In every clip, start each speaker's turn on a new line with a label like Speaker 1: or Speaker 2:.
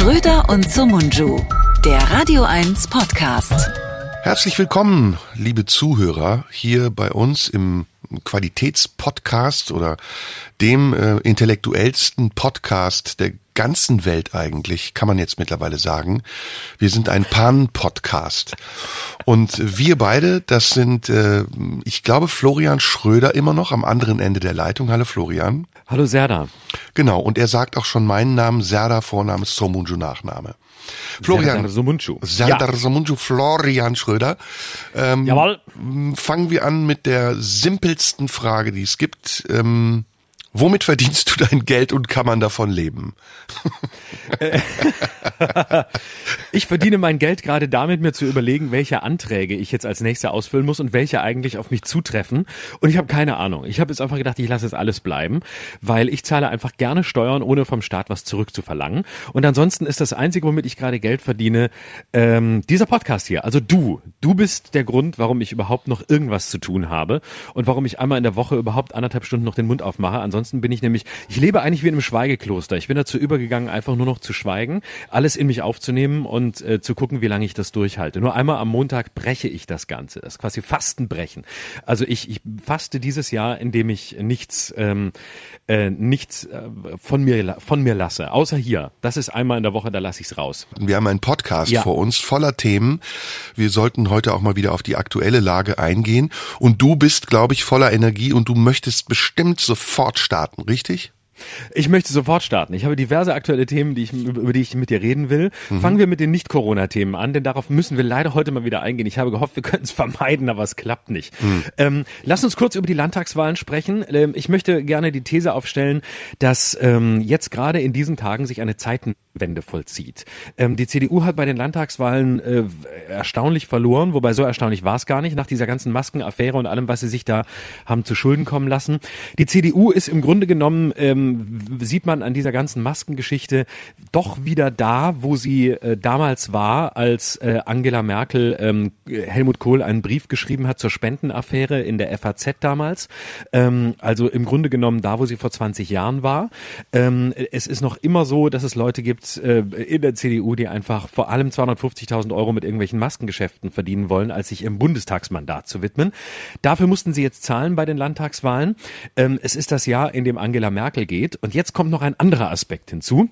Speaker 1: Schröder und Sumunju, der Radio 1 Podcast.
Speaker 2: Herzlich willkommen, liebe Zuhörer, hier bei uns im Qualitätspodcast oder dem äh, intellektuellsten Podcast der ganzen Welt eigentlich, kann man jetzt mittlerweile sagen. Wir sind ein Pan-Podcast. Und wir beide, das sind, äh, ich glaube, Florian Schröder immer noch am anderen Ende der Leitung. Hallo Florian.
Speaker 3: Hallo Serda.
Speaker 2: Genau, und er sagt auch schon meinen Namen, Serda, Vorname, Somunju, Nachname. Florian.
Speaker 3: Serdar Somuncu.
Speaker 2: Serdar ja. Somuncu, Florian Schröder.
Speaker 3: Ähm, Jawohl.
Speaker 2: Fangen wir an mit der simpelsten Frage, die es gibt. Ähm, Womit verdienst du dein Geld und kann man davon leben?
Speaker 3: ich verdiene mein Geld gerade damit, mir zu überlegen, welche Anträge ich jetzt als nächster ausfüllen muss und welche eigentlich auf mich zutreffen. Und ich habe keine Ahnung. Ich habe jetzt einfach gedacht, ich lasse es alles bleiben, weil ich zahle einfach gerne Steuern, ohne vom Staat was zurückzuverlangen. Und ansonsten ist das Einzige, womit ich gerade Geld verdiene, ähm, dieser Podcast hier. Also du. Du bist der Grund, warum ich überhaupt noch irgendwas zu tun habe und warum ich einmal in der Woche überhaupt anderthalb Stunden noch den Mund aufmache. Ansonsten bin ich nämlich, ich lebe eigentlich wie in einem Schweigekloster. Ich bin dazu übergegangen, einfach nur noch zu schweigen, alles in mich aufzunehmen und äh, zu gucken, wie lange ich das durchhalte. Nur einmal am Montag breche ich das Ganze. Das ist quasi Fastenbrechen. Also ich, ich faste dieses Jahr, indem ich nichts, ähm, äh, nichts äh, von mir von mir lasse. Außer hier. Das ist einmal in der Woche, da lasse ich es raus.
Speaker 2: Wir haben einen Podcast ja. vor uns voller Themen. Wir sollten heute auch mal wieder auf die aktuelle Lage eingehen. Und du bist, glaube ich, voller Energie und du möchtest bestimmt sofort starten, richtig?
Speaker 3: Ich möchte sofort starten. Ich habe diverse aktuelle Themen, die ich, über die ich mit dir reden will. Mhm. Fangen wir mit den Nicht-Corona-Themen an, denn darauf müssen wir leider heute mal wieder eingehen. Ich habe gehofft, wir könnten es vermeiden, aber es klappt nicht. Mhm. Ähm, lass uns kurz über die Landtagswahlen sprechen. Ähm, ich möchte gerne die These aufstellen, dass ähm, jetzt gerade in diesen Tagen sich eine Zeitenwende vollzieht. Ähm, die CDU hat bei den Landtagswahlen äh, erstaunlich verloren, wobei so erstaunlich war es gar nicht, nach dieser ganzen Maskenaffäre und allem, was sie sich da haben zu Schulden kommen lassen. Die CDU ist im Grunde genommen ähm, sieht man an dieser ganzen Maskengeschichte doch wieder da, wo sie äh, damals war, als äh, Angela Merkel ähm, Helmut Kohl einen Brief geschrieben hat zur Spendenaffäre in der FAZ damals. Ähm, also im Grunde genommen da, wo sie vor 20 Jahren war. Ähm, es ist noch immer so, dass es Leute gibt äh, in der CDU, die einfach vor allem 250.000 Euro mit irgendwelchen Maskengeschäften verdienen wollen, als sich ihrem Bundestagsmandat zu widmen. Dafür mussten sie jetzt zahlen bei den Landtagswahlen. Ähm, es ist das Jahr, in dem Angela Merkel geht geht. Und jetzt kommt noch ein anderer Aspekt hinzu.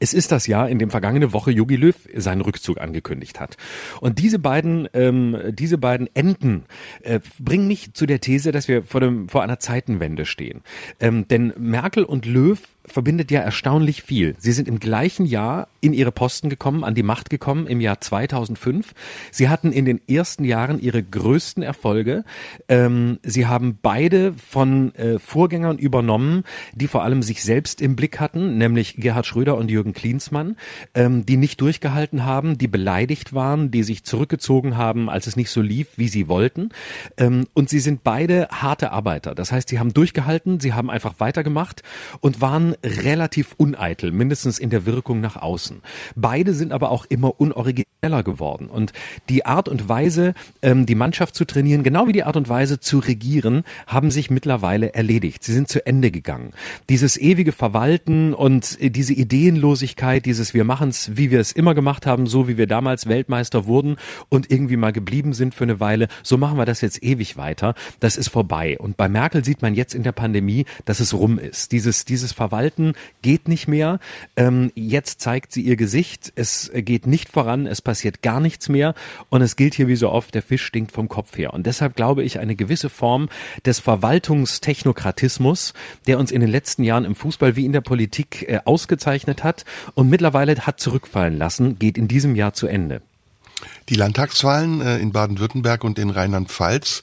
Speaker 3: Es ist das Jahr, in dem vergangene Woche Jogi Löw seinen Rückzug angekündigt hat. Und diese beiden, ähm, diese beiden Enden äh, bringen mich zu der These, dass wir vor, dem, vor einer Zeitenwende stehen. Ähm, denn Merkel und Löw verbindet ja erstaunlich viel. Sie sind im gleichen Jahr in ihre Posten gekommen, an die Macht gekommen, im Jahr 2005. Sie hatten in den ersten Jahren ihre größten Erfolge. Ähm, sie haben beide von äh, Vorgängern übernommen, die vor allem sich selbst im Blick hatten, nämlich Gerhard Schröder und Jürgen Klinsmann, ähm, die nicht durchgehalten haben, die beleidigt waren, die sich zurückgezogen haben, als es nicht so lief, wie sie wollten. Ähm, und sie sind beide harte Arbeiter. Das heißt, sie haben durchgehalten, sie haben einfach weitergemacht und waren relativ uneitel, mindestens in der Wirkung nach außen. Beide sind aber auch immer unorigineller geworden. Und die Art und Weise, ähm, die Mannschaft zu trainieren, genau wie die Art und Weise zu regieren, haben sich mittlerweile erledigt. Sie sind zu Ende gegangen. Dieses ewige Verwalten und äh, diese Ideenlosigkeit, dieses wir machen es, wie wir es immer gemacht haben, so wie wir damals Weltmeister wurden und irgendwie mal geblieben sind für eine Weile, so machen wir das jetzt ewig weiter. Das ist vorbei. Und bei Merkel sieht man jetzt in der Pandemie, dass es rum ist. Dieses, dieses Verwalten halten geht nicht mehr. Ähm, jetzt zeigt sie ihr Gesicht. Es geht nicht voran. Es passiert gar nichts mehr. Und es gilt hier wie so oft, der Fisch stinkt vom Kopf her. Und deshalb glaube ich, eine gewisse Form des Verwaltungstechnokratismus, der uns in den letzten Jahren im Fußball wie in der Politik äh, ausgezeichnet hat und mittlerweile hat zurückfallen lassen, geht in diesem Jahr zu Ende.
Speaker 2: Die Landtagswahlen äh, in Baden-Württemberg und in Rheinland-Pfalz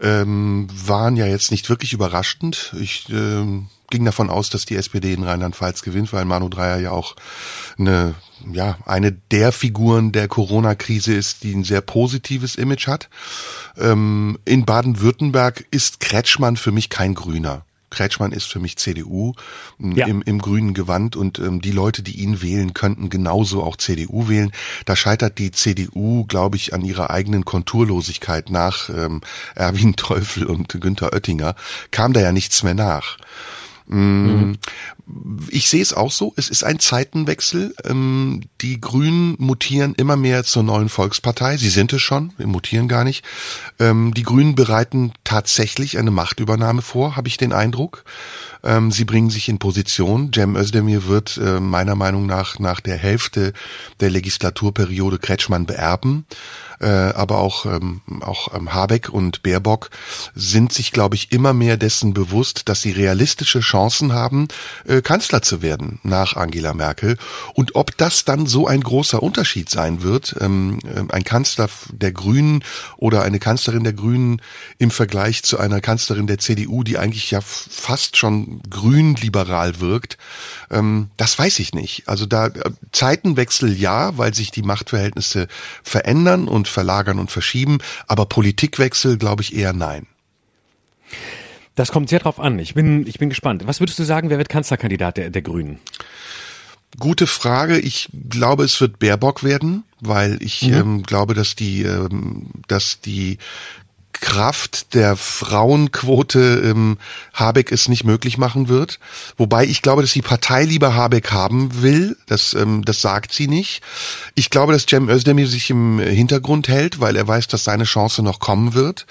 Speaker 2: ähm, waren ja jetzt nicht wirklich überraschend. Ich ähm, ging davon aus, dass die SPD in Rheinland-Pfalz gewinnt, weil Manu Dreyer ja auch eine, ja, eine der Figuren der Corona-Krise ist, die ein sehr positives Image hat. Ähm, in Baden-Württemberg ist Kretschmann für mich kein Grüner. Kretschmann ist für mich CDU ja. im, im grünen Gewand und ähm, die Leute, die ihn wählen, könnten genauso auch CDU wählen. Da scheitert die CDU, glaube ich, an ihrer eigenen Konturlosigkeit nach ähm, Erwin Teufel und Günther Oettinger. Kam da ja nichts mehr nach. Mhm. Ich sehe es auch so. Es ist ein Zeitenwechsel. Ähm, die Grünen mutieren immer mehr zur neuen Volkspartei. Sie sind es schon. Wir mutieren gar nicht. Ähm, die Grünen bereiten tatsächlich eine Machtübernahme vor, habe ich den Eindruck. Ähm, sie bringen sich in Position. Cem Özdemir wird äh, meiner Meinung nach nach der Hälfte der Legislaturperiode Kretschmann beerben äh, aber auch, auch Habeck und Baerbock sind sich, glaube ich, immer mehr dessen bewusst, dass sie realistische Chancen haben, äh, Kanzler zu werden nach Angela Merkel. Und ob das dann so ein großer Unterschied sein wird, ähm, äh, ein Kanzler der Grünen oder eine Kanzlerin der Grünen im Vergleich zu einer Kanzlerin der CDU, die eigentlich ja fast schon grün-liberal wirkt, ähm, das weiß ich nicht. Also da äh, Zeitenwechsel ja, weil sich die Machtverhältnisse verändern und verlagern und verschieben, aber Politikwechsel glaube ich eher nein.
Speaker 3: Das kommt sehr drauf an. Ich bin, ich bin gespannt. Was würdest du sagen, wer wird Kanzlerkandidat der, der Grünen?
Speaker 2: Gute Frage. Ich glaube, es wird Baerbock werden, weil ich mhm. ähm, glaube, dass die, ähm, dass die Kraft der Frauenquote ähm, Habeck es nicht möglich machen wird. Wobei ich glaube, dass die Partei lieber Habeck haben will. Das, ähm, das sagt sie nicht. Ich glaube, dass Cem Özdemir sich im Hintergrund hält, weil er weiß, dass seine Chance noch kommen wird.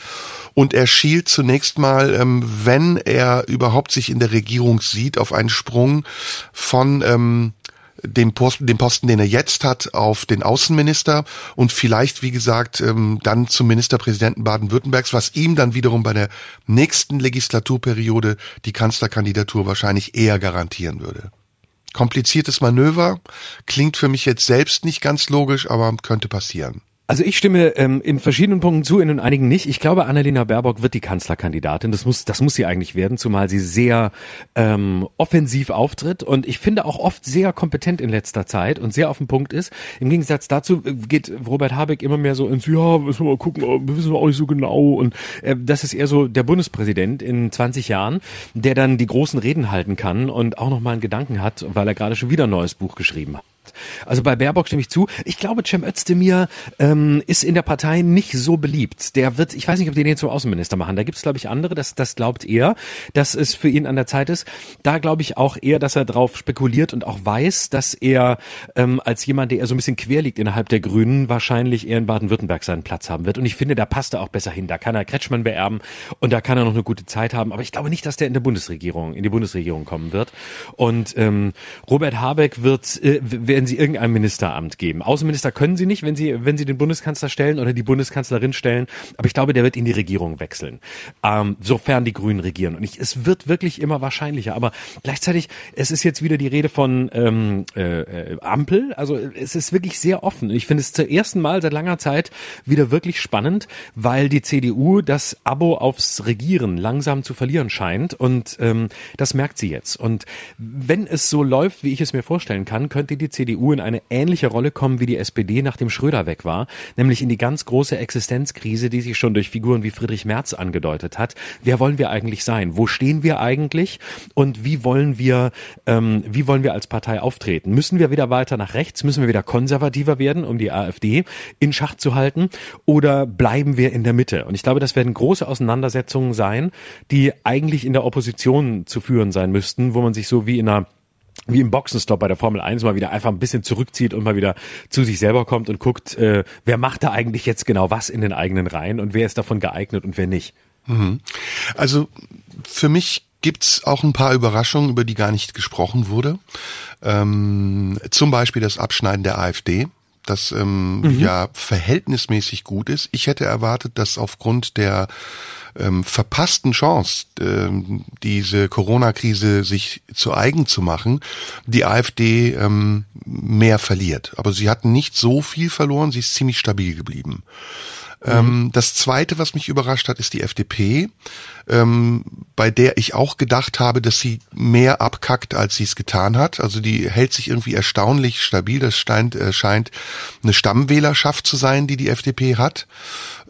Speaker 2: Und er schielt zunächst mal, ähm, wenn er überhaupt sich in der Regierung sieht, auf einen Sprung von ähm, dem Posten, dem Posten, den er jetzt hat, auf den Außenminister und vielleicht, wie gesagt, ähm, dann zum Ministerpräsidenten Baden-Württembergs, was ihm dann wiederum bei der nächsten Legislaturperiode die Kanzlerkandidatur wahrscheinlich eher garantieren würde. Kompliziertes Manöver, klingt für mich jetzt selbst nicht ganz logisch, aber könnte passieren.
Speaker 3: Also ich stimme ähm, in verschiedenen Punkten zu, in einigen nicht. Ich glaube, Annalena Baerbock wird die Kanzlerkandidatin. Das muss, das muss sie eigentlich werden, zumal sie sehr ähm, offensiv auftritt und ich finde auch oft sehr kompetent in letzter Zeit und sehr auf den Punkt ist. Im Gegensatz dazu äh, geht Robert Habeck immer mehr so ins, ja, müssen wir mal gucken, wissen wir auch nicht so genau. Und äh, das ist eher so der Bundespräsident in 20 Jahren, der dann die großen Reden halten kann und auch nochmal einen Gedanken hat, weil er gerade schon wieder ein neues Buch geschrieben hat. Also bei Baerbock stimme ich zu. Ich glaube, Cem Özdemir ähm, ist in der Partei nicht so beliebt. Der wird, ich weiß nicht, ob die den zum Außenminister machen. Da gibt es, glaube ich, andere. Das, das glaubt er, dass es für ihn an der Zeit ist. Da glaube ich auch eher, dass er drauf spekuliert und auch weiß, dass er ähm, als jemand, der eher so ein bisschen quer liegt innerhalb der Grünen, wahrscheinlich eher in Baden-Württemberg seinen Platz haben wird. Und ich finde, da passt er auch besser hin. Da kann er Kretschmann beerben und da kann er noch eine gute Zeit haben. Aber ich glaube nicht, dass der in der Bundesregierung, in die Bundesregierung kommen wird. Und ähm, Robert Habeck wird, äh, werden sie irgendein Ministeramt geben. Außenminister können sie nicht, wenn sie, wenn sie den Bundeskanzler stellen oder die Bundeskanzlerin stellen. Aber ich glaube, der wird in die Regierung wechseln. Ähm, sofern die Grünen regieren. Und ich, es wird wirklich immer wahrscheinlicher. Aber gleichzeitig, es ist jetzt wieder die Rede von ähm, äh, äh Ampel. Also es ist wirklich sehr offen. Ich finde es zum ersten Mal seit langer Zeit wieder wirklich spannend, weil die CDU das Abo aufs Regieren langsam zu verlieren scheint. Und ähm, das merkt sie jetzt. Und wenn es so läuft, wie ich es mir vorstellen kann, könnte die CDU CDU in eine ähnliche Rolle kommen wie die SPD, nachdem Schröder weg war, nämlich in die ganz große Existenzkrise, die sich schon durch Figuren wie Friedrich Merz angedeutet hat. Wer wollen wir eigentlich sein? Wo stehen wir eigentlich? Und wie wollen wir, ähm, wie wollen wir als Partei auftreten? Müssen wir wieder weiter nach rechts? Müssen wir wieder konservativer werden, um die AfD in Schach zu halten? Oder bleiben wir in der Mitte? Und ich glaube, das werden große Auseinandersetzungen sein, die eigentlich in der Opposition zu führen sein müssten, wo man sich so wie in einer wie im Boxenstopp bei der Formel 1 mal wieder einfach ein bisschen zurückzieht und mal wieder zu sich selber kommt und guckt, äh, wer macht da eigentlich jetzt genau was in den eigenen Reihen und wer ist davon geeignet und wer nicht.
Speaker 2: Mhm. Also für mich gibt's auch ein paar Überraschungen, über die gar nicht gesprochen wurde. Ähm, zum Beispiel das Abschneiden der AfD das ähm, mhm. ja verhältnismäßig gut ist. Ich hätte erwartet, dass aufgrund der ähm, verpassten Chance, ähm, diese Corona-Krise sich zu eigen zu machen, die AfD ähm, mehr verliert. Aber sie hatten nicht so viel verloren, sie ist ziemlich stabil geblieben. Mhm. das zweite, was mich überrascht hat, ist die FDP, ähm, bei der ich auch gedacht habe, dass sie mehr abkackt, als sie es getan hat. Also die hält sich irgendwie erstaunlich stabil. Das scheint, äh, scheint eine Stammwählerschaft zu sein, die die FDP hat.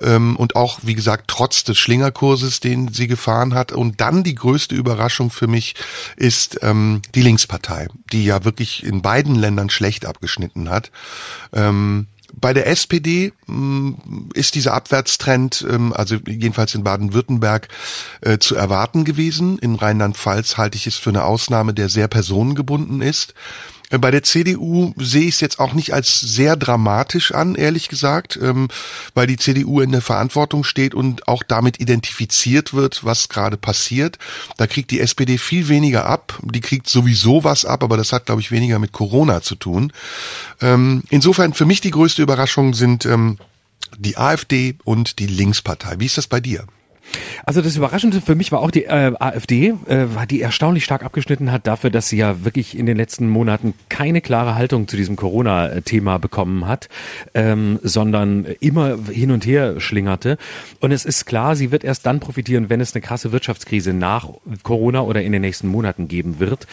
Speaker 2: Ähm, und auch, wie gesagt, trotz des Schlingerkurses, den sie gefahren hat. Und dann die größte Überraschung für mich ist ähm, die Linkspartei, die ja wirklich in beiden Ländern schlecht abgeschnitten hat. Ähm, bei der SPD mh, ist dieser Abwärtstrend, ähm, also jedenfalls in Baden-Württemberg, äh, zu erwarten gewesen. In Rheinland-Pfalz halte ich es für eine Ausnahme, der sehr personengebunden ist. Äh, bei der CDU sehe ich es jetzt auch nicht als sehr dramatisch an, ehrlich gesagt, ähm, weil die CDU in der Verantwortung steht und auch damit identifiziert wird, was gerade passiert. Da kriegt die SPD viel weniger ab. Die kriegt sowieso was ab, aber das hat, glaube ich, weniger mit Corona zu tun. Ähm, insofern für mich die größte Überraschung sind ähm, die AfD und die Linkspartei. Wie ist das bei dir?
Speaker 3: Also das Überraschende für mich war auch die äh, AfD, äh, die erstaunlich stark abgeschnitten hat dafür, dass sie ja wirklich in den letzten Monaten keine klare Haltung zu diesem Corona-Thema bekommen hat, ähm, sondern immer hin und her schlingerte. Und es ist klar, sie wird erst dann profitieren, wenn es eine krasse Wirtschaftskrise nach Corona oder in den nächsten Monaten geben wird.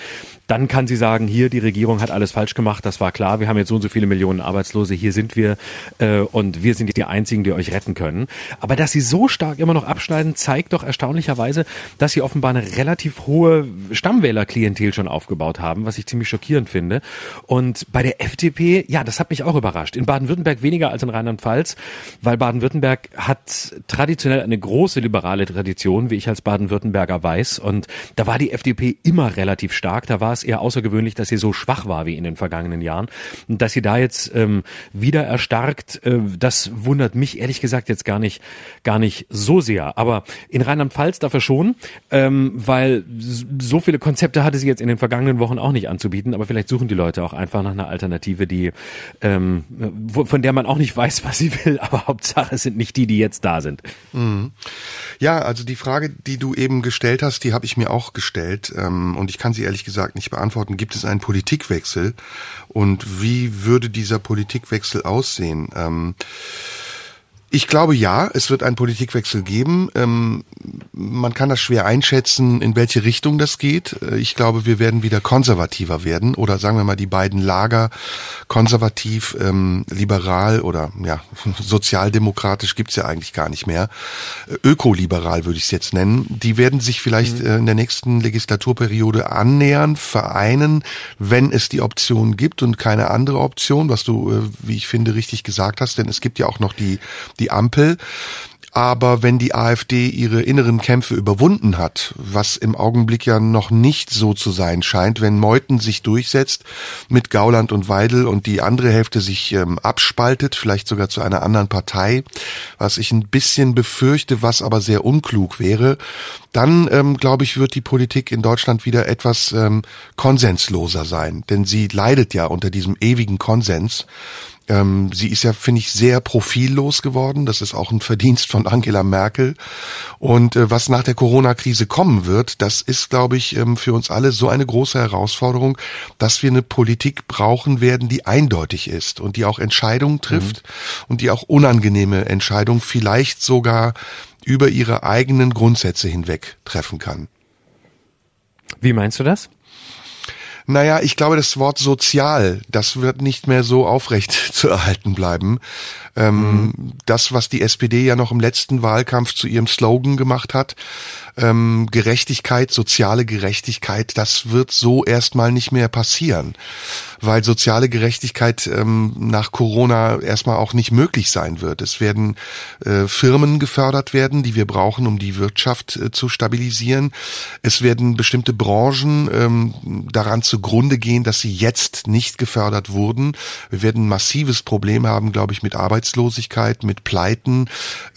Speaker 3: Dann kann sie sagen, hier, die Regierung hat alles falsch gemacht, das war klar, wir haben jetzt so und so viele Millionen Arbeitslose, hier sind wir äh, und wir sind die Einzigen, die euch retten können. Aber dass sie so stark immer noch abschneiden, zeigt doch erstaunlicherweise, dass sie offenbar eine relativ hohe Stammwählerklientel schon aufgebaut haben, was ich ziemlich schockierend finde. Und bei der FDP, ja, das hat mich auch überrascht. In Baden-Württemberg weniger als in Rheinland-Pfalz, weil Baden-Württemberg hat traditionell eine große liberale Tradition, wie ich als Baden-Württemberger weiß. Und da war die FDP immer relativ stark. Da war es eher außergewöhnlich, dass sie so schwach war wie in den vergangenen Jahren. Dass sie da jetzt ähm, wieder erstarkt, äh, das wundert mich ehrlich gesagt jetzt gar nicht, gar nicht so sehr. Aber in Rheinland-Pfalz dafür schon, ähm, weil so viele Konzepte hatte sie jetzt in den vergangenen Wochen auch nicht anzubieten. Aber vielleicht suchen die Leute auch einfach nach einer Alternative, die ähm, von der man auch nicht weiß, was sie will. Aber Hauptsache es sind nicht die, die jetzt da sind.
Speaker 2: Mhm. Ja, also die Frage, die du eben gestellt hast, die habe ich mir auch gestellt ähm, und ich kann sie ehrlich gesagt nicht beantworten. Gibt es einen Politikwechsel und wie würde dieser Politikwechsel aussehen? Ähm, ich glaube ja, es wird einen Politikwechsel geben. Ähm, man kann das schwer einschätzen, in welche Richtung das geht. Äh, ich glaube, wir werden wieder konservativer werden oder sagen wir mal die beiden Lager, konservativ, ähm, liberal oder ja, sozialdemokratisch gibt's ja eigentlich gar nicht mehr. Äh, ökoliberal würde ich es jetzt nennen. Die werden sich vielleicht mhm. äh, in der nächsten Legislaturperiode annähern, vereinen, wenn es die Option gibt und keine andere Option, was du, wie ich finde, richtig gesagt hast, denn es gibt ja auch noch die, die die Ampel. Aber wenn die AfD ihre inneren Kämpfe überwunden hat, was im Augenblick ja noch nicht so zu sein scheint, wenn Meuthen sich durchsetzt mit Gauland und Weidel und die andere Hälfte sich ähm, abspaltet, vielleicht sogar zu einer anderen Partei, was ich ein bisschen befürchte, was aber sehr unklug wäre, dann ähm, glaube ich, wird die Politik in Deutschland wieder etwas ähm, konsensloser sein. Denn sie leidet ja unter diesem ewigen Konsens. Ähm, sie ist ja, finde ich, sehr profillos geworden. Das ist auch ein Verdienst von Angela Merkel. Und äh, was nach der Corona-Krise kommen wird, das ist, glaube ich, ähm, für uns alle so eine große Herausforderung, dass wir eine Politik brauchen werden, die eindeutig ist und die auch Entscheidungen trifft mhm. und die auch unangenehme Entscheidungen vielleicht sogar über ihre eigenen Grundsätze hinweg treffen kann.
Speaker 3: Wie meinst du das?
Speaker 2: Naja, ich glaube, das Wort sozial, das wird nicht mehr so aufrecht zu erhalten bleiben. Ähm, mhm. Das, was die SPD ja noch im letzten Wahlkampf zu ihrem Slogan gemacht hat, ähm, Gerechtigkeit, soziale Gerechtigkeit, das wird so erstmal nicht mehr passieren, weil soziale Gerechtigkeit ähm, nach Corona erstmal auch nicht möglich sein wird. Es werden äh, Firmen gefördert werden, die wir brauchen, um die Wirtschaft äh, zu stabilisieren. Es werden bestimmte Branchen ähm, daran zugrunde gehen, dass sie jetzt nicht gefördert wurden. Wir werden ein massives Problem haben, glaube ich, mit Arbeitslosigkeit, mit Pleiten,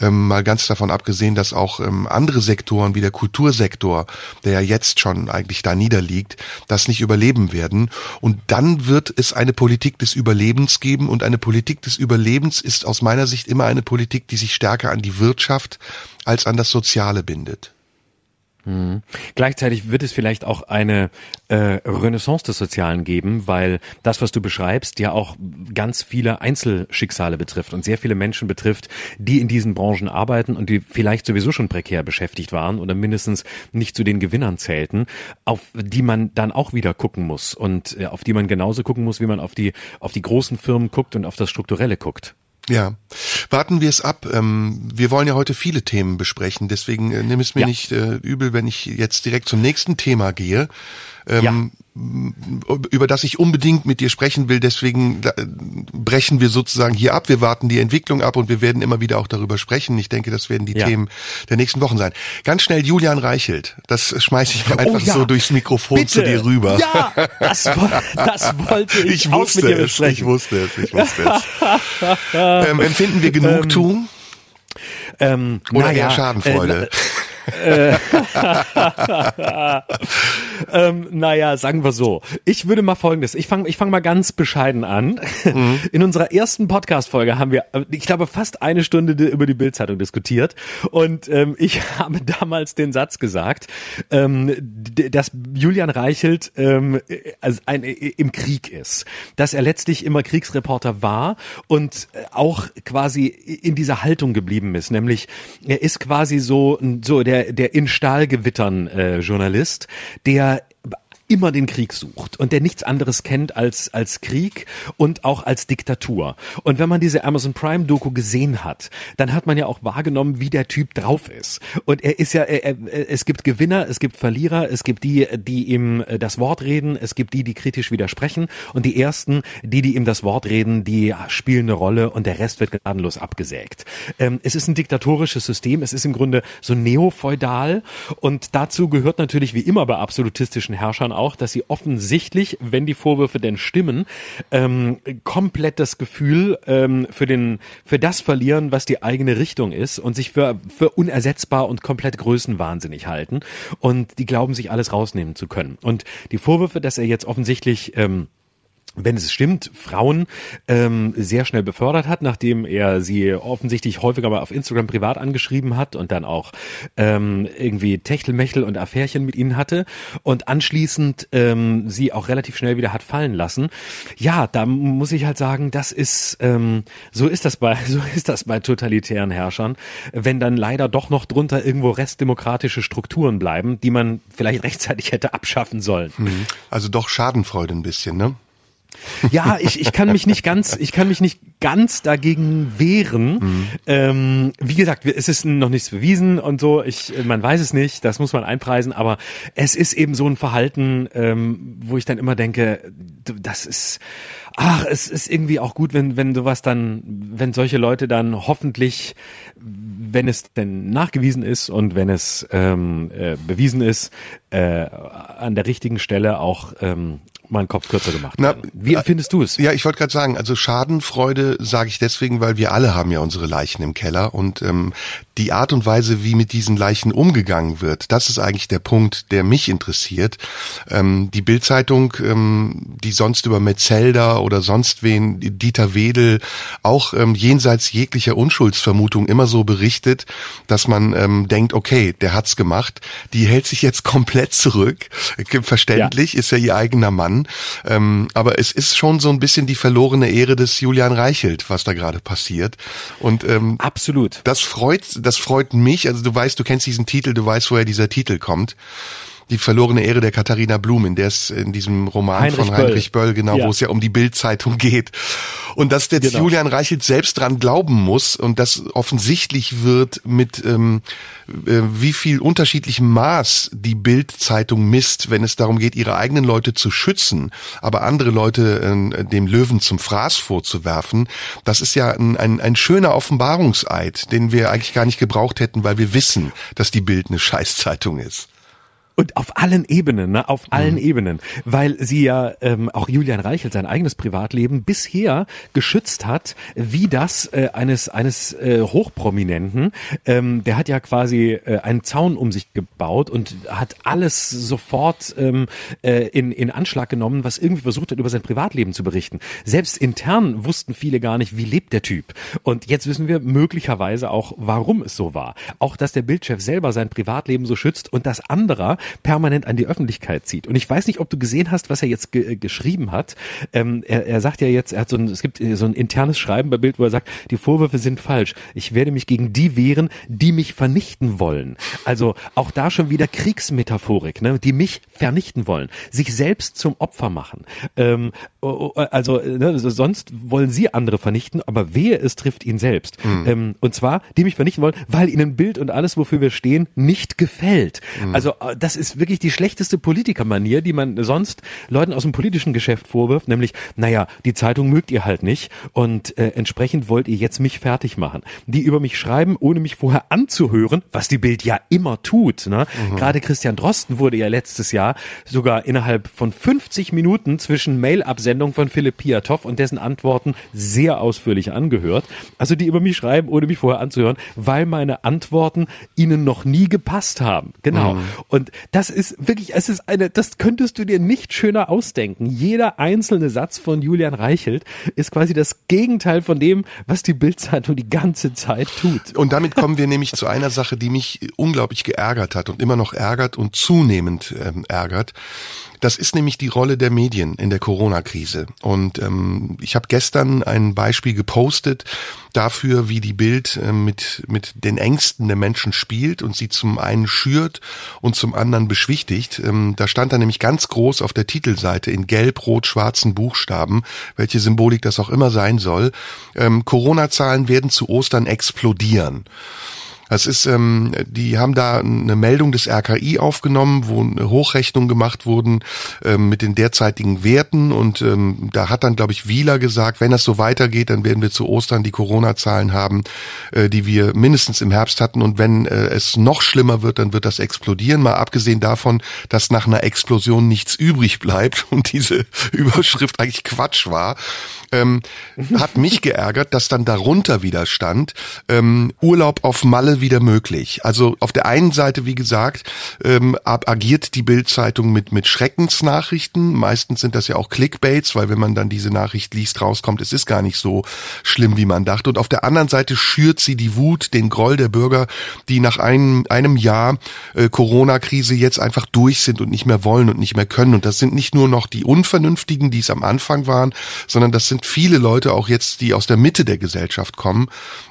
Speaker 2: ähm, mal ganz davon abgesehen, dass auch ähm, andere Sektoren wie der Kultursektor, der ja jetzt schon eigentlich da niederliegt, das nicht überleben werden. Und dann wird es eine Politik des Überlebens geben und eine Politik des Überlebens ist aus meiner Sicht immer eine Politik, die sich stärker an die Wirtschaft als an das Soziale bindet.
Speaker 3: Mhm. Gleichzeitig wird es vielleicht auch eine äh, Renaissance des Sozialen geben, weil das, was du beschreibst, ja auch ganz viele Einzelschicksale betrifft und sehr viele Menschen betrifft, die in diesen Branchen arbeiten und die vielleicht sowieso schon prekär beschäftigt waren oder mindestens nicht zu den Gewinnern zählten, auf die man dann auch wieder gucken muss und äh, auf die man genauso gucken muss, wie man auf die auf die großen Firmen guckt und auf das Strukturelle guckt.
Speaker 2: Ja, warten wir es ab. Ähm, wir wollen ja heute viele Themen besprechen, deswegen äh, nimm es mir ja. nicht äh, übel, wenn ich jetzt direkt zum nächsten Thema gehe. Ähm,
Speaker 3: Ja.
Speaker 2: über das ich unbedingt mit dir sprechen will. Deswegen äh, brechen wir sozusagen hier ab. Wir warten die Entwicklung ab und wir werden immer wieder auch darüber sprechen. Ich denke, das werden die
Speaker 3: Ja.
Speaker 2: Themen der nächsten Wochen sein. Ganz schnell Julian Reichelt. Das schmeiße ich mir einfach
Speaker 3: Oh ja.
Speaker 2: so durchs Mikrofon
Speaker 3: Bitte.
Speaker 2: zu dir rüber.
Speaker 3: Ja, das, das wollte ich,
Speaker 2: Ich wusste
Speaker 3: mit dir
Speaker 2: es,
Speaker 3: besprechen.
Speaker 2: ich wusste es, ich wusste es. ähm, empfinden wir Genugtuung
Speaker 3: Ähm,
Speaker 2: oder
Speaker 3: naja,
Speaker 2: eher Schadenfreude?
Speaker 3: ähm, naja, sagen wir so. Ich würde mal folgendes, ich fange ich fang mal ganz bescheiden an.
Speaker 2: Mhm.
Speaker 3: In unserer ersten Podcast-Folge haben wir, äh, ich glaube, fast eine Stunde über die Bildzeitung diskutiert. Und ähm, ich habe damals den Satz gesagt, ähm, dass Julian Reichelt ähm, äh, also ein, äh, im Krieg ist. Dass er letztlich immer Kriegsreporter war und äh, auch quasi in dieser Haltung geblieben ist. Nämlich, er ist quasi so, so der, der in Stahlgewittern äh, Journalist, der immer den Krieg sucht und der nichts anderes kennt als als Krieg und auch als Diktatur. Und wenn man diese Amazon Prime Doku gesehen hat, dann hat man ja auch wahrgenommen, wie der Typ drauf ist. Und er ist ja er, er, es gibt Gewinner, es gibt Verlierer, es gibt die, die ihm äh, das Wort reden, es gibt die, die kritisch widersprechen und die ersten, die die ihm das Wort reden, die spielen eine Rolle und der Rest wird gnadenlos abgesägt. Ähm, es ist ein diktatorisches System, es ist im Grunde so neofeudal und dazu gehört natürlich wie immer bei absolutistischen Herrschern auch, dass sie offensichtlich, wenn die Vorwürfe denn stimmen, ähm, komplett das Gefühl ähm, für den für das verlieren, was die eigene Richtung ist und sich für für unersetzbar und komplett größenwahnsinnig halten und die glauben sich alles rausnehmen zu können. Und die Vorwürfe, dass er jetzt offensichtlich ähm, wenn es stimmt, Frauen ähm, sehr schnell befördert hat, nachdem er sie offensichtlich häufiger mal auf Instagram privat angeschrieben hat und dann auch ähm, irgendwie Techtelmechtel und Affärchen mit ihnen hatte und anschließend ähm, sie auch relativ schnell wieder hat fallen lassen. Ja, da muss ich halt sagen, das ist ähm, so ist das bei so ist das bei totalitären Herrschern, wenn dann leider doch noch drunter irgendwo restdemokratische Strukturen bleiben, die man vielleicht rechtzeitig hätte abschaffen sollen.
Speaker 2: Also doch Schadenfreude ein bisschen, ne?
Speaker 3: Ja, ich, ich kann mich nicht ganz, ich kann mich nicht ganz dagegen wehren. Ähm, wie gesagt, es ist noch nichts bewiesen und so. Ich, man weiß es nicht, das muss man einpreisen, aber es ist eben so ein Verhalten, ähm, wo ich dann immer denke, das ist, ach, es ist irgendwie auch gut, wenn, wenn sowas dann, wenn solche Leute dann hoffentlich, wenn es denn nachgewiesen ist und wenn es ähm, äh, bewiesen ist, äh, an der richtigen Stelle auch ähm, mal einen Kopf kürzer gemacht
Speaker 2: Na,
Speaker 3: werden. Wie empfindest du es?
Speaker 2: Ja, ich wollte gerade sagen, also Schadenfreude sage ich deswegen, weil wir alle haben ja unsere Leichen im Keller und ähm, die Art und Weise, wie mit diesen Leichen umgegangen wird, das ist eigentlich der Punkt, der mich interessiert. Ähm, die Bildzeitung, ähm, die sonst über Metzelder oder sonst wen, Dieter Wedel, auch ähm, jenseits jeglicher Unschuldsvermutung immer so berichtet, dass man ähm, denkt, okay, der hat's gemacht, die hält sich jetzt komplett zurück. Verständlich, ist ja ihr eigener Mann. Ähm, aber es ist schon so ein bisschen die verlorene Ehre des Julian Reichelt, was da gerade passiert. Und ähm,
Speaker 3: Absolut.
Speaker 2: das freut, das freut mich. Also du weißt, du kennst diesen Titel, du weißt, woher dieser Titel kommt. Die verlorene Ehre der Katharina Blum, in der es in diesem Roman
Speaker 3: Heinrich
Speaker 2: von Heinrich Böll, genau,
Speaker 3: Ja.
Speaker 2: wo es ja um die Bildzeitung geht. Und dass jetzt
Speaker 3: Genau.
Speaker 2: Julian Reichelt selbst dran glauben muss und das offensichtlich wird mit ähm, äh, wie viel unterschiedlichem Maß die Bildzeitung misst, wenn es darum geht, ihre eigenen Leute zu schützen, aber andere Leute äh, dem Löwen zum Fraß vorzuwerfen, das ist ja ein, ein, ein schöner Offenbarungseid, den wir eigentlich gar nicht gebraucht hätten, weil wir wissen, dass die Bild eine Scheißzeitung ist.
Speaker 3: Und auf allen Ebenen, ne? auf allen Ebenen, weil sie ja ähm, auch Julian Reichelt sein eigenes Privatleben bisher geschützt hat, wie das äh, eines eines äh, Hochprominenten. Ähm, der hat ja quasi äh, einen Zaun um sich gebaut und hat alles sofort ähm, äh, in in Anschlag genommen, was irgendwie versucht hat, über sein Privatleben zu berichten. Selbst intern wussten viele gar nicht, wie lebt der Typ. Und jetzt wissen wir möglicherweise auch, warum es so war. Auch, dass der Bildchef selber sein Privatleben so schützt und das anderer permanent an die Öffentlichkeit zieht. Und ich weiß nicht, ob du gesehen hast, was er jetzt ge geschrieben hat. Ähm, er, er sagt ja jetzt, er hat so ein, es gibt so ein internes Schreiben bei Bild, wo er sagt, die Vorwürfe sind falsch. Ich werde mich gegen die wehren, die mich vernichten wollen. Also auch da schon wieder Kriegsmetaphorik, ne? die mich vernichten wollen, sich selbst zum Opfer machen. Ähm, also ne, also sonst wollen sie andere vernichten, aber wehe, es trifft ihn selbst. Ähm, und zwar, die mich vernichten wollen, weil ihnen Bild und alles, wofür wir stehen, nicht gefällt. Also äh, das ist wirklich die schlechteste Politikermanier, die man sonst Leuten aus dem politischen Geschäft vorwirft, nämlich, naja, die Zeitung mögt ihr halt nicht und äh, entsprechend wollt ihr jetzt mich fertig machen. Die über mich schreiben, ohne mich vorher anzuhören, was die Bild ja immer tut. Ne? Mhm. Gerade Christian Drosten wurde ja letztes Jahr sogar innerhalb von 50 Minuten zwischen Mail-Absendung von Philipp Piatow und dessen Antworten sehr ausführlich angehört. Also die über mich schreiben, ohne mich vorher anzuhören, weil meine Antworten ihnen noch nie gepasst haben. Genau. Mhm. Und das ist wirklich, es ist eine, das könntest du dir nicht schöner ausdenken. Jeder einzelne Satz von Julian Reichelt ist quasi das Gegenteil von dem, was die Bildzeitung die ganze Zeit tut.
Speaker 2: Und damit kommen wir nämlich zu einer Sache, die mich unglaublich geärgert hat und immer noch ärgert und zunehmend ähm, ärgert. Das ist nämlich die Rolle der Medien in der Corona-Krise. Und ähm, ich habe gestern ein Beispiel gepostet dafür, wie die Bild äh, mit, mit den Ängsten der Menschen spielt und sie zum einen schürt und zum anderen beschwichtigt. Ähm, da stand da nämlich ganz groß auf der Titelseite in gelb-rot-schwarzen Buchstaben, welche Symbolik das auch immer sein soll, ähm, Corona-Zahlen werden zu Ostern explodieren. Das ist, ähm, die haben da eine Meldung des RKI aufgenommen, wo eine Hochrechnung gemacht wurden ähm, mit den derzeitigen Werten. Und ähm, da hat dann, glaube ich, Wieler gesagt, wenn das so weitergeht, dann werden wir zu Ostern die Corona-Zahlen haben, äh, die wir mindestens im Herbst hatten. Und wenn äh, es noch schlimmer wird, dann wird das explodieren. Mal abgesehen davon, dass nach einer Explosion nichts übrig bleibt und diese Überschrift eigentlich Quatsch war ähm, hat mich geärgert, dass dann darunter wieder stand, ähm, Urlaub auf Malle wieder möglich. Also auf der einen Seite, wie gesagt, ähm, agiert die Bildzeitung mit, mit Schreckensnachrichten. Meistens sind das ja auch Clickbaits, weil wenn man dann diese Nachricht liest, rauskommt, es ist gar nicht so schlimm, wie man dachte. Und auf der anderen Seite schürt sie die Wut, den Groll der Bürger, die nach einem, einem Jahr äh, Corona-Krise jetzt einfach durch sind und nicht mehr wollen und nicht mehr können. Und das sind nicht nur noch die Unvernünftigen, die es am Anfang waren, sondern das sind viele Leute auch jetzt, die aus der Mitte der Gesellschaft kommen.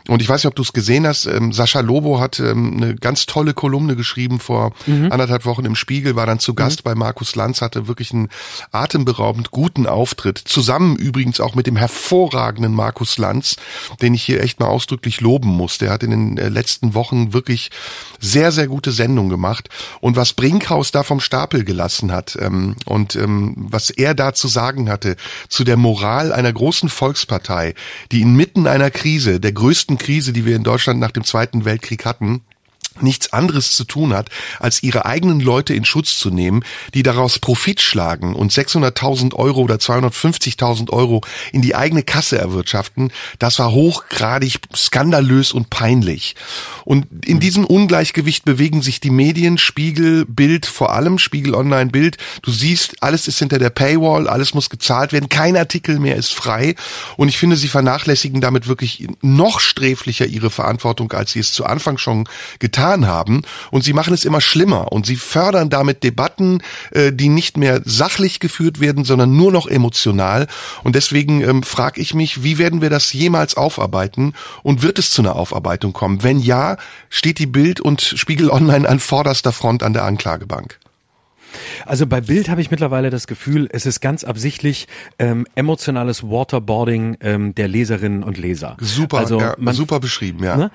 Speaker 2: Und ich weiß nicht, ob du es gesehen hast, ähm, Sascha Lobo hat ähm, eine ganz tolle Kolumne geschrieben vor mhm. anderthalb Wochen im Spiegel, war dann zu Gast mhm. bei Markus Lanz, hatte wirklich einen atemberaubend guten Auftritt. Zusammen übrigens auch mit dem hervorragenden Markus Lanz, den ich hier echt mal ausdrücklich loben muss. Der hat in den äh, letzten Wochen wirklich sehr, sehr gute Sendung gemacht. Und was Brinkhaus da vom Stapel gelassen hat ähm, und ähm, was er da zu sagen hatte zu der Moral einer großen Volkspartei, die inmitten einer Krise, der größten Krise, die wir in Deutschland nach dem Zweiten Weltkrieg hatten, nichts anderes zu tun hat, als ihre eigenen Leute in Schutz zu nehmen, die daraus Profit schlagen und 600.000 Euro oder 250.000 Euro in die eigene Kasse erwirtschaften, das war hochgradig skandalös und peinlich. Und in diesem Ungleichgewicht bewegen sich die Medien, Spiegel, Bild, vor allem Spiegel Online, Bild. Du siehst, alles ist hinter der Paywall, alles muss gezahlt werden, kein Artikel mehr ist frei. Und ich finde, sie vernachlässigen damit wirklich noch sträflicher ihre Verantwortung, als sie es zu Anfang schon getan getan haben. Und sie machen es immer schlimmer und sie fördern damit Debatten, äh, die nicht mehr sachlich geführt werden, sondern nur noch emotional. Und deswegen ähm, frage ich mich, wie werden wir das jemals aufarbeiten und wird es zu einer Aufarbeitung kommen? Wenn ja, steht die Bild und Spiegel Online an vorderster Front an der Anklagebank.
Speaker 3: Also bei Bild habe ich mittlerweile das Gefühl, es ist ganz absichtlich ähm, emotionales Waterboarding ähm, der Leserinnen und Leser.
Speaker 2: Super,
Speaker 3: also
Speaker 2: ja, man, super beschrieben, ja. Ne?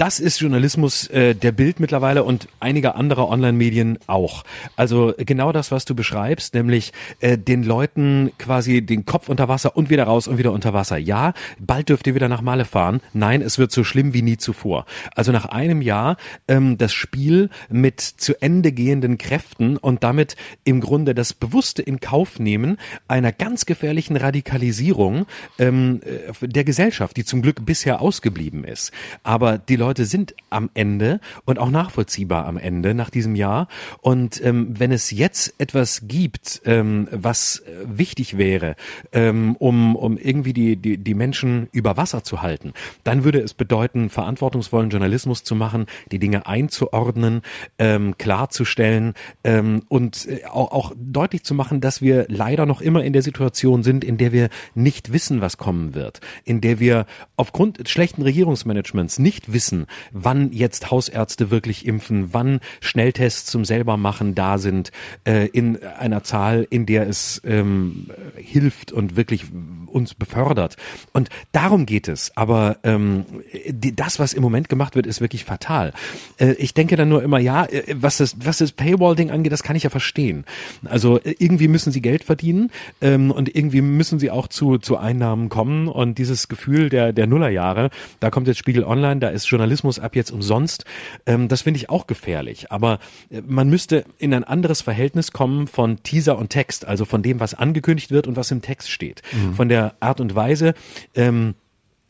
Speaker 3: Das ist Journalismus äh, der Bild mittlerweile und einiger anderer Online-Medien auch. Also genau das, was du beschreibst, nämlich äh, den Leuten quasi den Kopf unter Wasser und wieder raus und wieder unter Wasser. Ja, bald dürft ihr wieder nach Male fahren. Nein, es wird so schlimm wie nie zuvor. Also nach einem Jahr ähm, das Spiel mit zu Ende gehenden Kräften und damit im Grunde das bewusste in Kauf nehmen einer ganz gefährlichen Radikalisierung ähm, äh, der Gesellschaft, die zum Glück bisher ausgeblieben ist. Aber die Leute Leute sind am Ende und auch nachvollziehbar am Ende nach diesem Jahr. Und ähm, wenn es jetzt etwas gibt, ähm, was äh, wichtig wäre, ähm, um, um irgendwie die, die, die Menschen über Wasser zu halten, dann würde es bedeuten, verantwortungsvollen Journalismus zu machen, die Dinge einzuordnen, ähm, klarzustellen ähm, und äh, auch, auch deutlich zu machen, dass wir leider noch immer in der Situation sind, in der wir nicht wissen, was kommen wird, in der wir aufgrund schlechten Regierungsmanagements nicht wissen, wissen, wann jetzt Hausärzte wirklich impfen, wann Schnelltests zum selber machen da sind, äh, in einer Zahl, in der es ähm, hilft und wirklich uns befördert. Und darum geht es. Aber ähm, die, das, was im Moment gemacht wird, ist wirklich fatal. Äh, ich denke dann nur immer, ja, äh, was das, was das Paywall-Ding angeht, das kann ich ja verstehen. Also äh, irgendwie müssen sie Geld verdienen ähm, und irgendwie müssen sie auch zu, zu Einnahmen kommen. Und dieses Gefühl der, der Nullerjahre, da kommt jetzt Spiegel Online, da ist Journalismus ab jetzt umsonst. Ähm, das finde ich auch gefährlich. Aber äh, man müsste in ein anderes Verhältnis kommen von Teaser und Text, also von dem, was angekündigt wird und was im Text steht. Mhm. Von der Art und Weise, ähm,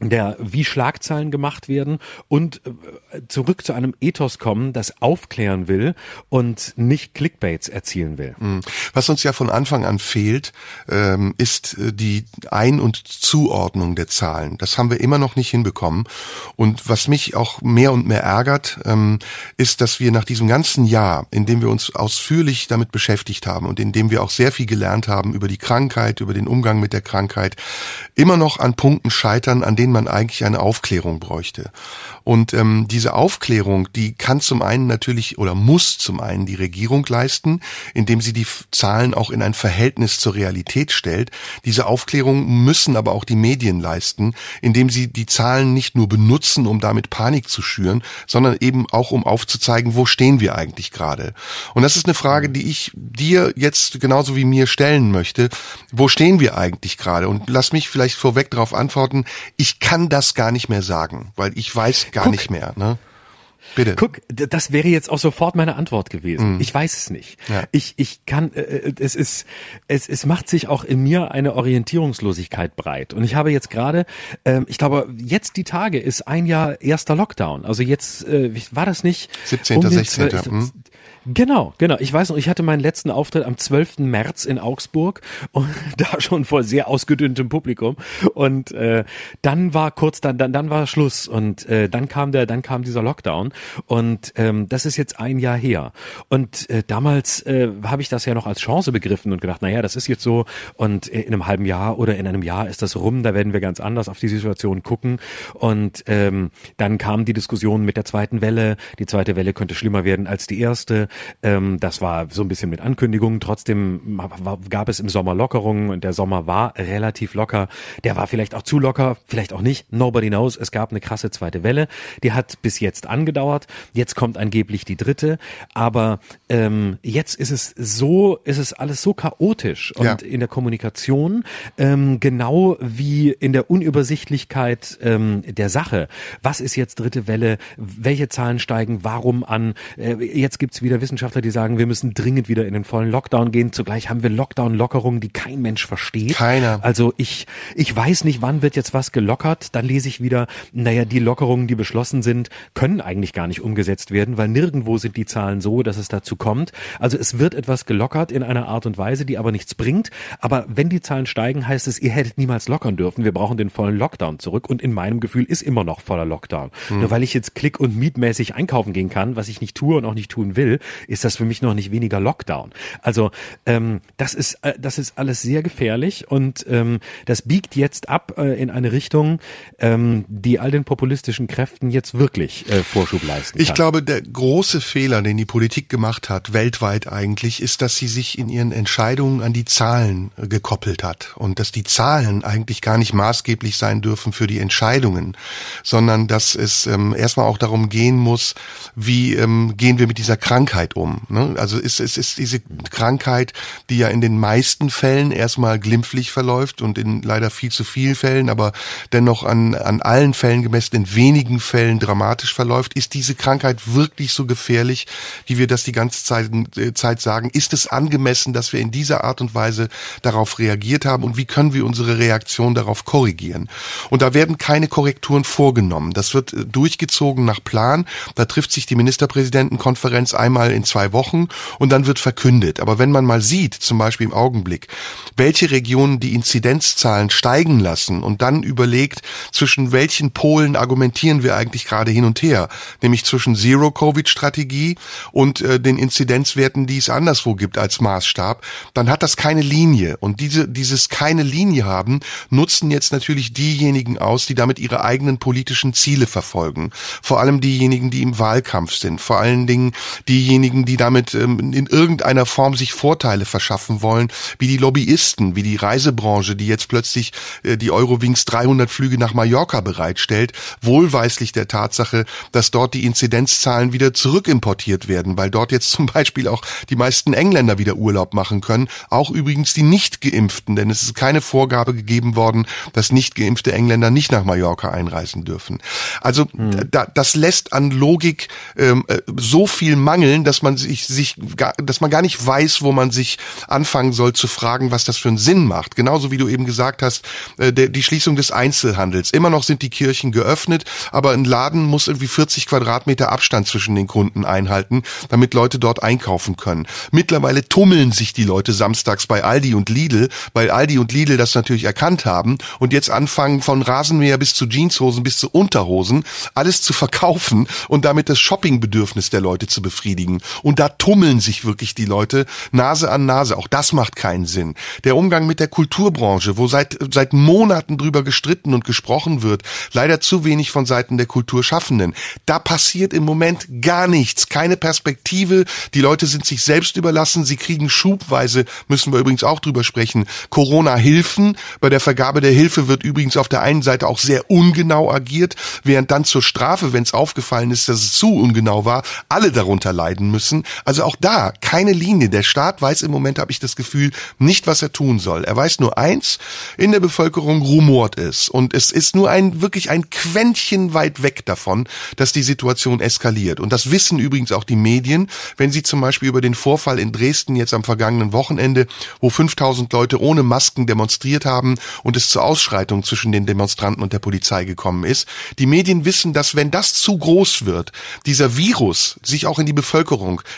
Speaker 3: der wie Schlagzeilen gemacht werden und äh, zurück zu einem Ethos kommen, das aufklären will und nicht Clickbaits erzielen will. Mhm.
Speaker 2: Was uns ja von Anfang an fehlt, ähm, ist äh, die Ein- und Zuordnung der Zahlen. Das haben wir immer noch nicht hinbekommen. Und was mich auch mehr und mehr ärgert, ähm, ist, dass wir nach diesem ganzen Jahr, in dem wir uns ausführlich damit beschäftigt haben und in dem wir auch sehr viel gelernt haben über die Krankheit, über den Umgang mit der Krankheit, immer noch an Punkten scheitern, an denen denen man eigentlich eine Aufklärung bräuchte. Und ähm, diese Aufklärung, die kann zum einen natürlich oder muss zum einen die Regierung leisten, indem sie die Zahlen auch in ein Verhältnis zur Realität stellt. Diese Aufklärung müssen aber auch die Medien leisten, indem sie die Zahlen nicht nur benutzen, um damit Panik zu schüren, sondern eben auch um aufzuzeigen, wo stehen wir eigentlich gerade. Und das ist eine Frage, die ich dir jetzt genauso wie mir stellen möchte. Wo stehen wir eigentlich gerade? Und lass mich vielleicht vorweg darauf antworten. Ich kann das gar nicht mehr sagen, weil ich weiß gar Guck, nicht mehr. Ne?
Speaker 3: Bitte. Guck, das wäre jetzt auch sofort meine Antwort gewesen. Mm. Ich weiß es nicht. Ja. Ich, ich kann, äh, äh, es ist, es, es macht sich auch in mir eine Orientierungslosigkeit breit. Und ich habe jetzt gerade, ähm, ich glaube, jetzt die Tage ist ein Jahr erster Lockdown. Also jetzt äh, war das nicht
Speaker 2: 17. Um 16. 12, hm?
Speaker 3: Genau, genau. Ich weiß noch, ich hatte meinen letzten Auftritt am 12. März in Augsburg und da schon vor sehr ausgedünntem Publikum. Und äh, dann war kurz, dann, dann, dann war Schluss und äh, dann kam der, dann kam dieser Lockdown. Und ähm, das ist jetzt ein Jahr her. Und äh, damals äh, habe ich das ja noch als Chance begriffen und gedacht, naja, das ist jetzt so und in einem halben Jahr oder in einem Jahr ist das rum, da werden wir ganz anders auf die Situation gucken. Und ähm, dann kam die Diskussion mit der zweiten Welle. Die zweite Welle könnte schlimmer werden als die erste. Ähm, das war so ein bisschen mit Ankündigungen. Trotzdem gab es im Sommer Lockerungen und der Sommer war relativ locker. Der war vielleicht auch zu locker, vielleicht auch nicht. Nobody knows. Es gab eine krasse zweite Welle. Die hat bis jetzt angedauert. Jetzt kommt angeblich die dritte. Aber ähm, jetzt ist es so, ist es alles so chaotisch und ja. in der Kommunikation ähm, genau wie in der Unübersichtlichkeit ähm, der Sache. Was ist jetzt dritte Welle? Welche Zahlen steigen? Warum an? Äh, jetzt gibt's wieder Wissenschaftler, die sagen, wir müssen dringend wieder in den vollen Lockdown gehen. Zugleich haben wir Lockdown-Lockerungen, die kein Mensch versteht.
Speaker 2: Keiner.
Speaker 3: Also ich, ich weiß nicht, wann wird jetzt was gelockert. Dann lese ich wieder, naja, die Lockerungen, die beschlossen sind, können eigentlich gar nicht umgesetzt werden, weil nirgendwo sind die Zahlen so, dass es dazu kommt. Also es wird etwas gelockert in einer Art und Weise, die aber nichts bringt. Aber wenn die Zahlen steigen, heißt es, ihr hättet niemals lockern dürfen. Wir brauchen den vollen Lockdown zurück. Und in meinem Gefühl ist immer noch voller Lockdown. Hm. Nur weil ich jetzt klick- und mietmäßig einkaufen gehen kann, was ich nicht tue und auch nicht tun will, ist das für mich noch nicht weniger Lockdown. Also ähm, das ist äh, das ist alles sehr gefährlich und ähm, das biegt jetzt ab äh, in eine Richtung, ähm, die all den populistischen Kräften jetzt wirklich äh, Vorschub leisten kann.
Speaker 2: Ich glaube, der große Fehler, den die Politik gemacht hat, weltweit eigentlich, ist, dass sie sich in ihren Entscheidungen an die Zahlen äh, gekoppelt hat und dass die Zahlen eigentlich gar nicht maßgeblich sein dürfen für die Entscheidungen, sondern dass es ähm, erstmal auch darum gehen muss, wie ähm, gehen wir mit dieser Krankheit um. Ne? Also es, es ist diese Krankheit, die ja in den meisten Fällen erstmal glimpflich verläuft und in leider viel zu vielen Fällen, aber dennoch an, an allen Fällen gemessen in wenigen Fällen dramatisch verläuft. Ist diese Krankheit wirklich so gefährlich, wie wir das die ganze Zeit, äh, Zeit sagen? Ist es angemessen, dass wir in dieser Art und Weise darauf reagiert haben und wie können wir unsere Reaktion darauf korrigieren? Und da werden keine Korrekturen vorgenommen. Das wird äh, durchgezogen nach Plan. Da trifft sich die Ministerpräsidentenkonferenz einmal einmal in zwei Wochen und dann wird verkündet. Aber wenn man mal sieht, zum Beispiel im Augenblick, welche Regionen die Inzidenzzahlen steigen lassen und dann überlegt, zwischen welchen Polen argumentieren wir eigentlich gerade hin und her, nämlich zwischen Zero-Covid-Strategie und äh, den Inzidenzwerten, die es anderswo gibt als Maßstab, dann hat das keine Linie. Und diese, dieses keine Linie haben, nutzen jetzt natürlich diejenigen aus, die damit ihre eigenen politischen Ziele verfolgen. Vor allem diejenigen, die im Wahlkampf sind. Vor allen Dingen diejenigen, die damit ähm, in irgendeiner Form sich Vorteile verschaffen wollen, wie die Lobbyisten, wie die Reisebranche, die jetzt plötzlich äh, die Eurowings 300 Flüge nach Mallorca bereitstellt, wohlweislich der Tatsache, dass dort die Inzidenzzahlen wieder zurückimportiert werden, weil dort jetzt zum Beispiel auch die meisten Engländer wieder Urlaub machen können, auch übrigens die nicht geimpften, denn es ist keine Vorgabe gegeben worden, dass nicht geimpfte Engländer nicht nach Mallorca einreisen dürfen. Also hm. da, das lässt an Logik ähm, äh, so viel mangeln, dass man sich, sich gar, dass man gar nicht weiß, wo man sich anfangen soll zu fragen, was das für einen Sinn macht. Genauso wie du eben gesagt hast, äh, der, die Schließung des Einzelhandels. Immer noch sind die Kirchen geöffnet, aber ein Laden muss irgendwie 40 Quadratmeter Abstand zwischen den Kunden einhalten, damit Leute dort einkaufen können. Mittlerweile tummeln sich die Leute samstags bei Aldi und Lidl, weil Aldi und Lidl das natürlich erkannt haben und jetzt anfangen von Rasenmäher bis zu Jeanshosen bis zu Unterhosen alles zu verkaufen und damit das Shoppingbedürfnis der Leute zu befriedigen. Und da tummeln sich wirklich die Leute Nase an Nase. Auch das macht keinen Sinn. Der Umgang mit der Kulturbranche, wo seit, seit Monaten drüber gestritten und gesprochen wird, leider zu wenig von Seiten der Kulturschaffenden. Da passiert im Moment gar nichts. Keine Perspektive. Die Leute sind sich selbst überlassen. Sie kriegen schubweise, müssen wir übrigens auch drüber sprechen, Corona-Hilfen. Bei der Vergabe der Hilfe wird übrigens auf der einen Seite auch sehr ungenau agiert, während dann zur Strafe, wenn es aufgefallen ist, dass es zu ungenau war, alle darunter leiden müssen. Also auch da keine Linie. Der Staat weiß im Moment, habe ich das Gefühl, nicht, was er tun soll. Er weiß nur eins, in der Bevölkerung rumort es. Und es ist nur ein, wirklich ein Quäntchen weit weg davon, dass die Situation eskaliert. Und das wissen übrigens auch die Medien, wenn sie zum Beispiel über den Vorfall in Dresden jetzt am vergangenen Wochenende, wo 5000 Leute ohne Masken demonstriert haben und es zur Ausschreitung zwischen den Demonstranten und der Polizei gekommen ist. Die Medien wissen, dass wenn das zu groß wird, dieser Virus sich auch in die Bevölkerung,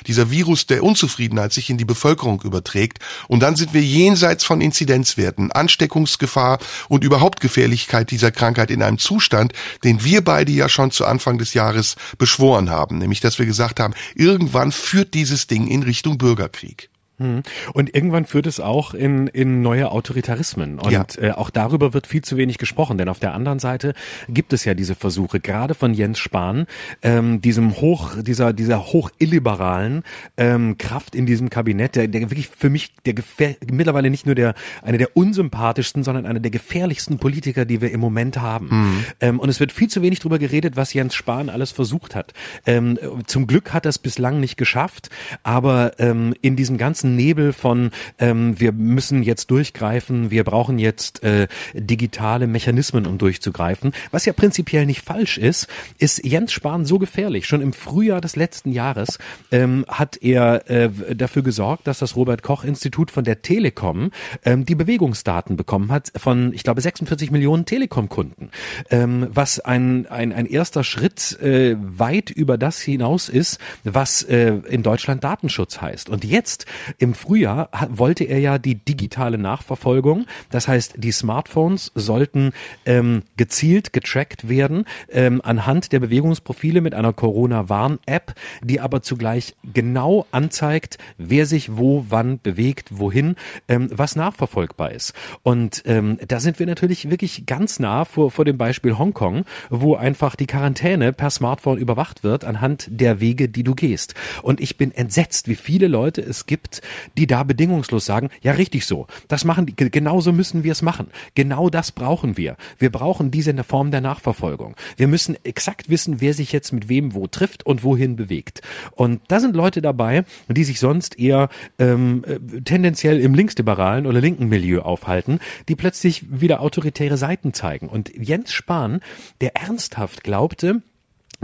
Speaker 2: dieser Virus der Unzufriedenheit sich in die Bevölkerung überträgt. Und dann sind wir jenseits von Inzidenzwerten, Ansteckungsgefahr und überhaupt Gefährlichkeit dieser Krankheit in einem Zustand, den wir beide ja schon zu Anfang des Jahres beschworen haben, nämlich dass wir gesagt haben, irgendwann führt dieses Ding in Richtung Bürgerkrieg.
Speaker 3: Hm. Und irgendwann führt es auch in, in neue Autoritarismen. Und ja. äh, auch darüber wird viel zu wenig gesprochen, denn auf der anderen Seite gibt es ja diese Versuche, gerade von Jens Spahn, ähm, diesem hoch, dieser, dieser hoch illiberalen ähm, Kraft in diesem Kabinett, der, der wirklich für mich der gefähr mittlerweile nicht nur der eine der unsympathischsten, sondern einer der gefährlichsten Politiker, die wir im Moment haben. Mhm. Ähm, und es wird viel zu wenig darüber geredet, was Jens Spahn alles versucht hat. Ähm, zum Glück hat er es bislang nicht geschafft, aber ähm, in diesem ganzen Nebel von ähm, wir müssen jetzt durchgreifen, wir brauchen jetzt äh, digitale Mechanismen, um durchzugreifen, was ja prinzipiell nicht falsch ist, ist Jens Spahn so gefährlich. Schon im Frühjahr des letzten Jahres ähm, hat er äh, dafür gesorgt, dass das Robert Koch Institut von der Telekom ähm, die Bewegungsdaten bekommen hat von, ich glaube, 46 Millionen Telekom-Kunden, ähm, was ein, ein, ein erster Schritt äh, weit über das hinaus ist, was äh, in Deutschland Datenschutz heißt. Und jetzt im Frühjahr wollte er ja die digitale Nachverfolgung. Das heißt, die Smartphones sollten ähm, gezielt getrackt werden ähm, anhand der Bewegungsprofile mit einer Corona-Warn-App, die aber zugleich genau anzeigt, wer sich wo, wann bewegt, wohin, ähm, was nachverfolgbar ist. Und ähm, da sind wir natürlich wirklich ganz nah vor, vor dem Beispiel Hongkong, wo einfach die Quarantäne per Smartphone überwacht wird anhand der Wege, die du gehst. Und ich bin entsetzt, wie viele Leute es gibt, die da bedingungslos sagen, ja richtig so, das machen die, genauso müssen wir es machen. Genau das brauchen wir. Wir brauchen diese der Form der Nachverfolgung. Wir müssen exakt wissen, wer sich jetzt mit wem wo trifft und wohin bewegt. Und da sind Leute dabei, die sich sonst eher ähm, äh, tendenziell im linksliberalen oder linken Milieu aufhalten, die plötzlich wieder autoritäre Seiten zeigen. Und Jens Spahn, der ernsthaft glaubte,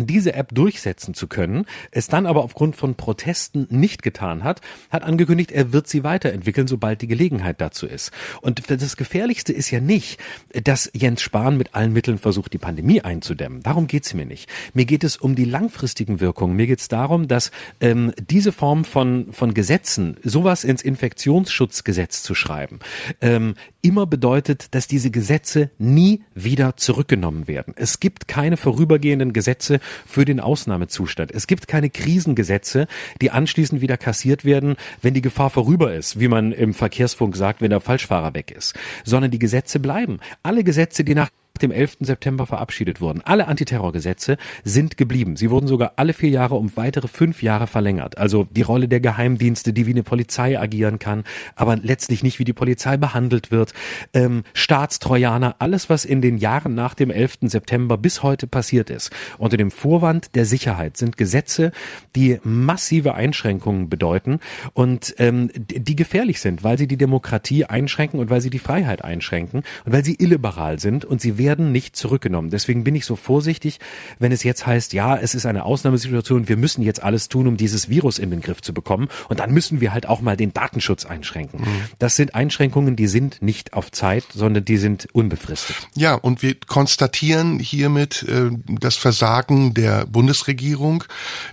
Speaker 3: diese App durchsetzen zu können, es dann aber aufgrund von Protesten nicht getan hat, hat angekündigt, er wird sie weiterentwickeln, sobald die Gelegenheit dazu ist. Und das Gefährlichste ist ja nicht, dass Jens Spahn mit allen Mitteln versucht, die Pandemie einzudämmen. Darum geht's mir nicht. Mir geht es um die langfristigen Wirkungen. Mir geht's darum, dass ähm, diese Form von, von Gesetzen, sowas ins Infektionsschutzgesetz zu schreiben, ähm, immer bedeutet, dass diese Gesetze nie wieder zurückgenommen werden. Es gibt keine vorübergehenden Gesetze für den Ausnahmezustand. Es gibt keine Krisengesetze, die anschließend wieder kassiert werden, wenn die Gefahr vorüber ist, wie man im Verkehrsfunk sagt, wenn der Falschfahrer weg ist, sondern die Gesetze bleiben. Alle Gesetze, die nach dem 11. September verabschiedet wurden. Alle Antiterrorgesetze sind geblieben. Sie wurden sogar alle vier Jahre um weitere fünf Jahre verlängert. Also die Rolle der Geheimdienste, die wie eine Polizei agieren kann, aber letztlich nicht wie die Polizei behandelt wird. Ähm, Staatstrojaner, alles, was in den Jahren nach dem 11. September bis heute passiert ist, unter dem Vorwand der Sicherheit sind Gesetze, die massive Einschränkungen bedeuten und ähm, die gefährlich sind, weil sie die Demokratie einschränken und weil sie die Freiheit einschränken und weil sie illiberal sind und sie werden nicht zurückgenommen. Deswegen bin ich so vorsichtig, wenn es jetzt heißt, ja, es ist eine Ausnahmesituation, wir müssen jetzt alles tun, um dieses Virus in den Griff zu bekommen und dann müssen wir halt auch mal den Datenschutz einschränken. Mhm. Das sind Einschränkungen, die sind nicht auf Zeit, sondern die sind unbefristet.
Speaker 2: Ja, und wir konstatieren hiermit äh, das Versagen der Bundesregierung,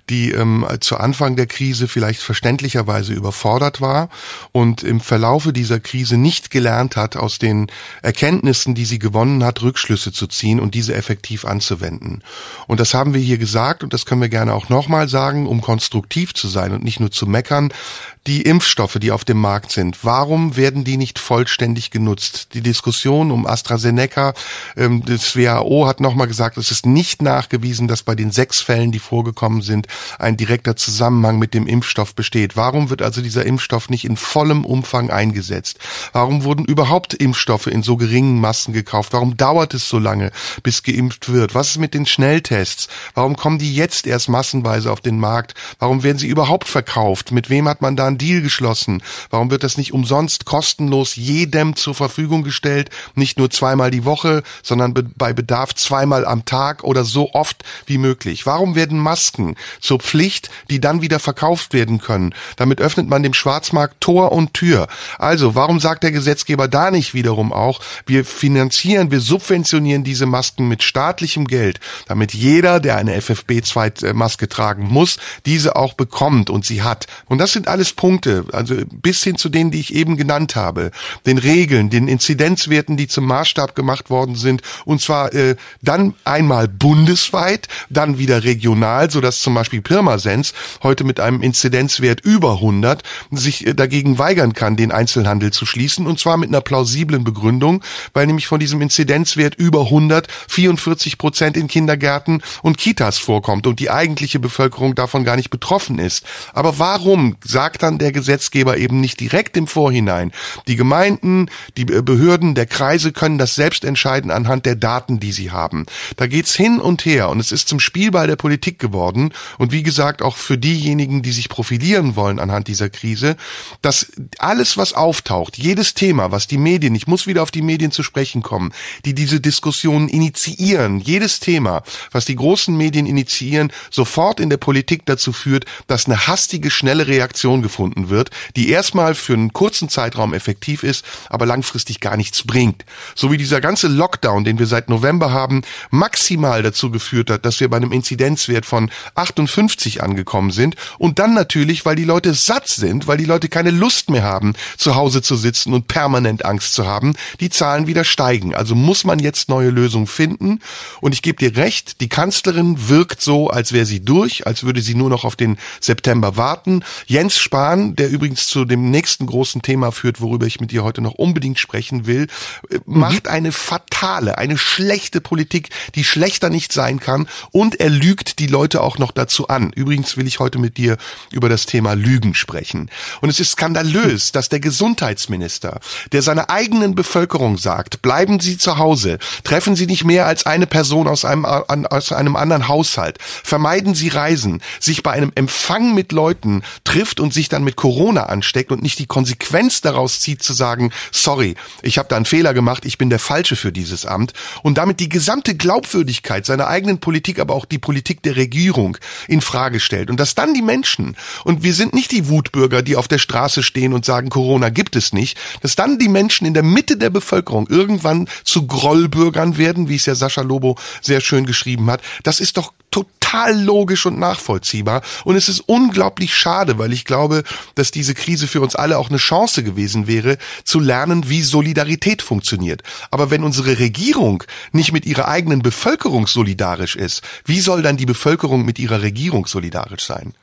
Speaker 2: die ähm, zu Anfang der Krise vielleicht verständlicherweise überfordert war und im Verlaufe dieser Krise nicht gelernt hat aus den Erkenntnissen, die sie gewonnen hat, Rückschlüsse zu ziehen und diese effektiv anzuwenden. Und das haben wir hier gesagt und das können wir gerne auch nochmal sagen, um konstruktiv zu sein und nicht nur zu meckern die Impfstoffe, die auf dem Markt sind, warum werden die nicht vollständig genutzt? Die Diskussion um AstraZeneca, ähm, das WHO hat nochmal gesagt, es ist nicht nachgewiesen, dass bei den sechs Fällen, die vorgekommen sind, ein direkter Zusammenhang mit dem Impfstoff besteht. Warum wird also dieser Impfstoff nicht in vollem Umfang eingesetzt? Warum wurden überhaupt Impfstoffe in so geringen Massen gekauft? Warum dauert es so lange, bis geimpft wird? Was ist mit den Schnelltests? Warum kommen die jetzt erst massenweise auf den Markt? Warum werden sie überhaupt verkauft? Mit wem hat man da einen Deal geschlossen? Warum wird das nicht umsonst kostenlos jedem zur Verfügung gestellt? Nicht nur zweimal die Woche, sondern be bei Bedarf zweimal am Tag oder so oft wie möglich. Warum werden Masken zur Pflicht, die dann wieder verkauft werden können? Damit öffnet man dem Schwarzmarkt Tor und Tür. Also, warum sagt der Gesetzgeber da nicht wiederum auch, wir finanzieren, wir subventionieren diese Masken mit staatlichem Geld, damit jeder, der eine FFB2-Maske tragen muss, diese auch bekommt und sie hat. Und das sind alles Punkte, also bis hin zu denen, die ich eben genannt habe, den Regeln, den Inzidenzwerten, die zum Maßstab gemacht worden sind, und zwar äh, dann einmal bundesweit, dann wieder regional, so dass zum Beispiel Pirmasens heute mit einem Inzidenzwert über 100 sich äh, dagegen weigern kann, den Einzelhandel zu schließen, und zwar mit einer plausiblen Begründung, weil nämlich von diesem Inzidenzwert über 100 44 Prozent in Kindergärten und Kitas vorkommt und die eigentliche Bevölkerung davon gar nicht betroffen ist. Aber warum sagt dann der Gesetzgeber eben nicht direkt im Vorhinein. Die Gemeinden, die Behörden der Kreise können das selbst entscheiden anhand der Daten, die sie haben. Da geht's hin und her und es ist zum Spielball der Politik geworden und wie gesagt auch für diejenigen, die sich profilieren wollen anhand dieser Krise, dass alles, was auftaucht, jedes Thema, was die Medien, ich muss wieder auf die Medien zu sprechen kommen, die diese Diskussionen initiieren, jedes Thema, was die großen Medien initiieren, sofort in der Politik dazu führt, dass eine hastige, schnelle Reaktion gefunden gefunden wird, die erstmal für einen kurzen Zeitraum effektiv ist, aber langfristig gar nichts bringt. So wie dieser ganze Lockdown, den wir seit November haben, maximal dazu geführt hat, dass wir bei einem Inzidenzwert von 58 angekommen sind und dann natürlich, weil die Leute satt sind, weil die Leute keine Lust mehr haben, zu Hause zu sitzen und permanent Angst zu haben, die Zahlen wieder steigen. Also muss man jetzt neue Lösungen finden und ich gebe dir recht, die Kanzlerin wirkt so, als wäre sie durch, als würde sie nur noch auf den September warten. Jens Spahn der übrigens zu dem nächsten großen Thema führt, worüber ich mit dir heute noch unbedingt sprechen will, äh, mhm. macht eine fatale, eine schlechte Politik, die schlechter nicht sein kann und er lügt die Leute auch noch dazu an. Übrigens will ich heute mit dir über das Thema Lügen sprechen. Und es ist skandalös, dass der Gesundheitsminister, der seiner eigenen Bevölkerung sagt, bleiben Sie zu Hause, Treffen Sie nicht mehr als eine Person aus einem, aus einem anderen Haushalt. Vermeiden Sie Reisen. Sich bei einem Empfang mit Leuten trifft und sich dann mit Corona ansteckt und nicht die Konsequenz daraus zieht zu sagen, sorry, ich habe da einen Fehler gemacht, ich bin der Falsche für dieses Amt und damit die gesamte Glaubwürdigkeit seiner eigenen Politik, aber auch die Politik der Regierung in Frage stellt und dass dann die Menschen und wir sind nicht die Wutbürger, die auf der Straße stehen und sagen, Corona gibt es nicht, dass dann die Menschen in der Mitte der Bevölkerung irgendwann zu Grollbürgern werden, wie es ja Sascha Lobo sehr schön geschrieben hat, das ist doch total logisch und nachvollziehbar. Und es ist unglaublich schade, weil ich glaube, dass diese Krise für uns alle auch eine Chance gewesen wäre, zu lernen, wie Solidarität funktioniert. Aber wenn unsere Regierung nicht mit ihrer eigenen Bevölkerung solidarisch ist, wie soll dann die Bevölkerung mit ihrer Regierung solidarisch sein?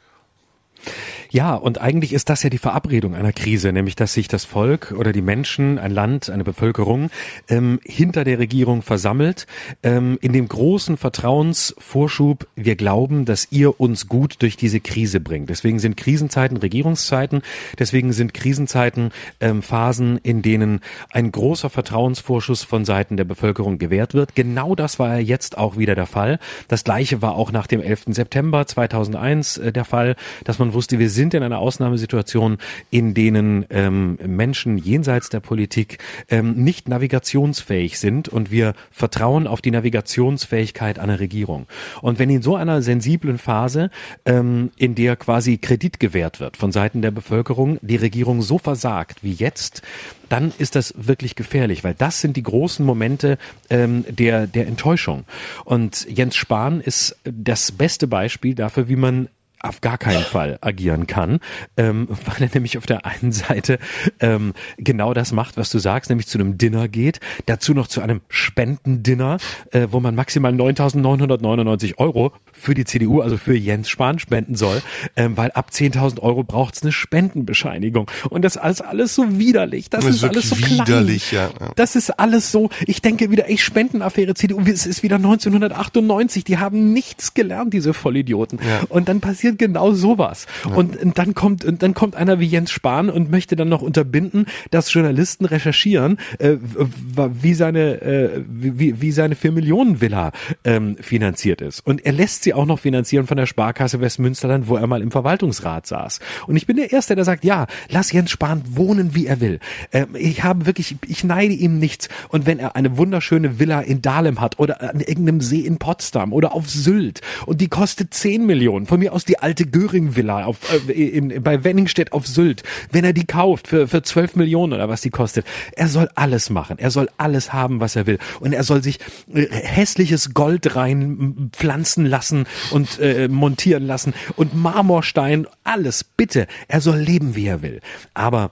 Speaker 3: Ja, und eigentlich ist das ja die Verabredung einer Krise, nämlich dass sich das Volk oder die Menschen, ein Land, eine Bevölkerung ähm, hinter der Regierung versammelt, ähm, in dem großen Vertrauensvorschub, wir glauben, dass ihr uns gut durch diese Krise bringt. Deswegen sind Krisenzeiten Regierungszeiten, deswegen sind Krisenzeiten ähm, Phasen, in denen ein großer Vertrauensvorschuss von Seiten der Bevölkerung gewährt wird. Genau das war jetzt auch wieder der Fall. Das gleiche war auch nach dem 11. September 2001 äh, der Fall, dass man wusste, wir sind sind in einer Ausnahmesituation, in denen ähm, Menschen jenseits der Politik ähm, nicht navigationsfähig sind und wir vertrauen auf die Navigationsfähigkeit einer Regierung. Und wenn in so einer sensiblen Phase, ähm, in der quasi Kredit gewährt wird von Seiten der Bevölkerung, die Regierung so versagt wie jetzt, dann ist das wirklich gefährlich, weil das sind die großen Momente ähm, der, der Enttäuschung. Und Jens Spahn ist das beste Beispiel dafür, wie man auf gar keinen Fall agieren kann, ähm, weil er nämlich auf der einen Seite ähm, genau das macht, was du sagst, nämlich zu einem Dinner geht, dazu noch zu einem Spendendinner, äh, wo man maximal 9.999 Euro für die CDU, also für Jens Spahn spenden soll, ähm, weil ab 10.000 Euro braucht es eine Spendenbescheinigung. Und das ist alles so widerlich, das, das ist, ist alles so widerlich, klein. Ja, ja. Das ist alles so, ich denke wieder, ich Spendenaffäre CDU, es ist wieder 1998, die haben nichts gelernt, diese Vollidioten. Ja. Und dann passiert passiert genau sowas. Ja. Und, und dann kommt und dann kommt einer wie Jens Spahn und möchte dann noch unterbinden, dass Journalisten recherchieren, äh, wie seine äh, wie, wie seine 4 Millionen Villa ähm, finanziert ist. Und er lässt sie auch noch finanzieren von der Sparkasse Westmünsterland, wo er mal im Verwaltungsrat saß. Und ich bin der Erste, der sagt, ja, lass Jens Spahn wohnen, wie er will. Ähm, ich habe wirklich, ich neide ihm nichts. Und wenn er eine wunderschöne Villa in Dahlem hat oder an irgendeinem See in Potsdam oder auf Sylt und die kostet 10 Millionen, von mir aus die alte Göring-Villa auf, äh, in, bei Wenningstedt auf Sylt, wenn er die kauft für, für 12 Millionen oder was die kostet, er soll alles machen. Er soll alles haben, was er will. Und er soll sich äh, hässliches Gold rein pflanzen lassen und äh, montieren lassen und Marmorstein, alles, bitte. Er soll leben, wie er will. Aber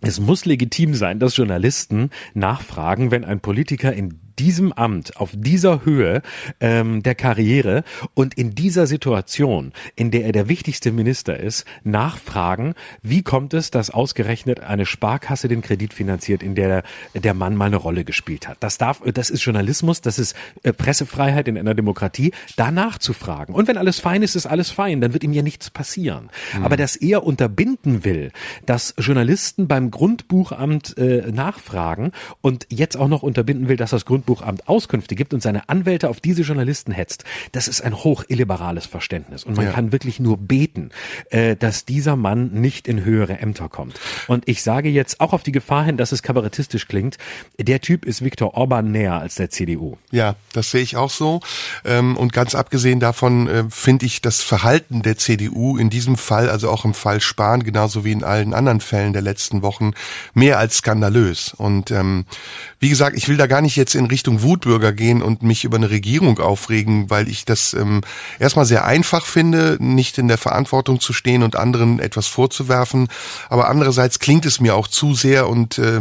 Speaker 3: es muss legitim sein, dass Journalisten nachfragen, wenn ein Politiker in diesem Amt, auf dieser Höhe ähm, der Karriere und in dieser Situation, in der er der wichtigste Minister ist, nachfragen, wie kommt es, dass ausgerechnet eine Sparkasse den Kredit finanziert, in der der Mann mal eine Rolle gespielt hat. Das darf, das ist Journalismus, das ist äh, Pressefreiheit in einer Demokratie, danach zu fragen. Und wenn alles fein ist, ist alles fein, dann wird ihm ja nichts passieren. Mhm. Aber dass er unterbinden will, dass Journalisten beim Grundbuchamt äh, nachfragen und jetzt auch noch unterbinden will, dass das Grund Grundbuchamt Auskünfte gibt und seine Anwälte auf diese Journalisten hetzt, das ist ein hoch illiberales Verständnis. Und man ja. kann wirklich nur beten, äh, dass dieser Mann nicht in höhere Ämter kommt. Und ich sage jetzt auch auf die Gefahr hin, dass es kabarettistisch klingt, der Typ ist Viktor Orban näher als der CDU.
Speaker 2: Ja, das sehe ich auch so. Ähm, und ganz abgesehen davon äh, finde ich das Verhalten der CDU in diesem Fall, also auch im Fall Spahn, genauso wie in allen anderen Fällen der letzten Wochen, mehr als skandalös. Und ähm, wie gesagt, ich will da gar nicht jetzt in Richtung Wutbürger gehen und mich über eine Regierung aufregen, weil ich das ähm, erstmal sehr einfach finde, nicht in der Verantwortung zu stehen und anderen etwas vorzuwerfen. Aber andererseits klingt es mir auch zu sehr und äh,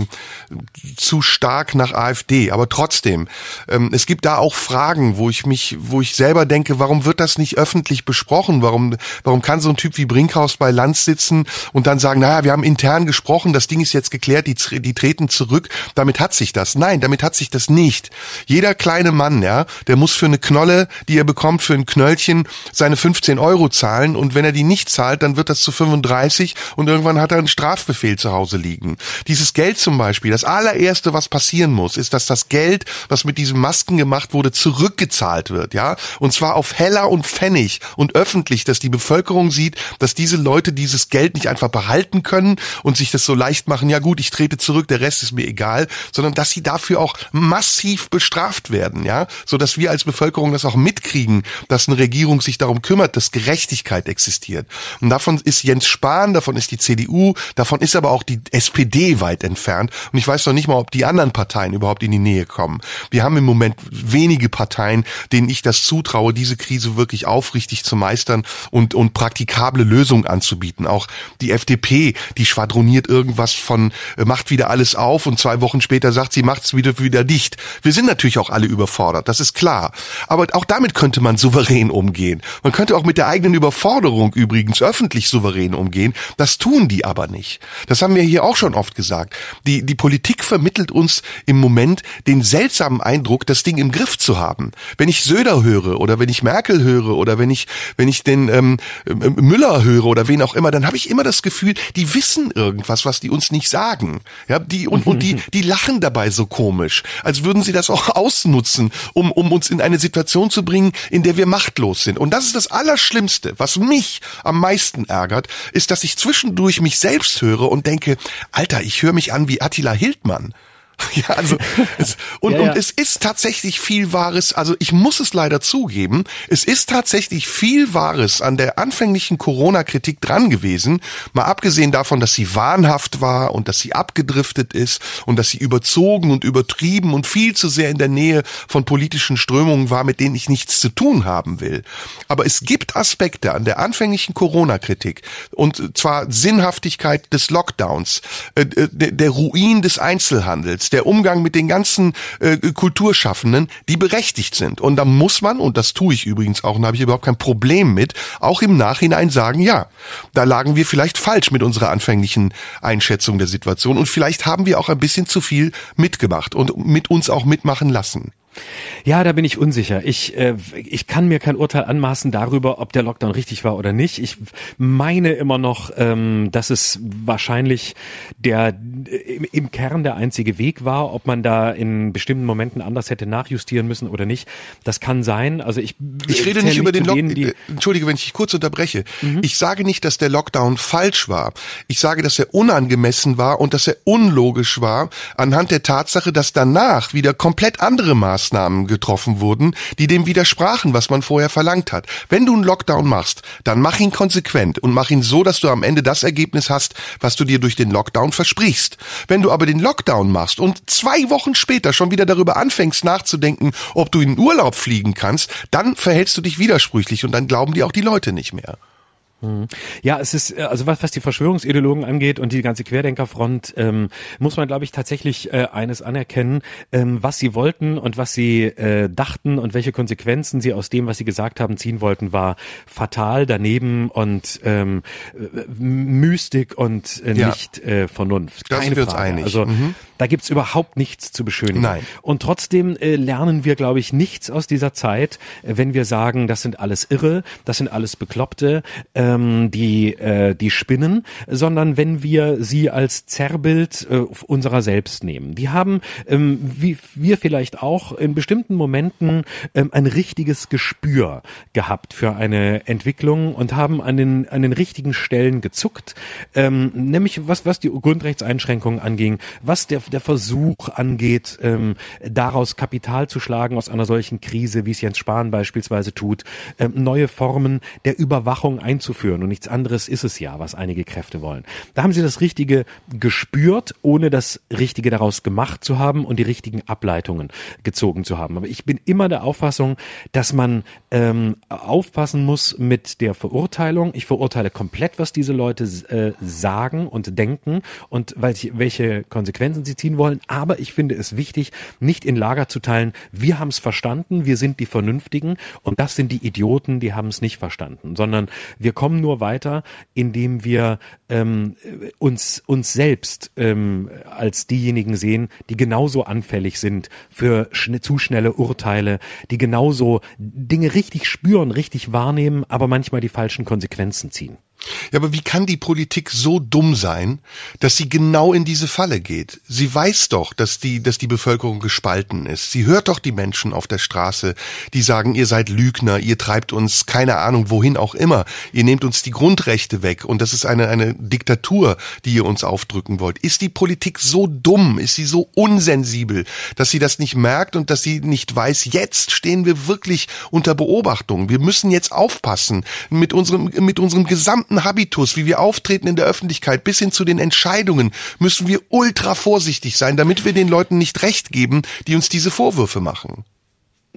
Speaker 2: zu stark nach AfD. Aber trotzdem, ähm, es gibt da auch Fragen, wo ich mich, wo ich selber denke, warum wird das nicht öffentlich besprochen? Warum, warum kann so ein Typ wie Brinkhaus bei Lanz sitzen und dann sagen, naja, wir haben intern gesprochen, das Ding ist jetzt geklärt, die, die treten zurück, damit hat sich das. Nein, damit hat sich das nicht nicht. Jeder kleine Mann, ja, der muss für eine Knolle, die er bekommt, für ein Knöllchen seine 15 Euro zahlen und wenn er die nicht zahlt, dann wird das zu 35 und irgendwann hat er einen Strafbefehl zu Hause liegen. Dieses Geld zum Beispiel, das allererste, was passieren muss, ist, dass das Geld, was mit diesen Masken gemacht wurde, zurückgezahlt wird, ja, und zwar auf Heller und Pfennig und öffentlich, dass die Bevölkerung sieht, dass diese Leute dieses Geld nicht einfach behalten können und sich das so leicht machen, ja gut, ich trete zurück, der Rest ist mir egal, sondern dass sie dafür auch massiv bestraft werden, ja, so dass wir als Bevölkerung das auch mitkriegen, dass eine Regierung sich darum kümmert, dass Gerechtigkeit existiert. Und davon ist Jens Spahn, davon ist die CDU, davon ist aber auch die SPD weit entfernt. Und ich weiß noch nicht mal, ob die anderen Parteien überhaupt in die Nähe kommen. Wir haben im Moment wenige Parteien, denen ich das zutraue, diese Krise wirklich aufrichtig zu meistern und, und praktikable Lösungen anzubieten. Auch die FDP, die schwadroniert irgendwas von, äh, macht wieder alles auf und zwei Wochen später sagt sie, macht's wieder, wieder dicht. Wir sind natürlich auch alle überfordert, das ist klar. Aber auch damit könnte man souverän umgehen. Man könnte auch mit der eigenen Überforderung übrigens öffentlich souverän umgehen. Das tun die aber nicht. Das haben wir hier auch schon oft gesagt. Die, die Politik vermittelt uns im Moment den seltsamen Eindruck, das Ding im Griff zu haben. Wenn ich Söder höre oder wenn ich Merkel höre oder wenn ich, wenn ich den ähm, Müller höre oder wen auch immer, dann habe ich immer das Gefühl, die wissen irgendwas, was die uns nicht sagen. Ja, die und, und die, die lachen dabei so komisch, als würden sie das auch ausnutzen, um, um uns in eine Situation zu bringen, in der wir machtlos sind. Und das ist das Allerschlimmste, was mich am meisten ärgert, ist, dass ich zwischendurch mich selbst höre und denke, Alter, ich höre mich an wie Attila Hildmann. Ja, also es, und, ja, ja. und es ist tatsächlich viel Wahres, also ich muss es leider zugeben, es ist tatsächlich viel Wahres an der anfänglichen Corona-Kritik dran gewesen, mal abgesehen davon, dass sie wahnhaft war und dass sie abgedriftet ist und dass sie überzogen und übertrieben und viel zu sehr in der Nähe von politischen Strömungen war, mit denen ich nichts zu tun haben will. Aber es gibt Aspekte an der anfänglichen Corona-Kritik und zwar Sinnhaftigkeit des Lockdowns, äh, äh der Ruin des Einzelhandels, der Umgang mit den ganzen äh, Kulturschaffenden, die berechtigt sind. Und da muss man, und das tue ich übrigens auch, und da habe ich überhaupt kein Problem mit, auch im Nachhinein sagen, ja, da lagen wir vielleicht falsch mit unserer anfänglichen Einschätzung der Situation und vielleicht haben wir auch ein bisschen zu viel mitgemacht und mit uns auch mitmachen lassen.
Speaker 3: Ja, da bin ich unsicher. Ich, äh, ich kann mir kein Urteil anmaßen darüber, ob der Lockdown richtig war oder nicht. Ich meine immer noch, ähm, dass es wahrscheinlich der im, im Kern der einzige Weg war. Ob man da in bestimmten Momenten anders hätte nachjustieren müssen oder nicht, das kann sein. Also ich
Speaker 2: ich rede nicht über den Lockdown. Äh, entschuldige, wenn ich dich kurz unterbreche. Mhm. Ich sage nicht, dass der Lockdown falsch war. Ich sage, dass er unangemessen war und dass er unlogisch war anhand der Tatsache, dass danach wieder komplett andere Maßnahmen Maßnahmen getroffen wurden, die dem widersprachen, was man vorher verlangt hat. Wenn du einen Lockdown machst, dann mach ihn konsequent und mach ihn so, dass du am Ende das Ergebnis hast, was du dir durch den Lockdown versprichst. Wenn du aber den Lockdown machst und zwei Wochen später schon wieder darüber anfängst nachzudenken, ob du in Urlaub fliegen kannst, dann verhältst du dich widersprüchlich und dann glauben dir auch die Leute nicht mehr.
Speaker 3: Mhm. Ja, es ist, äh, also was, was die Verschwörungsideologen angeht und die ganze Querdenkerfront, ähm, muss man, glaube ich, tatsächlich äh, eines anerkennen, ähm, was sie wollten und was sie äh, dachten und welche Konsequenzen sie aus dem, was sie gesagt haben, ziehen wollten, war fatal daneben und ähm, Mystik und äh, ja. nicht äh, Vernunft.
Speaker 2: Da sind wir uns einig. Also mhm.
Speaker 3: Da gibt's überhaupt nichts zu beschönigen.
Speaker 2: Nein.
Speaker 3: Und trotzdem äh, lernen wir, glaube ich, nichts aus dieser Zeit, äh, wenn wir sagen, das sind alles Irre, das sind alles Bekloppte. Äh, ähm, die, äh, die spinnen, sondern wenn wir sie als Zerrbild äh, unserer selbst nehmen. Die haben, ähm, wie wir vielleicht auch in bestimmten Momenten ähm, ein richtiges Gespür gehabt für eine Entwicklung und haben an den, an den richtigen Stellen gezuckt, ähm, nämlich was, was die Grundrechtseinschränkungen anging, was der, der Versuch angeht, ähm, daraus Kapital zu schlagen aus einer solchen Krise, wie es Jens Spahn beispielsweise tut, ähm, neue Formen der Überwachung einzuführen führen. Und nichts anderes ist es ja, was einige Kräfte wollen. Da haben sie das Richtige gespürt, ohne das Richtige daraus gemacht zu haben und die richtigen Ableitungen gezogen zu haben. Aber ich bin immer der Auffassung, dass man ähm, aufpassen muss mit der Verurteilung. Ich verurteile komplett, was diese Leute äh, sagen und denken und welche Konsequenzen sie sie ziehen wollen. Aber ich finde es wichtig, nicht in Lager zu teilen. Wir haben es verstanden, wir sind die Vernünftigen und das sind die Idioten, die haben es nicht verstanden, sondern wir kommen nur weiter, indem wir ähm, uns uns selbst ähm, als diejenigen sehen, die genauso anfällig sind für schn zu schnelle Urteile, die genauso Dinge richtig spüren, richtig wahrnehmen, aber manchmal die falschen Konsequenzen ziehen.
Speaker 2: Ja, aber wie kann die Politik so dumm sein, dass sie genau in diese Falle geht? Sie weiß doch, dass die, dass die Bevölkerung gespalten ist. Sie hört doch die Menschen auf der Straße, die sagen, ihr seid Lügner, ihr treibt uns keine Ahnung wohin auch immer, ihr nehmt uns die Grundrechte weg und das ist eine, eine Diktatur, die ihr uns aufdrücken wollt. Ist die Politik so dumm, ist sie so unsensibel, dass sie das nicht merkt und dass sie nicht weiß, jetzt stehen wir wirklich unter Beobachtung. Wir müssen jetzt aufpassen mit unserem, mit unserem gesamten gesamten Habitus, wie wir auftreten in der Öffentlichkeit, bis hin zu den Entscheidungen, müssen wir ultra vorsichtig sein, damit wir den Leuten nicht recht geben, die uns diese Vorwürfe machen.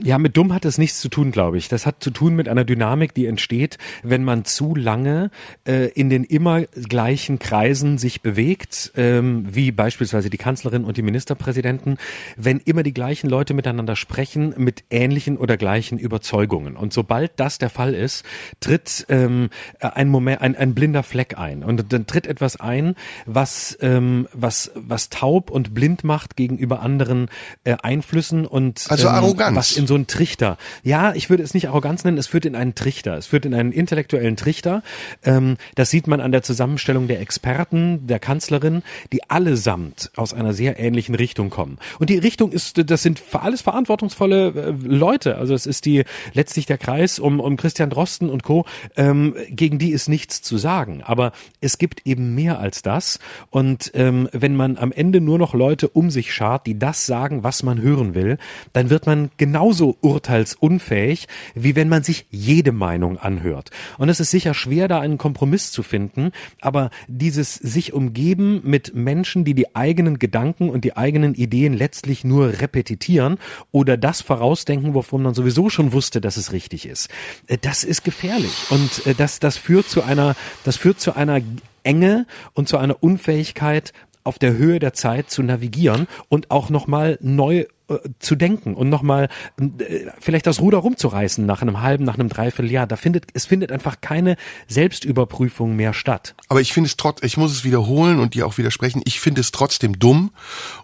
Speaker 3: Ja, mit dumm hat das nichts zu tun, glaube ich. Das hat zu tun mit einer Dynamik, die entsteht, wenn man zu lange äh, in den immer gleichen Kreisen sich bewegt, ähm, wie beispielsweise die Kanzlerin und die Ministerpräsidenten, wenn immer die gleichen Leute miteinander sprechen mit ähnlichen oder gleichen Überzeugungen. Und sobald das der Fall ist, tritt ähm, ein Moment, ein, ein blinder Fleck ein. Und dann tritt etwas ein, was ähm, was was taub und blind macht gegenüber anderen äh, Einflüssen und
Speaker 2: also Arroganz
Speaker 3: in so einen Trichter. Ja, ich würde es nicht Arroganz nennen, es führt in einen Trichter. Es führt in einen intellektuellen Trichter. Ähm, das sieht man an der Zusammenstellung der Experten, der Kanzlerin, die allesamt aus einer sehr ähnlichen Richtung kommen. Und die Richtung ist, das sind alles verantwortungsvolle äh, Leute. Also es ist die letztlich der Kreis um, um Christian Drosten und Co., ähm, gegen die ist nichts zu sagen. Aber es gibt eben mehr als das. Und ähm, wenn man am Ende nur noch Leute um sich schart, die das sagen, was man hören will, dann wird man genauso genauso urteilsunfähig, wie wenn man sich jede Meinung anhört. Und es ist sicher schwer, da einen Kompromiss zu finden, aber dieses sich umgeben mit Menschen, die die eigenen Gedanken und die eigenen Ideen letztlich nur repetitieren oder das vorausdenken, wovon man sowieso schon wusste, dass es richtig ist, äh, das ist gefährlich. Und äh, das, das führt zu einer, das führt zu einer Enge und zu einer Unfähigkeit, auf der Höhe der Zeit zu navigieren und auch nochmal neu äh, zu denken und nochmal äh, vielleicht das Ruder rumzureißen nach einem halben, nach einem Dreivierteljahr. Da findet, es findet einfach keine Selbstüberprüfung mehr statt.
Speaker 2: Aber ich finde es trotz, ich muss es wiederholen und dir auch widersprechen, ich finde es trotzdem dumm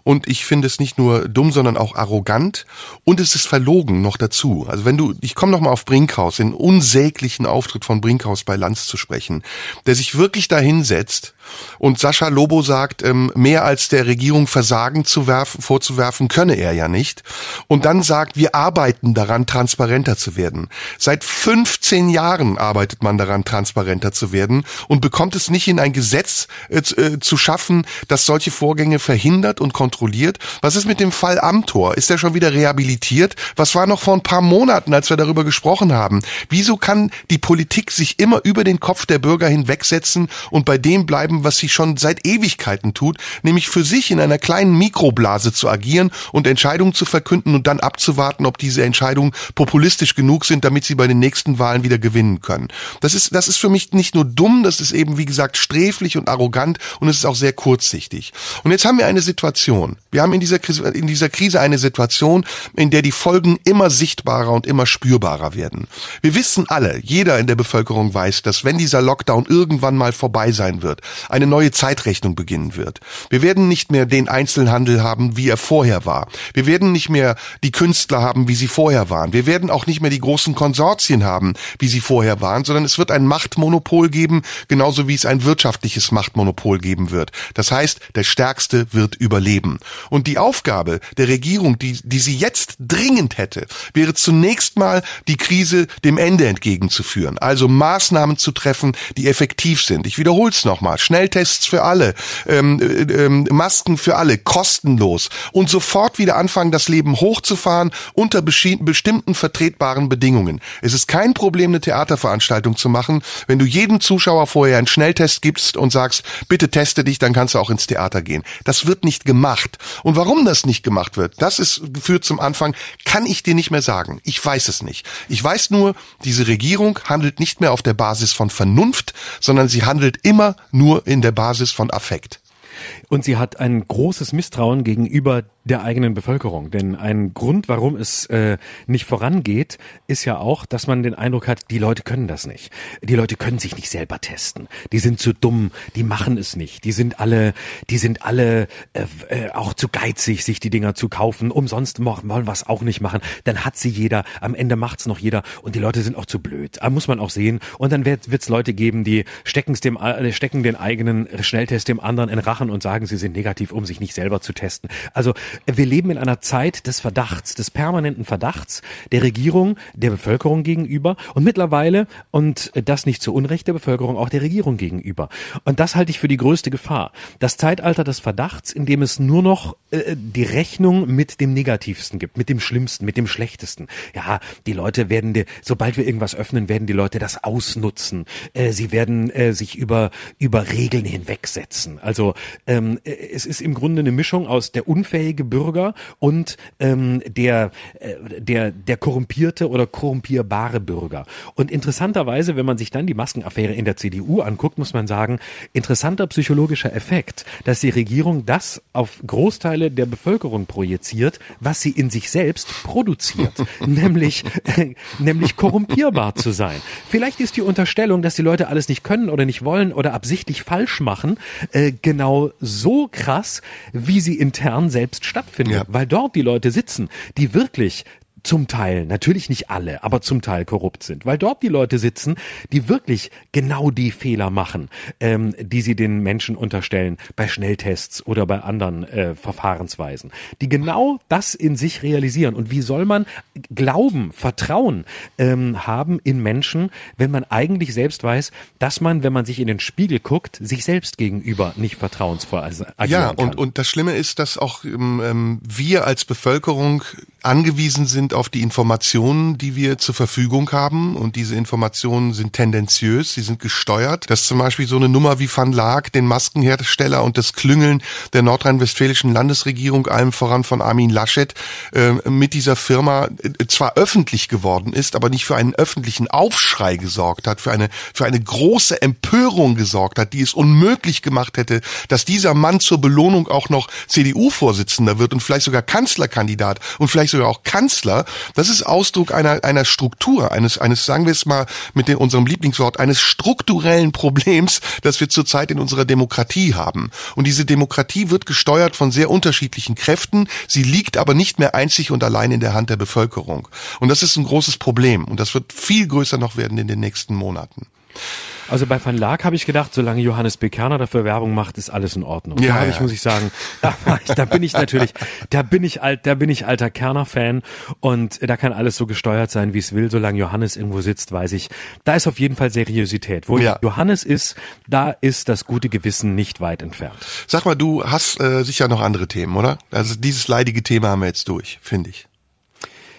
Speaker 2: und ich finde es nicht nur dumm, sondern auch arrogant und es ist verlogen noch dazu. Also wenn du, ich komme nochmal auf Brinkhaus, den unsäglichen Auftritt von Brinkhaus bei Lanz zu sprechen, der sich wirklich dahinsetzt und Sascha Lobo sagt, ähm, mehr als der Regierung Versagen zu werfen, vorzuwerfen, könne er ja nicht. Und dann sagt, wir arbeiten daran, transparenter zu werden. Seit 15 Jahren arbeitet man daran, transparenter zu werden und bekommt es nicht in ein Gesetz äh, äh, zu schaffen, das solche Vorgänge verhindert und kontrolliert. Was ist mit dem Fall Amtor? Ist er schon wieder rehabilitiert? Was war noch vor ein paar Monaten, als wir darüber gesprochen haben? Wieso kann die Politik sich immer über den Kopf der Bürger hinwegsetzen und bei dem bleiben, was sie schon seit Ewigkeiten tut, nämlich für sich in einer kleinen Mikroblase zu agieren und Entscheidungen zu verkünden und dann abzuwarten, ob diese Entscheidungen populistisch genug sind, damit sie bei den nächsten Wahlen wieder gewinnen können. Das ist, das ist für mich nicht nur dumm, das ist eben, wie gesagt, sträflich und arrogant und es ist auch sehr kurzsichtig. Und jetzt haben wir eine Situation. Wir haben in dieser in dieser Krise eine Situation, in der die Folgen immer sichtbarer und immer spürbarer werden. Wir wissen alle, jeder in der Bevölkerung weiß, dass wenn dieser Lockdown irgendwann mal vorbei sein wird, eine neue Zeitrechnung beginnen wird. Wir werden nicht mehr den Einzelhandel haben, wie er vorher war. Wir werden nicht mehr die Künstler haben, wie sie vorher waren. Wir werden auch nicht mehr die großen Konsortien haben, wie sie vorher waren, sondern es wird ein Machtmonopol geben, genauso wie es ein wirtschaftliches Machtmonopol geben wird. Das heißt, der Stärkste wird überleben. Und die Aufgabe der Regierung, die, die sie jetzt dringend hätte, wäre zunächst mal die Krise dem Ende entgegenzuführen. Also Maßnahmen zu treffen, die effektiv sind. Ich wiederhole es nochmal. Schnelltests für alle, ähm, äh, ähm, Masken für alle, kostenlos und sofort wieder anfangen, das Leben hochzufahren unter bestimmten vertretbaren Bedingungen. Es ist kein Problem, eine Theaterveranstaltung zu machen, wenn du jedem Zuschauer vorher einen Schnelltest gibst und sagst, bitte teste dich, dann kannst du auch ins Theater gehen. Das wird nicht gemacht. Und warum das nicht gemacht wird, das ist führt zum Anfang, kann ich dir nicht mehr sagen. Ich weiß es nicht. Ich weiß nur, diese Regierung handelt nicht mehr auf der Basis von Vernunft, sondern sie handelt immer nur in der Basis von Affekt.
Speaker 3: Und sie hat ein großes Misstrauen gegenüber der eigenen Bevölkerung. Denn ein Grund, warum es äh, nicht vorangeht, ist ja auch, dass man den Eindruck hat, die Leute können das nicht. Die Leute können sich nicht selber testen. Die sind zu dumm, die machen es nicht. Die sind alle, die sind alle äh, äh, auch zu geizig, sich die Dinger zu kaufen. Umsonst wollen es auch nicht machen. Dann hat sie jeder, am Ende macht's noch jeder und die Leute sind auch zu blöd. Da muss man auch sehen. Und dann wird es Leute geben, die stecken's dem, äh, stecken den eigenen Schnelltest dem anderen in Rachen und sagen, sie sind negativ, um sich nicht selber zu testen. Also wir leben in einer Zeit des Verdachts, des permanenten Verdachts der Regierung, der Bevölkerung gegenüber und mittlerweile, und das nicht zu Unrecht der Bevölkerung, auch der Regierung gegenüber. Und das halte ich für die größte Gefahr. Das Zeitalter des Verdachts, in dem es nur noch äh, die Rechnung mit dem Negativsten gibt, mit dem Schlimmsten, mit dem Schlechtesten. Ja, die Leute werden, die, sobald wir irgendwas öffnen, werden die Leute das ausnutzen. Äh, sie werden äh, sich über, über Regeln hinwegsetzen. Also ähm, äh, es ist im Grunde eine Mischung aus der unfähige Bürger und ähm, der, äh, der, der korrumpierte oder korrumpierbare Bürger. Und interessanterweise, wenn man sich dann die Maskenaffäre in der CDU anguckt, muss man sagen, interessanter psychologischer Effekt, dass die Regierung das auf Großteile der Bevölkerung projiziert, was sie in sich selbst produziert, nämlich, äh, nämlich korrumpierbar zu sein. Vielleicht ist die Unterstellung, dass die Leute alles nicht können oder nicht wollen oder absichtlich falsch machen, äh, genau so krass, wie sie intern selbst stattfindet, ja. weil dort die Leute sitzen, die wirklich zum Teil, natürlich nicht alle, aber zum Teil korrupt sind, weil dort die Leute sitzen, die wirklich genau die Fehler machen, ähm, die sie den Menschen unterstellen bei Schnelltests oder bei anderen äh, Verfahrensweisen, die genau das in sich realisieren. Und wie soll man Glauben, Vertrauen ähm, haben in Menschen, wenn man eigentlich selbst weiß, dass man, wenn man sich in den Spiegel guckt, sich selbst gegenüber nicht vertrauensvoll agieren
Speaker 2: ja, kann. Ja, und, und das Schlimme ist, dass auch ähm, ähm wir als Bevölkerung angewiesen sind auf die Informationen, die wir zur Verfügung haben. Und diese Informationen sind tendenziös, sie sind gesteuert. Dass zum Beispiel so eine Nummer wie Van Laak, den Maskenhersteller und das Klüngeln der nordrhein-westfälischen Landesregierung, allem voran von Armin Laschet, äh, mit dieser Firma äh, zwar öffentlich geworden ist, aber nicht für einen öffentlichen Aufschrei gesorgt hat, für eine, für eine große Empörung gesorgt hat, die es unmöglich gemacht hätte, dass dieser Mann zur Belohnung auch noch CDU-Vorsitzender wird und vielleicht sogar Kanzlerkandidat und vielleicht sogar auch Kanzler, das ist Ausdruck einer, einer Struktur, eines, eines, sagen wir es mal mit dem, unserem Lieblingswort, eines strukturellen Problems, das wir zurzeit in unserer Demokratie haben. Und diese Demokratie wird gesteuert von sehr unterschiedlichen Kräften. Sie liegt aber nicht mehr einzig und allein in der Hand der Bevölkerung. Und das ist ein großes Problem. Und das wird viel größer noch werden in den nächsten Monaten.
Speaker 3: Also bei Van Laak habe ich gedacht, solange Johannes Bekerner dafür Werbung macht, ist alles in Ordnung. Ja, da habe ja. ich, muss ich sagen, da, da bin ich natürlich, da bin ich alt, da bin ich alter Kerner-Fan und da kann alles so gesteuert sein, wie es will. Solange Johannes irgendwo sitzt, weiß ich, da ist auf jeden Fall Seriosität. Wo ja. Johannes ist, da ist das gute Gewissen nicht weit entfernt.
Speaker 2: Sag mal, du hast äh, sicher noch andere Themen, oder? Also dieses leidige Thema haben wir jetzt durch, finde ich.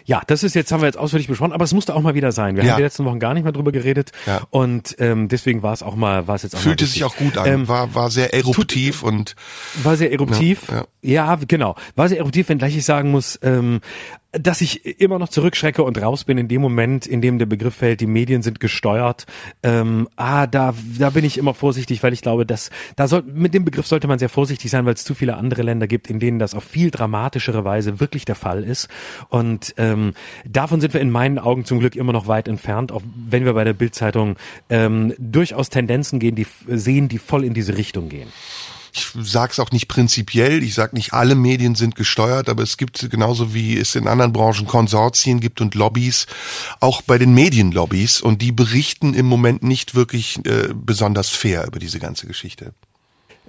Speaker 3: Ja, das ist jetzt, haben wir jetzt ausführlich besprochen, aber es musste auch mal wieder sein. Wir ja. haben die letzten Wochen gar nicht mehr drüber geredet ja. und ähm, deswegen war es auch mal, war es jetzt auch
Speaker 2: Fühlte
Speaker 3: mal
Speaker 2: sich auch gut an, ähm, war, war sehr eruptiv tut, und
Speaker 3: war sehr eruptiv. Ja, ja. genau, war sehr eruptiv, wenngleich ich sagen muss, ähm, dass ich immer noch zurückschrecke und raus bin in dem Moment, in dem der Begriff fällt, die Medien sind gesteuert. Ähm, ah, da, da bin ich immer vorsichtig, weil ich glaube, dass da soll, mit dem Begriff sollte man sehr vorsichtig sein, weil es zu viele andere Länder gibt, in denen das auf viel dramatischere Weise wirklich der Fall ist. Und ähm, davon sind wir in meinen Augen zum Glück immer noch weit entfernt, auch wenn wir bei der Bildzeitung ähm, durchaus Tendenzen gehen, die sehen, die voll in diese Richtung gehen
Speaker 2: ich sage es auch nicht prinzipiell, ich sage nicht, alle Medien sind gesteuert, aber es gibt genauso wie es in anderen Branchen Konsortien gibt und Lobbys, auch bei den Medienlobbys und die berichten im Moment nicht wirklich äh, besonders fair über diese ganze Geschichte.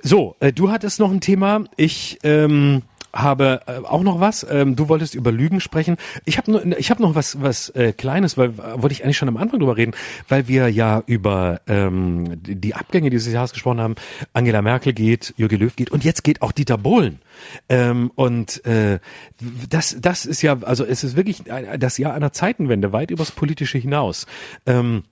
Speaker 3: So, äh, du hattest noch ein Thema. Ich ähm, habe äh, auch noch was. Ähm, du wolltest über Lügen sprechen. Ich habe noch, ich habe noch was, was äh, Kleines, weil äh, wollte ich eigentlich schon am Anfang drüber reden, weil wir ja über ähm, die Abgänge dieses Jahres gesprochen haben. Angela Merkel geht, Jürgen Löw geht und jetzt geht auch Dieter Bohlen. Ähm, und äh, das, das ist ja, also es ist wirklich das Jahr einer Zeitenwende, weit übers Politische hinaus. Ähm,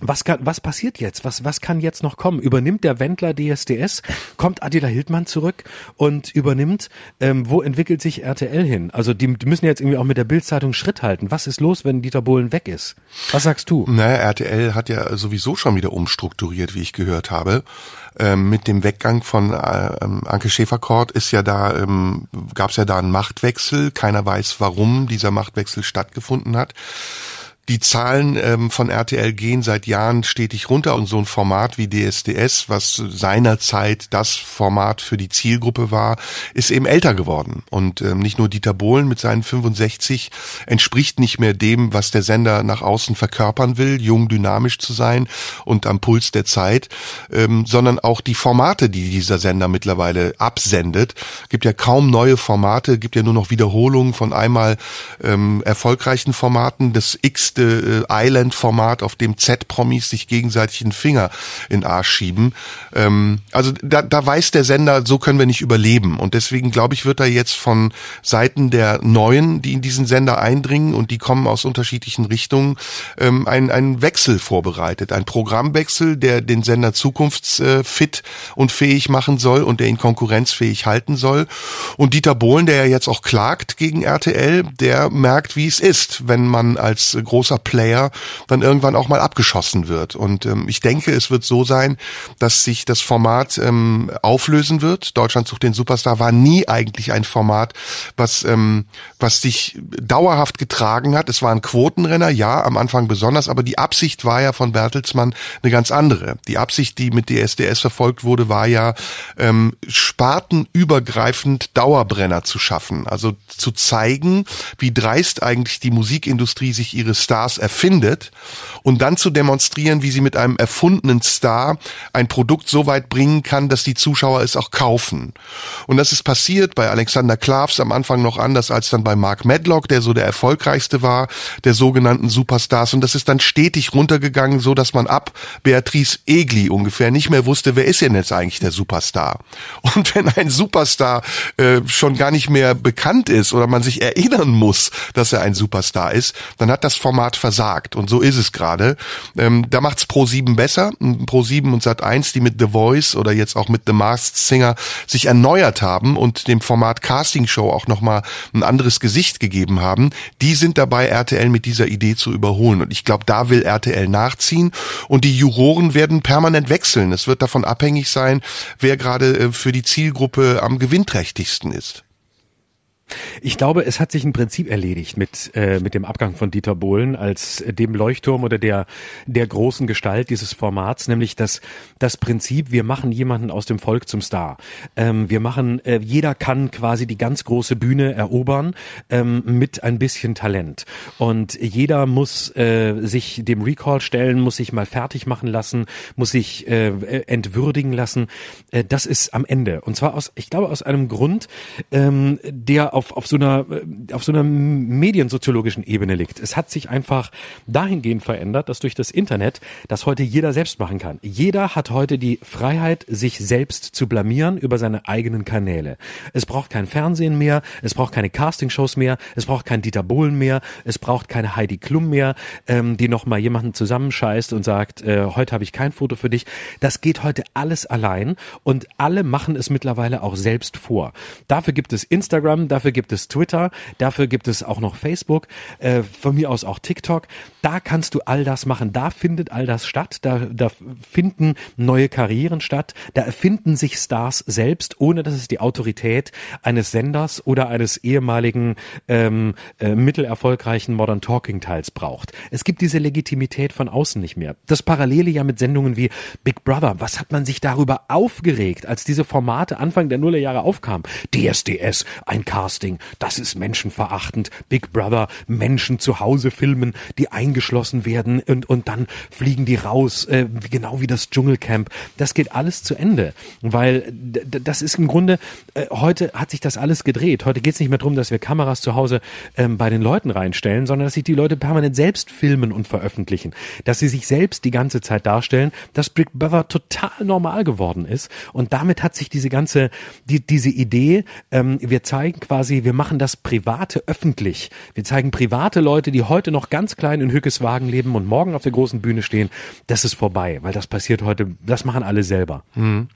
Speaker 3: was kann, was passiert jetzt? Was, was kann jetzt noch kommen? Übernimmt der Wendler DSDS? Kommt Adela Hildmann zurück und übernimmt? Ähm, wo entwickelt sich RTL hin? Also die, die müssen jetzt irgendwie auch mit der Bildzeitung Schritt halten. Was ist los, wenn Dieter Bohlen weg ist? Was sagst du?
Speaker 2: Naja, RTL hat ja sowieso schon wieder umstrukturiert, wie ich gehört habe. Ähm, mit dem Weggang von äh, ähm, Anke Schäferkort ist ja da, ähm, gab es ja da einen Machtwechsel. Keiner weiß, warum dieser Machtwechsel stattgefunden hat. Die Zahlen ähm, von RTL gehen seit Jahren stetig runter und so ein Format wie DSDS, was seinerzeit das Format für die Zielgruppe war, ist eben älter geworden. Und ähm, nicht nur Dieter Bohlen mit seinen 65 entspricht nicht mehr dem, was der Sender nach außen verkörpern will, jung, dynamisch zu sein und am Puls der Zeit, ähm, sondern auch die Formate, die dieser Sender mittlerweile absendet. Gibt ja kaum neue Formate, gibt ja nur noch Wiederholungen von einmal ähm, erfolgreichen Formaten. Das X nächste äh, Island-Format, auf dem Z-Promis sich gegenseitig einen Finger in Arsch schieben. Ähm, also da, da weiß der Sender, so können wir nicht überleben. Und deswegen glaube ich, wird da jetzt von Seiten der Neuen, die in diesen Sender eindringen und die kommen aus unterschiedlichen Richtungen, ähm, ein, ein Wechsel vorbereitet. Ein Programmwechsel, der den Sender zukunftsfit und fähig machen soll und der ihn konkurrenzfähig halten soll. Und Dieter Bohlen, der ja jetzt auch klagt gegen RTL, der merkt, wie es ist, wenn man als großer großer Player dann irgendwann auch mal abgeschossen wird. Und ähm, ich denke, es wird so sein, dass sich das Format ähm, auflösen wird. Deutschland sucht den Superstar war nie eigentlich ein Format, was ähm, was sich dauerhaft getragen hat. Es war Quotenrenner, ja, am Anfang besonders, aber die Absicht war ja von Bertelsmann eine ganz andere. Die Absicht, die mit DSDS verfolgt wurde, war ja ähm, spartenübergreifend Dauerbrenner zu schaffen. Also zu zeigen, wie dreist eigentlich die Musikindustrie sich ihre Stars erfindet und dann zu demonstrieren, wie sie mit einem erfundenen Star ein Produkt so weit bringen kann, dass die Zuschauer es auch kaufen. Und das ist passiert bei Alexander Klavs am Anfang noch anders als dann bei Mark Medlock, der so der erfolgreichste war, der sogenannten Superstars. Und das ist dann stetig runtergegangen, so dass man ab Beatrice Egli ungefähr nicht mehr wusste, wer ist denn jetzt eigentlich der Superstar? Und wenn ein Superstar äh, schon gar nicht mehr bekannt ist oder man sich erinnern muss, dass er ein Superstar ist, dann hat das Format Format versagt. Und so ist es gerade. Ähm, da macht's Pro7 besser. Pro7 und Sat1, die mit The Voice oder jetzt auch mit The Masked Singer sich erneuert haben und dem Format Casting Show auch nochmal ein anderes Gesicht gegeben haben, die sind dabei, RTL mit dieser Idee zu überholen. Und ich glaube, da will RTL nachziehen. Und die Juroren werden permanent wechseln. Es wird davon abhängig sein, wer gerade äh, für die Zielgruppe am gewinnträchtigsten ist.
Speaker 3: Ich glaube, es hat sich ein Prinzip erledigt mit, äh, mit dem Abgang von Dieter Bohlen als dem Leuchtturm oder der, der großen Gestalt dieses Formats, nämlich das, das Prinzip, wir machen jemanden aus dem Volk zum Star. Ähm, wir machen, äh, jeder kann quasi die ganz große Bühne erobern ähm, mit ein bisschen Talent. Und jeder muss äh, sich dem Recall stellen, muss sich mal fertig machen lassen, muss sich äh, entwürdigen lassen. Äh, das ist am Ende. Und zwar aus, ich glaube, aus einem Grund, ähm, der auf, auf so einer, äh, auf so einer mediensoziologischen Ebene liegt. Es hat sich einfach dahingehend verändert, dass durch das Internet das heute jeder selbst machen kann. Jeder hat heute die Freiheit, sich selbst zu blamieren über seine eigenen Kanäle. Es braucht kein Fernsehen mehr, es braucht keine Castingshows mehr, es braucht kein Dieter Bohlen mehr, es braucht keine Heidi Klum mehr, ähm, die nochmal jemanden zusammenscheißt und sagt, äh, heute habe ich kein Foto für dich. Das geht heute alles allein und alle machen es mittlerweile auch selbst vor. Dafür gibt es Instagram, dafür Dafür gibt es Twitter, dafür gibt es auch noch Facebook, äh, von mir aus auch TikTok. Da kannst du all das machen. Da findet all das statt. Da, da finden neue Karrieren statt. Da erfinden sich Stars selbst, ohne dass es die Autorität eines Senders oder eines ehemaligen ähm, äh, mittelerfolgreichen Modern Talking Teils braucht. Es gibt diese Legitimität von außen nicht mehr. Das Parallele ja mit Sendungen wie Big Brother. Was hat man sich darüber aufgeregt, als diese Formate Anfang der Nullerjahre aufkamen? DSDS, ein Cast Casting, das ist menschenverachtend. Big Brother, Menschen zu Hause filmen, die eingeschlossen werden und, und dann fliegen die raus, äh, genau wie das Dschungelcamp. Das geht alles zu Ende, weil das ist im Grunde, äh, heute hat sich das alles gedreht. Heute geht es nicht mehr darum, dass wir Kameras zu Hause ähm, bei den Leuten reinstellen, sondern dass sich die Leute permanent selbst filmen und veröffentlichen. Dass sie sich selbst die ganze Zeit darstellen, dass Big Brother total normal geworden ist. Und damit hat sich diese ganze, die, diese Idee, ähm, wir zeigen quasi wir machen das Private öffentlich. Wir zeigen private Leute, die heute noch ganz klein in Hückeswagen leben und morgen auf der großen Bühne stehen. Das ist vorbei, weil das passiert heute, das machen alle selber. Mhm.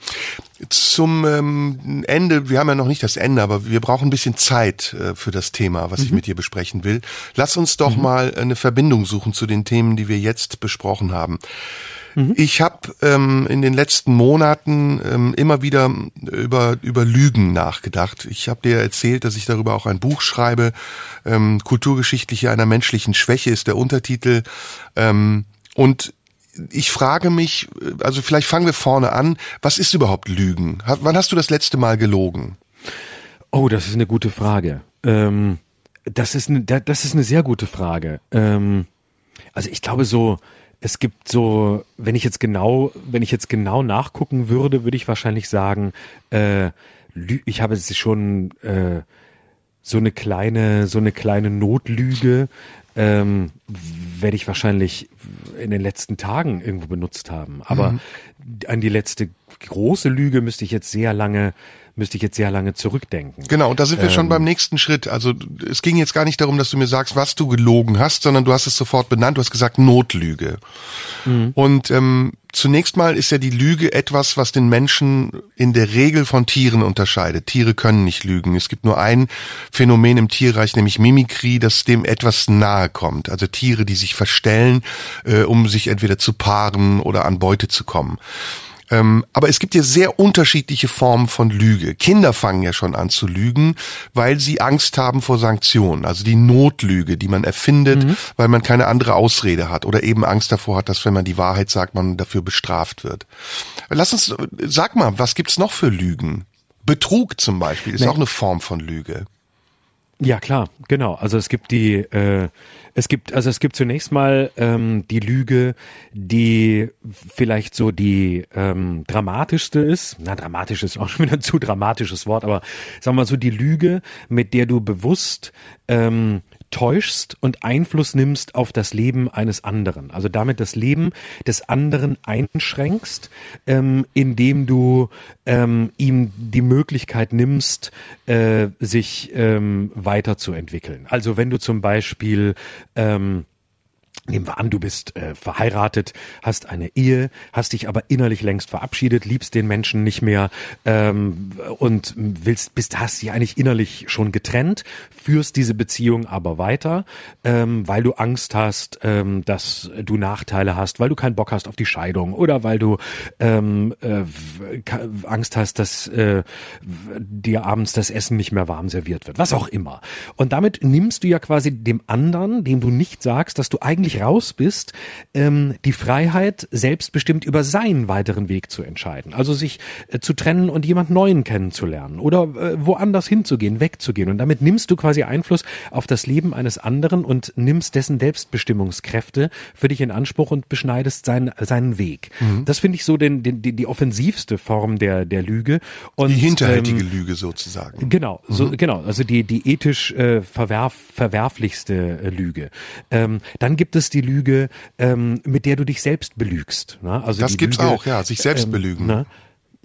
Speaker 2: Zum ähm, Ende, wir haben ja noch nicht das Ende, aber wir brauchen ein bisschen Zeit äh, für das Thema, was mhm. ich mit dir besprechen will. Lass uns doch mhm. mal eine Verbindung suchen zu den Themen, die wir jetzt besprochen haben. Mhm. Ich habe ähm, in den letzten Monaten ähm, immer wieder über, über Lügen nachgedacht. Ich habe dir erzählt, dass ich darüber auch ein Buch schreibe. Ähm, Kulturgeschichtliche einer menschlichen Schwäche ist der Untertitel. Ähm, und ich frage mich, also vielleicht fangen wir vorne an, was ist überhaupt Lügen? Wann hast du das letzte Mal gelogen?
Speaker 3: Oh, das ist eine gute Frage. Ähm, das ist eine, das ist eine sehr gute Frage. Ähm, also ich glaube so, es gibt so, wenn ich jetzt genau, wenn ich jetzt genau nachgucken würde, würde ich wahrscheinlich sagen, äh, ich habe es schon äh, so eine kleine, so eine kleine Notlüge, ähm, werde ich wahrscheinlich in den letzten Tagen irgendwo benutzt haben. Aber mhm. an die letzte große Lüge müsste ich jetzt sehr lange müsste ich jetzt sehr lange zurückdenken.
Speaker 2: Genau, und da sind wir ähm, schon beim nächsten Schritt. Also es ging jetzt gar nicht darum, dass du mir sagst, was du gelogen hast, sondern du hast es sofort benannt. Du hast gesagt Notlüge. Mhm. Und ähm, zunächst mal ist ja die Lüge etwas, was den Menschen in der Regel von Tieren unterscheidet. Tiere können nicht lügen. Es gibt nur ein Phänomen im Tierreich, nämlich Mimikrie, das dem etwas nahe kommt. Also Tiere, die sich verstellen, äh, um sich entweder zu paaren oder an Beute zu kommen. Ähm, aber es gibt ja sehr unterschiedliche Formen von Lüge. Kinder fangen ja schon an zu lügen, weil sie Angst haben vor Sanktionen. Also die Notlüge, die man erfindet, mhm. weil man keine andere Ausrede hat oder eben Angst davor hat, dass wenn man die Wahrheit sagt, man dafür bestraft wird. Lass uns, sag mal, was gibt's noch für Lügen? Betrug zum Beispiel ist nee. auch eine Form von Lüge.
Speaker 3: Ja, klar, genau. Also es gibt die, äh, es gibt, also es gibt zunächst mal ähm, die Lüge, die vielleicht so die ähm, dramatischste ist. Na, dramatisch ist auch schon wieder ein zu dramatisches Wort, aber sagen wir mal so die Lüge, mit der du bewusst ähm, täuschst und Einfluss nimmst auf das Leben eines anderen. Also damit das Leben des anderen einschränkst, ähm, indem du ähm, ihm die Möglichkeit nimmst, äh, sich ähm, weiterzuentwickeln. Also wenn du zum Beispiel ähm, Nehmen wir an, du bist äh, verheiratet, hast eine Ehe, hast dich aber innerlich längst verabschiedet, liebst den Menschen nicht mehr ähm, und willst, bist, hast sie eigentlich innerlich schon getrennt, führst diese Beziehung aber weiter, ähm, weil du Angst hast, ähm, dass du Nachteile hast, weil du keinen Bock hast auf die Scheidung oder weil du ähm, äh, Angst hast, dass äh, dir abends das Essen nicht mehr warm serviert wird, was auch immer. Und damit nimmst du ja quasi dem anderen, dem du nicht sagst, dass du eigentlich völlig raus bist, ähm, die Freiheit, selbstbestimmt über seinen weiteren Weg zu entscheiden. Also sich äh, zu trennen und jemand Neuen kennenzulernen oder äh, woanders hinzugehen, wegzugehen. Und damit nimmst du quasi Einfluss auf das Leben eines anderen und nimmst dessen Selbstbestimmungskräfte für dich in Anspruch und beschneidest seinen, seinen Weg. Mhm. Das finde ich so den, den, die, die offensivste Form der, der Lüge. Und,
Speaker 2: die hinterhältige ähm, Lüge sozusagen.
Speaker 3: Genau, so, mhm. genau. Also die, die ethisch äh, verwerf, verwerflichste äh, Lüge. Ähm, dann gibt es ist die Lüge, ähm, mit der du dich selbst belügst. Ne?
Speaker 2: Also das gibt's Lüge, auch, ja, sich selbst ähm, belügen. Ne?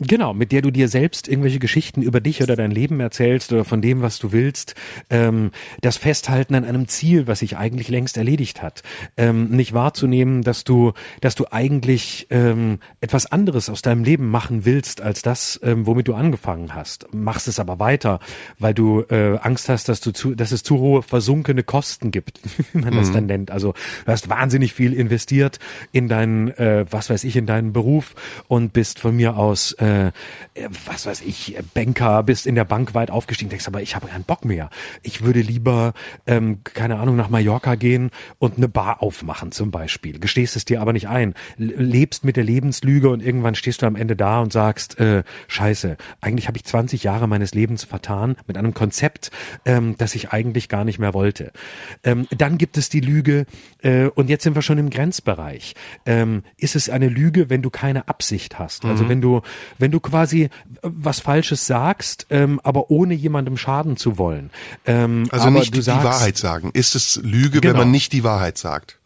Speaker 3: Genau, mit der du dir selbst irgendwelche Geschichten über dich oder dein Leben erzählst oder von dem, was du willst. Ähm, das Festhalten an einem Ziel, was sich eigentlich längst erledigt hat. Ähm, nicht wahrzunehmen, dass du, dass du eigentlich ähm, etwas anderes aus deinem Leben machen willst, als das, ähm, womit du angefangen hast. Machst es aber weiter, weil du äh, Angst hast, dass du zu, dass es zu hohe versunkene Kosten gibt, wie man mhm. das dann nennt. Also du hast wahnsinnig viel investiert in deinen, äh, was weiß ich, in deinen Beruf und bist von mir aus äh, äh, was weiß ich, Banker, bist in der Bank weit aufgestiegen, denkst aber, ich habe keinen Bock mehr. Ich würde lieber, ähm, keine Ahnung, nach Mallorca gehen und eine Bar aufmachen zum Beispiel. Gestehst es dir aber nicht ein. Lebst mit der Lebenslüge und irgendwann stehst du am Ende da und sagst, äh, scheiße, eigentlich habe ich 20 Jahre meines Lebens vertan mit einem Konzept, ähm, das ich eigentlich gar nicht mehr wollte. Ähm, dann gibt es die Lüge, äh, und jetzt sind wir schon im Grenzbereich. Ähm, ist es eine Lüge, wenn du keine Absicht hast? Also mhm. wenn du, wenn du quasi was Falsches sagst, ähm, aber ohne jemandem schaden zu wollen.
Speaker 2: Ähm, also nicht die sagst, Wahrheit sagen. Ist es Lüge, genau. wenn man nicht die Wahrheit sagt?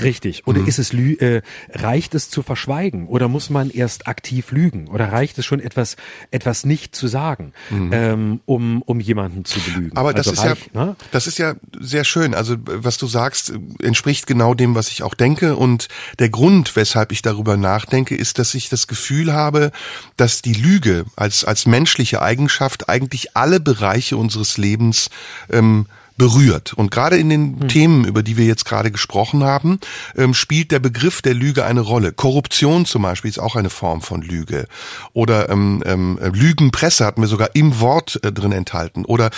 Speaker 3: Richtig. Oder mhm. ist es äh, reicht es zu verschweigen oder muss man erst aktiv lügen oder reicht es schon etwas etwas nicht zu sagen, mhm. ähm, um um jemanden zu belügen?
Speaker 2: Aber das also ist reich, ja ne? das ist ja sehr schön. Also was du sagst entspricht genau dem, was ich auch denke und der Grund, weshalb ich darüber nachdenke, ist, dass ich das Gefühl habe, dass die Lüge als als menschliche Eigenschaft eigentlich alle Bereiche unseres Lebens ähm, berührt. Und gerade in den hm. Themen, über die wir jetzt gerade gesprochen haben, ähm, spielt der Begriff der Lüge eine Rolle. Korruption zum Beispiel ist auch eine Form von Lüge. Oder ähm, ähm, Lügenpresse hatten wir sogar im Wort äh, drin enthalten. Oder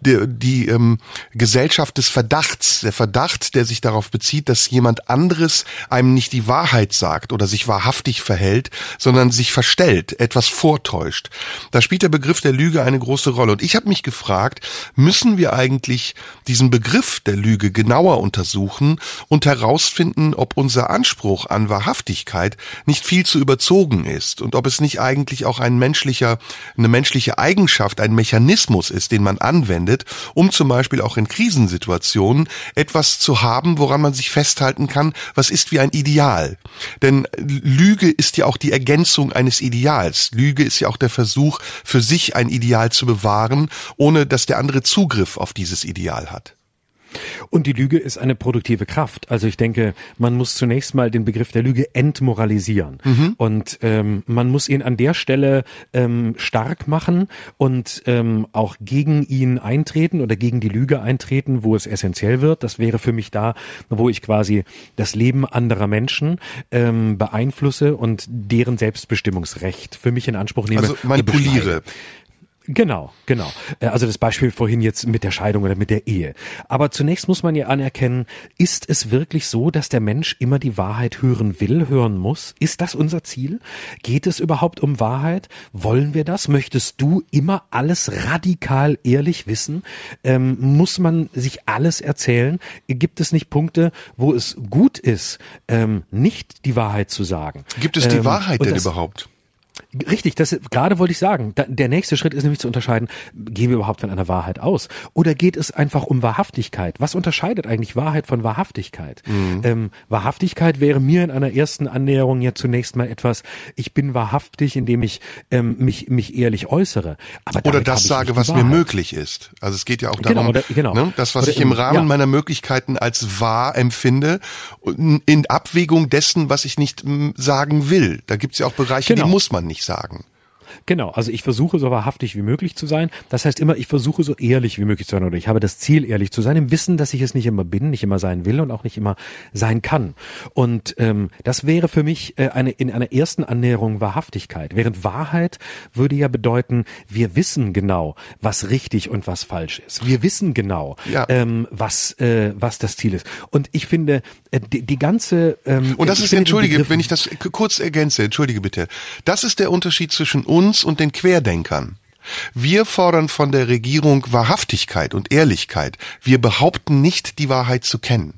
Speaker 2: die, die ähm, Gesellschaft des Verdachts, der Verdacht, der sich darauf bezieht, dass jemand anderes einem nicht die Wahrheit sagt oder sich wahrhaftig verhält, sondern sich verstellt, etwas vortäuscht. Da spielt der Begriff der Lüge eine große Rolle. Und ich habe mich gefragt, müssen wir eigentlich diesen Begriff der Lüge genauer untersuchen und herausfinden, ob unser Anspruch an Wahrhaftigkeit nicht viel zu überzogen ist und ob es nicht eigentlich auch ein menschlicher, eine menschliche Eigenschaft, ein Mechanismus ist, den man anwendet, um zum Beispiel auch in Krisensituationen etwas zu haben, woran man sich festhalten kann, was ist wie ein Ideal. Denn Lüge ist ja auch die Ergänzung eines Ideals. Lüge ist ja auch der Versuch, für sich ein Ideal zu bewahren, ohne dass der andere Zugriff auf dieses Ideal Potenzial hat.
Speaker 3: Und die Lüge ist eine produktive Kraft. Also ich denke, man muss zunächst mal den Begriff der Lüge entmoralisieren. Mhm. Und ähm, man muss ihn an der Stelle ähm, stark machen und ähm, auch gegen ihn eintreten oder gegen die Lüge eintreten, wo es essentiell wird. Das wäre für mich da, wo ich quasi das Leben anderer Menschen ähm, beeinflusse und deren Selbstbestimmungsrecht für mich in Anspruch nehme.
Speaker 2: Also manipuliere.
Speaker 3: Genau, genau. Äh, also das Beispiel vorhin jetzt mit der Scheidung oder mit der Ehe. Aber zunächst muss man ja anerkennen, ist es wirklich so, dass der Mensch immer die Wahrheit hören will, hören muss? Ist das unser Ziel? Geht es überhaupt um Wahrheit? Wollen wir das? Möchtest du immer alles radikal ehrlich wissen? Ähm, muss man sich alles erzählen? Gibt es nicht Punkte, wo es gut ist, ähm, nicht die Wahrheit zu sagen?
Speaker 2: Gibt es die ähm, Wahrheit denn überhaupt?
Speaker 3: Richtig, das gerade wollte ich sagen. der nächste Schritt ist nämlich zu unterscheiden, gehen wir überhaupt von einer Wahrheit aus? Oder geht es einfach um Wahrhaftigkeit? Was unterscheidet eigentlich Wahrheit von Wahrhaftigkeit? Mhm. Ähm, Wahrhaftigkeit wäre mir in einer ersten Annäherung ja zunächst mal etwas, ich bin wahrhaftig, indem ich ähm, mich, mich ehrlich äußere.
Speaker 2: Aber oder das sage, was mir möglich ist. Also es geht ja auch genau, darum, genau, oder, genau. Ne, das, was oder ich im Rahmen ja. meiner Möglichkeiten als wahr empfinde, in Abwägung dessen, was ich nicht sagen will. Da gibt es ja auch Bereiche, genau. die muss man nicht nicht sagen.
Speaker 3: Genau, also ich versuche so wahrhaftig wie möglich zu sein. Das heißt immer, ich versuche so ehrlich wie möglich zu sein oder ich habe das Ziel, ehrlich zu sein, im Wissen, dass ich es nicht immer bin, nicht immer sein will und auch nicht immer sein kann. Und ähm, das wäre für mich äh, eine in einer ersten Annäherung Wahrhaftigkeit. Während Wahrheit würde ja bedeuten, wir wissen genau, was richtig und was falsch ist. Wir wissen genau, ja. ähm, was äh, was das Ziel ist. Und ich finde äh, die, die ganze
Speaker 2: ähm, und das ist entschuldige, wenn ich das kurz ergänze, entschuldige bitte. Das ist der Unterschied zwischen uns und den Querdenkern. Wir fordern von der Regierung Wahrhaftigkeit und Ehrlichkeit. Wir behaupten nicht, die Wahrheit zu kennen.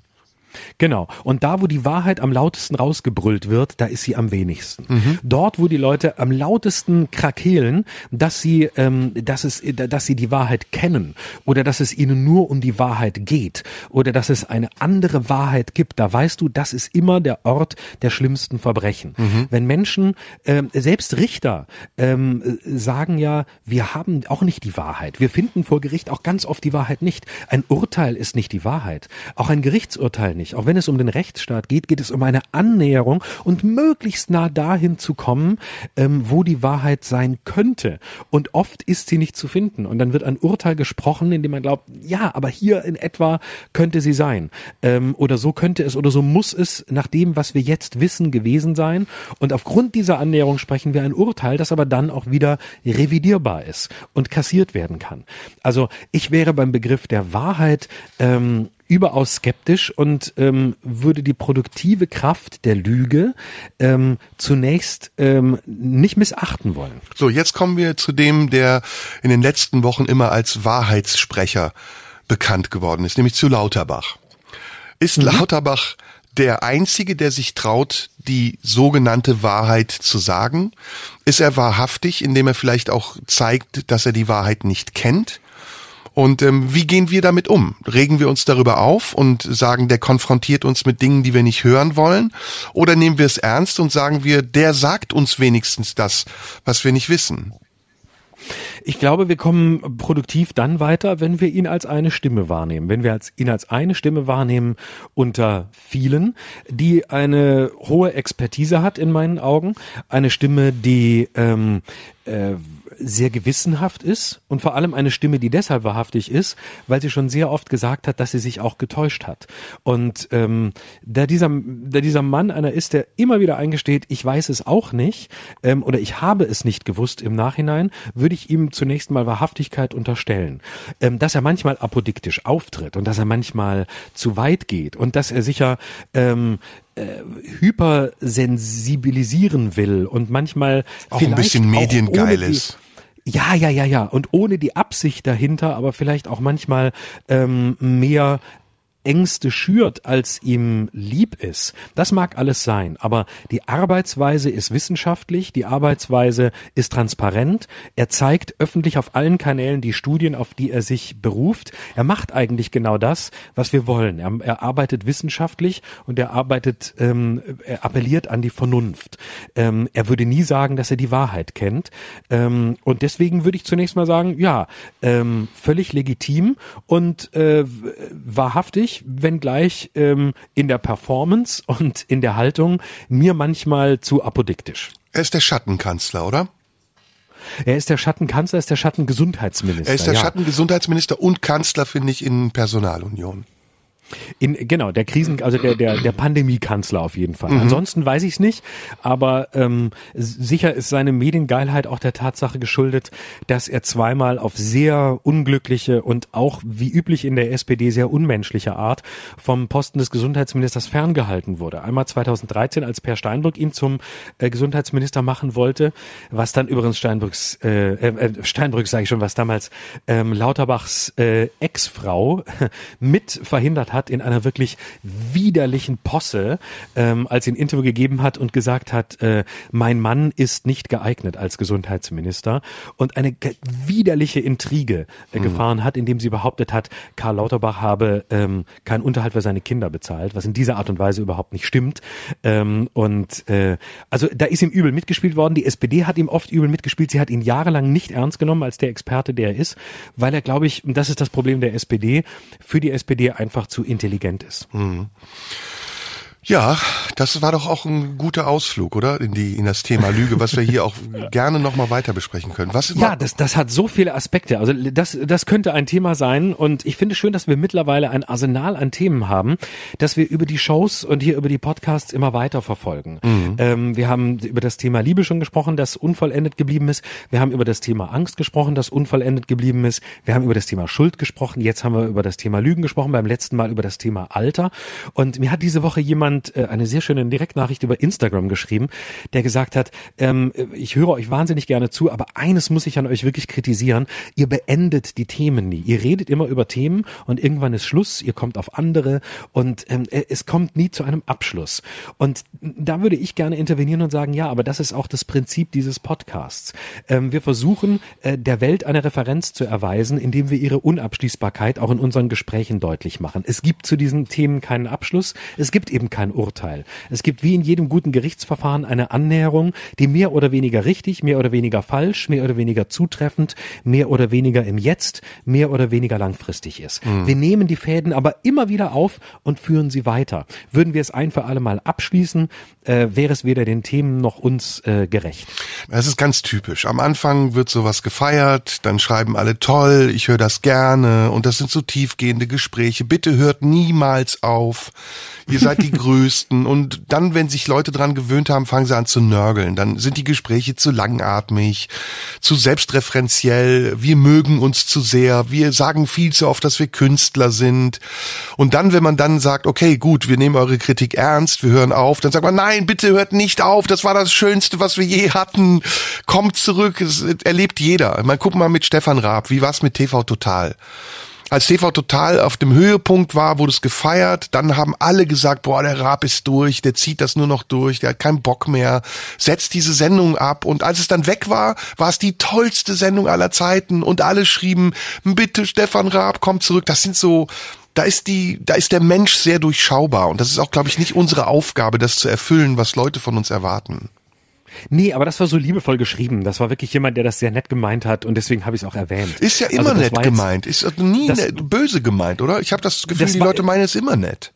Speaker 3: Genau. Und da, wo die Wahrheit am lautesten rausgebrüllt wird, da ist sie am wenigsten. Mhm. Dort, wo die Leute am lautesten krakeelen, dass sie, ähm, dass es, dass sie die Wahrheit kennen oder dass es ihnen nur um die Wahrheit geht oder dass es eine andere Wahrheit gibt, da weißt du, das ist immer der Ort der schlimmsten Verbrechen. Mhm. Wenn Menschen, ähm, selbst Richter, ähm, sagen ja, wir haben auch nicht die Wahrheit. Wir finden vor Gericht auch ganz oft die Wahrheit nicht. Ein Urteil ist nicht die Wahrheit. Auch ein Gerichtsurteil nicht. Auch wenn es um den Rechtsstaat geht, geht es um eine Annäherung und möglichst nah dahin zu kommen, ähm, wo die Wahrheit sein könnte. Und oft ist sie nicht zu finden. Und dann wird ein Urteil gesprochen, in dem man glaubt, ja, aber hier in etwa könnte sie sein. Ähm, oder so könnte es oder so muss es nach dem, was wir jetzt wissen, gewesen sein. Und aufgrund dieser Annäherung sprechen wir ein Urteil, das aber dann auch wieder revidierbar ist und kassiert werden kann. Also ich wäre beim Begriff der Wahrheit ähm, überaus skeptisch und ähm, würde die produktive Kraft der Lüge ähm, zunächst ähm, nicht missachten wollen.
Speaker 2: So, jetzt kommen wir zu dem, der in den letzten Wochen immer als Wahrheitssprecher bekannt geworden ist, nämlich zu Lauterbach. Ist mhm. Lauterbach der Einzige, der sich traut, die sogenannte Wahrheit zu sagen? Ist er wahrhaftig, indem er vielleicht auch zeigt, dass er die Wahrheit nicht kennt? Und ähm, wie gehen wir damit um? Regen wir uns darüber auf und sagen, der konfrontiert uns mit Dingen, die wir nicht hören wollen? Oder nehmen wir es ernst und sagen wir, der sagt uns wenigstens das, was wir nicht wissen?
Speaker 3: Ich glaube, wir kommen produktiv dann weiter, wenn wir ihn als eine Stimme wahrnehmen. Wenn wir als, ihn als eine Stimme wahrnehmen unter vielen, die eine hohe Expertise hat in meinen Augen. Eine Stimme, die ähm, äh, sehr gewissenhaft ist und vor allem eine Stimme, die deshalb wahrhaftig ist, weil sie schon sehr oft gesagt hat, dass sie sich auch getäuscht hat. Und ähm, da dieser, da dieser Mann einer ist, der immer wieder eingesteht, ich weiß es auch nicht ähm, oder ich habe es nicht gewusst im Nachhinein, würde ich ihm zunächst mal Wahrhaftigkeit unterstellen. Ähm, dass er manchmal apodiktisch auftritt und dass er manchmal zu weit geht und dass er sicher ähm, äh, hypersensibilisieren will und manchmal
Speaker 2: auch ein bisschen mediengeil ist.
Speaker 3: Ja, ja, ja, ja. Und ohne die Absicht dahinter, aber vielleicht auch manchmal ähm, mehr Ängste schürt, als ihm lieb ist. Das mag alles sein, aber die Arbeitsweise ist wissenschaftlich, die Arbeitsweise ist transparent. Er zeigt öffentlich auf allen Kanälen die Studien, auf die er sich beruft. Er macht eigentlich genau das, was wir wollen. Er, er arbeitet wissenschaftlich und er arbeitet, ähm, er appelliert an die Vernunft. Ähm, er würde nie sagen, dass er die Wahrheit kennt. Ähm, und deswegen würde ich zunächst mal sagen, ja, ähm, völlig legitim und äh, wahrhaftig ich, wenngleich ähm, in der Performance und in der Haltung mir manchmal zu apodiktisch.
Speaker 2: Er ist der Schattenkanzler, oder?
Speaker 3: Er ist der Schattenkanzler, er ist der Schattengesundheitsminister.
Speaker 2: Er ist der ja. Schattengesundheitsminister und Kanzler, finde ich, in Personalunion.
Speaker 3: In, genau, der Krisen, also der, der, der Pandemie-Kanzler auf jeden Fall. Mhm. Ansonsten weiß ich es nicht, aber ähm, sicher ist seine Mediengeilheit auch der Tatsache geschuldet, dass er zweimal auf sehr unglückliche und auch wie üblich in der SPD sehr unmenschliche Art vom Posten des Gesundheitsministers ferngehalten wurde. Einmal 2013, als Per Steinbrück ihn zum äh, Gesundheitsminister machen wollte, was dann übrigens Steinbrücks, äh, äh, Steinbrück sage ich schon, was damals ähm, Lauterbachs äh, Ex-Frau mit verhindert hat, hat in einer wirklich widerlichen Posse, ähm, als sie ein Interview gegeben hat und gesagt hat, äh, mein Mann ist nicht geeignet als Gesundheitsminister und eine widerliche Intrige äh, mhm. gefahren hat, indem sie behauptet hat, Karl Lauterbach habe ähm, keinen Unterhalt für seine Kinder bezahlt, was in dieser Art und Weise überhaupt nicht stimmt. Ähm, und äh, also da ist ihm übel mitgespielt worden. Die SPD hat ihm oft übel mitgespielt. Sie hat ihn jahrelang nicht ernst genommen als der Experte, der er ist, weil er, glaube ich, und das ist das Problem der SPD, für die SPD einfach zu intelligent ist. Mhm.
Speaker 2: Ja, das war doch auch ein guter Ausflug, oder? In die in das Thema Lüge, was wir hier auch gerne noch mal weiter besprechen können. Was
Speaker 3: ja, das das hat so viele Aspekte. Also das das könnte ein Thema sein und ich finde schön, dass wir mittlerweile ein Arsenal an Themen haben, dass wir über die Shows und hier über die Podcasts immer weiter verfolgen. Mhm. Ähm, wir haben über das Thema Liebe schon gesprochen, das unvollendet geblieben ist. Wir haben über das Thema Angst gesprochen, das unvollendet geblieben ist. Wir haben über das Thema Schuld gesprochen. Jetzt haben wir über das Thema Lügen gesprochen. Beim letzten Mal über das Thema Alter. Und mir hat diese Woche jemand jemand äh, eine sehr schöne Direktnachricht über Instagram geschrieben, der gesagt hat, ähm, ich höre euch wahnsinnig gerne zu, aber eines muss ich an euch wirklich kritisieren, ihr beendet die Themen nie. Ihr redet immer über Themen und irgendwann ist Schluss, ihr kommt auf andere und ähm, äh, es kommt nie zu einem Abschluss. Und da würde ich gerne intervenieren und sagen, ja, aber das ist auch das Prinzip dieses Podcasts. Ähm, wir versuchen äh, der Welt eine Referenz zu erweisen, indem wir ihre Unabschließbarkeit auch in unseren Gesprächen deutlich machen. Es gibt zu diesen Themen keinen Abschluss, es gibt eben kein Urteil. Es gibt wie in jedem guten Gerichtsverfahren eine Annäherung, die mehr oder weniger richtig, mehr oder weniger falsch, mehr oder weniger zutreffend, mehr oder weniger im Jetzt, mehr oder weniger langfristig ist. Mhm. Wir nehmen die Fäden aber immer wieder auf und führen sie weiter. Würden wir es ein für alle Mal abschließen, äh, wäre es weder den Themen noch uns äh, gerecht.
Speaker 2: Es ist ganz typisch. Am Anfang wird sowas gefeiert, dann schreiben alle toll, ich höre das gerne und das sind so tiefgehende Gespräche. Bitte hört niemals auf. Ihr seid die Größten. Und dann, wenn sich Leute dran gewöhnt haben, fangen sie an zu nörgeln. Dann sind die Gespräche zu langatmig, zu selbstreferenziell. Wir mögen uns zu sehr. Wir sagen viel zu oft, dass wir Künstler sind. Und dann, wenn man dann sagt, okay, gut, wir nehmen eure Kritik ernst, wir hören auf, dann sagt man, nein, bitte hört nicht auf. Das war das Schönste, was wir je hatten. Kommt zurück. Das erlebt jeder. Man guckt mal mit Stefan Raab. Wie war's mit TV Total? als TV total auf dem Höhepunkt war, wurde es gefeiert. Dann haben alle gesagt, boah, der Raab ist durch, der zieht das nur noch durch, der hat keinen Bock mehr, setzt diese Sendung ab. Und als es dann weg war, war es die tollste Sendung aller Zeiten. Und alle schrieben, bitte Stefan Raab, komm zurück. Das sind so, da ist die, da ist der Mensch sehr durchschaubar. Und das ist auch, glaube ich, nicht unsere Aufgabe, das zu erfüllen, was Leute von uns erwarten.
Speaker 3: Nee, aber das war so liebevoll geschrieben. Das war wirklich jemand, der das sehr nett gemeint hat und deswegen habe ich es auch erwähnt.
Speaker 2: Ist ja immer also nett gemeint. Ist nie das, böse gemeint, oder? Ich habe das Gefühl, das die Leute meinen es immer nett.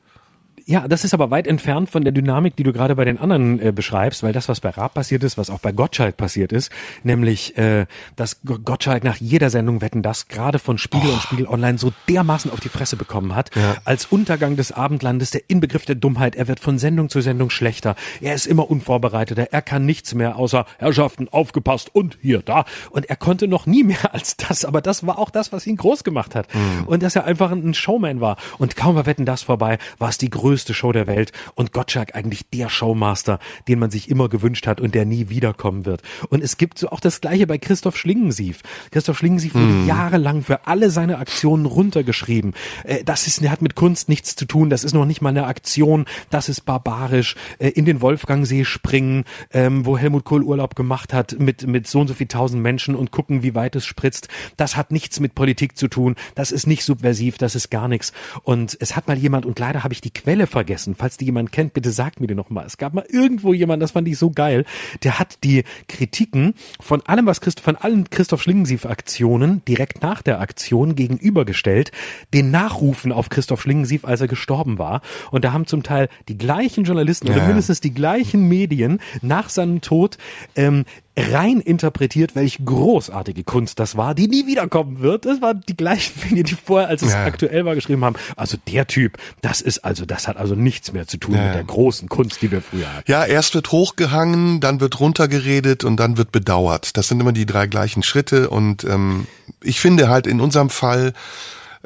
Speaker 3: Ja, das ist aber weit entfernt von der Dynamik, die du gerade bei den anderen äh, beschreibst, weil das, was bei Raab passiert ist, was auch bei Gottschalk passiert ist, nämlich, äh, dass Gottschalk nach jeder Sendung Wetten das gerade von Spiegel oh. und Spiegel Online so dermaßen auf die Fresse bekommen hat, ja. als Untergang des Abendlandes, der Inbegriff der Dummheit. Er wird von Sendung zu Sendung schlechter. Er ist immer unvorbereiteter. Er kann nichts mehr außer Herrschaften aufgepasst und hier, da. Und er konnte noch nie mehr als das. Aber das war auch das, was ihn groß gemacht hat. Mhm. Und dass er einfach ein Showman war. Und kaum war Wetten das vorbei, war es die größte größte Show der Welt und Gottschalk eigentlich der Showmaster, den man sich immer gewünscht hat und der nie wiederkommen wird. Und es gibt so auch das gleiche bei Christoph Schlingensief. Christoph Schlingensief wurde mm. jahrelang für alle seine Aktionen runtergeschrieben. Äh, das ist, hat mit Kunst nichts zu tun, das ist noch nicht mal eine Aktion, das ist barbarisch. Äh, in den Wolfgangsee springen, ähm, wo Helmut Kohl Urlaub gemacht hat mit, mit so und so viel tausend Menschen und gucken, wie weit es spritzt. Das hat nichts mit Politik zu tun, das ist nicht subversiv, das ist gar nichts. Und es hat mal jemand, und leider habe ich die Quelle vergessen. Falls die jemand kennt, bitte sagt mir die nochmal. Es gab mal irgendwo jemand, das fand ich so geil, der hat die Kritiken von allem, was Christ, von allen Christoph Schlingensief-Aktionen direkt nach der Aktion gegenübergestellt, den Nachrufen auf Christoph Schlingensief, als er gestorben war. Und da haben zum Teil die gleichen Journalisten ja. oder mindestens die gleichen Medien nach seinem Tod ähm, rein interpretiert, welch großartige Kunst das war, die nie wiederkommen wird. Das waren die gleichen Dinge, die vorher, als es ja. aktuell war, geschrieben haben. Also der Typ, das ist also, das hat also nichts mehr zu tun ja. mit der großen Kunst, die wir früher hatten.
Speaker 2: Ja, erst wird hochgehangen, dann wird runtergeredet und dann wird bedauert. Das sind immer die drei gleichen Schritte und ähm, ich finde halt in unserem Fall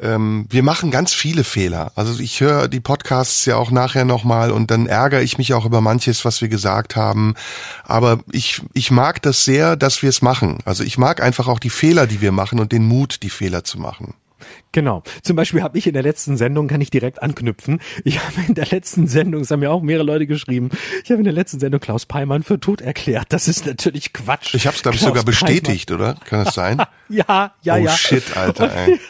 Speaker 2: ähm, wir machen ganz viele Fehler. Also ich höre die Podcasts ja auch nachher nochmal und dann ärgere ich mich auch über manches, was wir gesagt haben. Aber ich, ich mag das sehr, dass wir es machen. Also ich mag einfach auch die Fehler, die wir machen und den Mut, die Fehler zu machen.
Speaker 3: Genau. Zum Beispiel habe ich in der letzten Sendung, kann ich direkt anknüpfen, ich habe in der letzten Sendung, es haben mir auch mehrere Leute geschrieben, ich habe in der letzten Sendung Klaus Peimann für tot erklärt. Das ist natürlich Quatsch.
Speaker 2: Ich habe es, glaube ich, sogar bestätigt, Peimann. oder? Kann das sein?
Speaker 3: ja, ja,
Speaker 2: oh,
Speaker 3: ja.
Speaker 2: Oh shit, Alter, ey.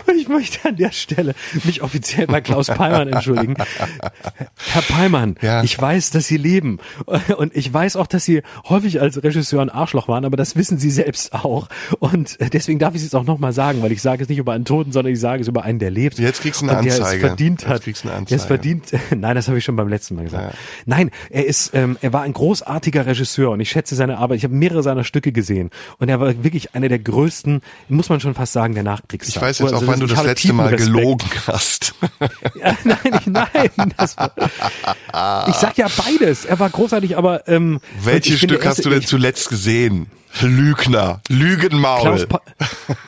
Speaker 3: ich möchte an der Stelle mich offiziell bei Klaus Peimann entschuldigen. Herr Peimann, ja. ich weiß, dass Sie leben. Und ich weiß auch, dass Sie häufig als Regisseur ein Arschloch waren, aber das wissen Sie selbst auch. Und deswegen darf ich es jetzt auch nochmal sagen, weil ich sage es nicht über einen Toten, sondern ich sage es über einen, der lebt.
Speaker 2: Jetzt kriegst du eine Anzeige. Der
Speaker 3: es verdient hat.
Speaker 2: Jetzt kriegst du eine Anzeige.
Speaker 3: Der es verdient, nein, das habe ich schon beim letzten Mal gesagt. Ja. Nein, er ist, ähm, er war ein großartiger Regisseur und ich schätze seine Arbeit. Ich habe mehrere seiner Stücke gesehen und er war wirklich einer der größten, muss man schon fast sagen, der Nachkriegszeit.
Speaker 2: Ich weiß jetzt auch, wann du das letzte Mal Respekt. gelogen hast.
Speaker 3: Ja, nein, nein. War, ich sag ja beides. Er war großartig, aber ähm,
Speaker 2: welches Stück hast du denn zuletzt gesehen? Lügner, Lügenmaul.
Speaker 3: Klaus, pa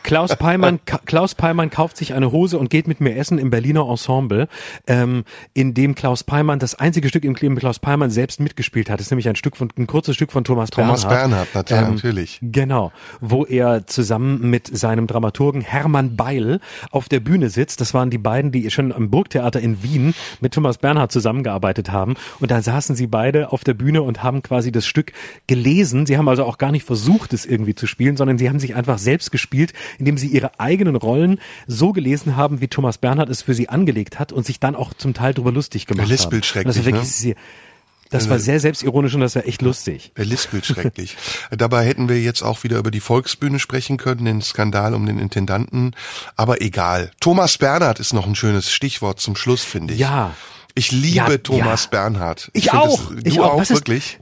Speaker 3: Klaus Peimann, Klaus Peimann kauft sich eine Hose und geht mit mir essen im Berliner Ensemble, ähm, in dem Klaus Peimann das einzige Stück im dem Klaus Peimann selbst mitgespielt hat. Das ist nämlich ein Stück von ein kurzes Stück von Thomas,
Speaker 2: Thomas
Speaker 3: Bernhard.
Speaker 2: Thomas Bernhard, ähm, natürlich.
Speaker 3: Genau, wo er zusammen mit seinem Dramaturgen Hermann Beil auf der Bühne sitzt. Das waren die beiden, die schon am Burgtheater in Wien mit Thomas Bernhard zusammengearbeitet haben. Und da saßen sie beide auf der Bühne und haben quasi das Stück gelesen. Sie haben also auch gar nicht versucht versucht, es irgendwie zu spielen, sondern sie haben sich einfach selbst gespielt, indem sie ihre eigenen Rollen so gelesen haben, wie Thomas Bernhard es für sie angelegt hat und sich dann auch zum Teil darüber lustig gemacht
Speaker 2: haben. Lispelt schrecklich,
Speaker 3: das war wirklich ne? sehr, das war sehr selbstironisch und das war echt lustig.
Speaker 2: Der lispelt schrecklich. Dabei hätten wir jetzt auch wieder über die Volksbühne sprechen können, den Skandal um den Intendanten. Aber egal. Thomas Bernhard ist noch ein schönes Stichwort zum Schluss, finde ich.
Speaker 3: Ja.
Speaker 2: Ich liebe ja, Thomas ja. Bernhard.
Speaker 3: Ich, ich auch.
Speaker 2: Das,
Speaker 3: du ich
Speaker 2: auch, auch wirklich?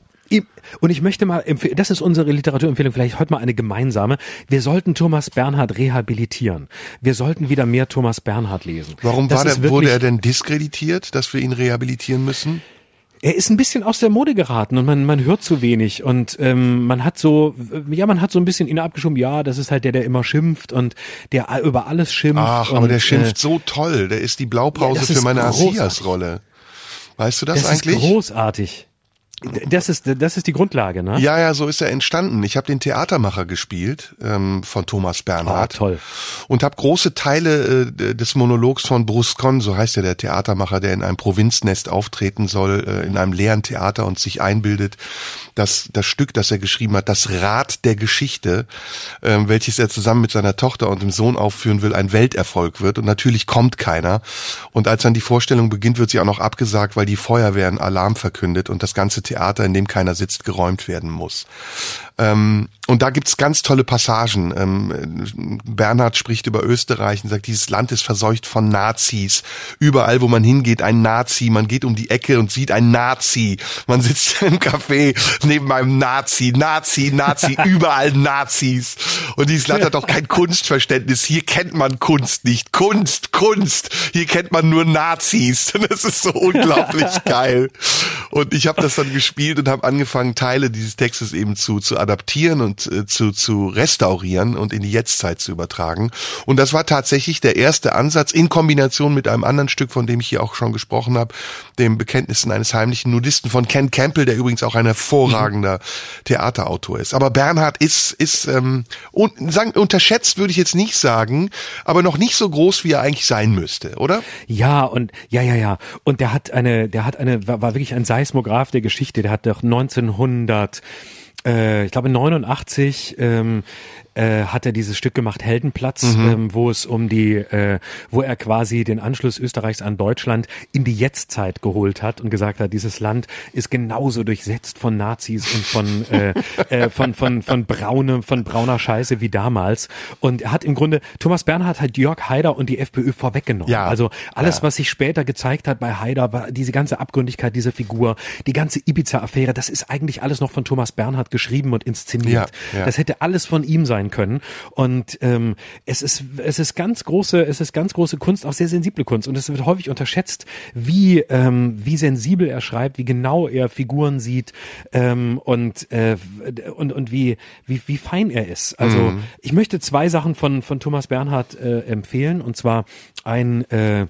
Speaker 3: Und ich möchte mal, das ist unsere Literaturempfehlung, vielleicht heute mal eine gemeinsame. Wir sollten Thomas Bernhard rehabilitieren. Wir sollten wieder mehr Thomas Bernhard lesen.
Speaker 2: Warum war der, wurde er denn diskreditiert, dass wir ihn rehabilitieren müssen?
Speaker 3: er ist ein bisschen aus der Mode geraten und man, man hört zu wenig und ähm, man hat so, ja, man hat so ein bisschen ihn abgeschoben, ja, das ist halt der, der immer schimpft und der über alles schimpft.
Speaker 2: Ach,
Speaker 3: und,
Speaker 2: aber der schimpft äh, so toll, der ist die Blaupause ja, für meine Asias-Rolle. Weißt du das, das eigentlich?
Speaker 3: Das ist großartig. Das ist, das ist die Grundlage, ne?
Speaker 2: Ja, ja, so ist er entstanden. Ich habe den Theatermacher gespielt ähm, von Thomas Bernhard.
Speaker 3: Oh, toll.
Speaker 2: Und habe große Teile äh, des Monologs von Bruscon, so heißt ja der Theatermacher, der in einem Provinznest auftreten soll, äh, in einem leeren Theater und sich einbildet, dass das Stück, das er geschrieben hat, das Rad der Geschichte, äh, welches er zusammen mit seiner Tochter und dem Sohn aufführen will, ein Welterfolg wird. Und natürlich kommt keiner. Und als dann die Vorstellung beginnt, wird sie auch noch abgesagt, weil die Feuerwehr einen Alarm verkündet und das ganze Theater, in dem keiner sitzt, geräumt werden muss. Ähm, und da gibt's ganz tolle Passagen. Ähm, Bernhard spricht über Österreich und sagt, dieses Land ist verseucht von Nazis. Überall, wo man hingeht, ein Nazi. Man geht um die Ecke und sieht ein Nazi. Man sitzt im Café neben einem Nazi, Nazi, Nazi, überall Nazis. Und dieses Land hat auch kein Kunstverständnis. Hier kennt man Kunst nicht. Kunst, Kunst. Hier kennt man nur Nazis. Das ist so unglaublich geil. Und ich habe das dann gespielt und habe angefangen, Teile dieses Textes eben zu, zu adaptieren und äh, zu, zu restaurieren und in die Jetztzeit zu übertragen. Und das war tatsächlich der erste Ansatz in Kombination mit einem anderen Stück, von dem ich hier auch schon gesprochen habe, dem Bekenntnissen eines heimlichen Nudisten von Ken Campbell, der übrigens auch ein hervorragender mhm. Theaterautor ist. Aber Bernhard ist, ist ähm, un, sagen, unterschätzt, würde ich jetzt nicht sagen, aber noch nicht so groß, wie er eigentlich sein müsste, oder?
Speaker 3: Ja, und ja, ja, ja. Und der hat eine, der hat eine, war, wirklich ein Seismograph der Geschichte. Der hat doch 1900 äh, ich glaube 89 ähm, äh, hat er dieses Stück gemacht, Heldenplatz, mhm. ähm, wo es um die, äh, wo er quasi den Anschluss Österreichs an Deutschland in die Jetztzeit geholt hat und gesagt hat, dieses Land ist genauso durchsetzt von Nazis und von äh, äh, von von von braune von brauner Scheiße wie damals. Und er hat im Grunde Thomas Bernhard hat Jörg Haider und die FPÖ vorweggenommen. Ja. Also alles, ja. was sich später gezeigt hat bei Haider, war diese ganze Abgründigkeit dieser Figur, die ganze Ibiza-Affäre, das ist eigentlich alles noch von Thomas Bernhard geschrieben und inszeniert. Ja, ja. Das hätte alles von ihm sein sein können. Und ähm, es ist es ist ganz große es ist ganz große Kunst, auch sehr sensible Kunst. Und es wird häufig unterschätzt, wie ähm, wie sensibel er schreibt, wie genau er Figuren sieht ähm, und äh, und und wie wie wie fein er ist. Also mhm. ich möchte zwei Sachen von von Thomas Bernhard äh, empfehlen und zwar ein äh,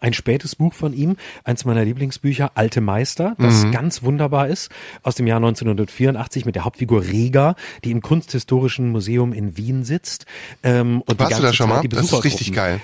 Speaker 3: ein spätes Buch von ihm, eins meiner Lieblingsbücher, Alte Meister, das mhm. ganz wunderbar ist, aus dem Jahr 1984 mit der Hauptfigur Rega, die im Kunsthistorischen Museum in Wien sitzt.
Speaker 2: Ähm, und Warst du da schon mal? Das ist richtig geil.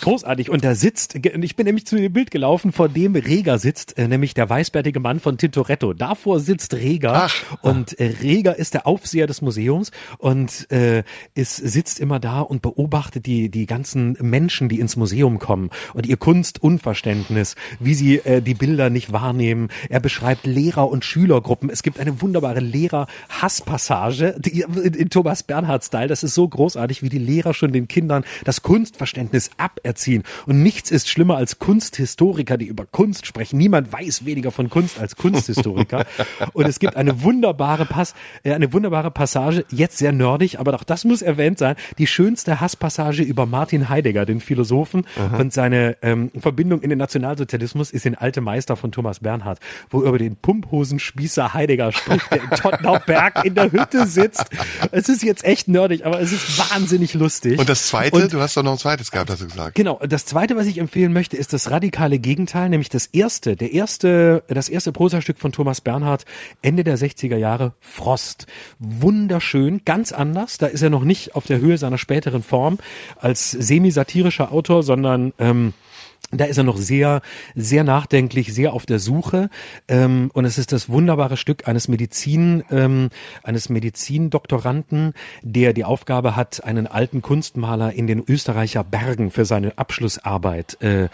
Speaker 3: Großartig. Und da sitzt, ich bin nämlich zu dem Bild gelaufen, vor dem Rega sitzt, äh, nämlich der weißbärtige Mann von Tintoretto. Davor sitzt Rega. Ach. Und äh, Rega ist der Aufseher des Museums und äh, ist, sitzt immer da und beobachtet die, die ganzen Menschen, die ins Museum kommen und ihr Kunstunverständnis, wie sie äh, die Bilder nicht wahrnehmen. Er beschreibt Lehrer- und Schülergruppen. Es gibt eine wunderbare Lehrer-Hasspassage in, in Thomas Bernhard-Style. Das ist so großartig, wie die Lehrer schon den Kindern das Kunstverständnis ab aberziehen. Und nichts ist schlimmer als Kunsthistoriker, die über Kunst sprechen. Niemand weiß weniger von Kunst als Kunsthistoriker. Und es gibt eine wunderbare Pass, äh, eine wunderbare Passage, jetzt sehr nerdig, aber auch das muss erwähnt sein, die schönste Hasspassage über Martin Heidegger, den Philosophen, Aha. und seine ähm, Verbindung in den Nationalsozialismus ist in Alte Meister von Thomas Bernhard, wo über den Pumphosenspießer Heidegger spricht, der in Tottenauberg in der Hütte sitzt. Es ist jetzt echt nerdig, aber es ist wahnsinnig lustig.
Speaker 2: Und das zweite, und, du hast doch noch ein zweites gehabt, hast du gesagt.
Speaker 3: Genau. Das zweite, was ich empfehlen möchte, ist das radikale Gegenteil, nämlich das erste, der erste, das erste Prosastück von Thomas Bernhard, Ende der 60er Jahre, Frost. Wunderschön, ganz anders. Da ist er noch nicht auf der Höhe seiner späteren Form als semi-satirischer Autor, sondern ähm, da ist er noch sehr, sehr nachdenklich, sehr auf der Suche. Ähm, und es ist das wunderbare Stück eines Medizin, ähm, eines Medizindoktoranden, der die Aufgabe hat, einen alten Kunstmaler in den Österreicher Bergen für seine Abschlussarbeit, äh, äh,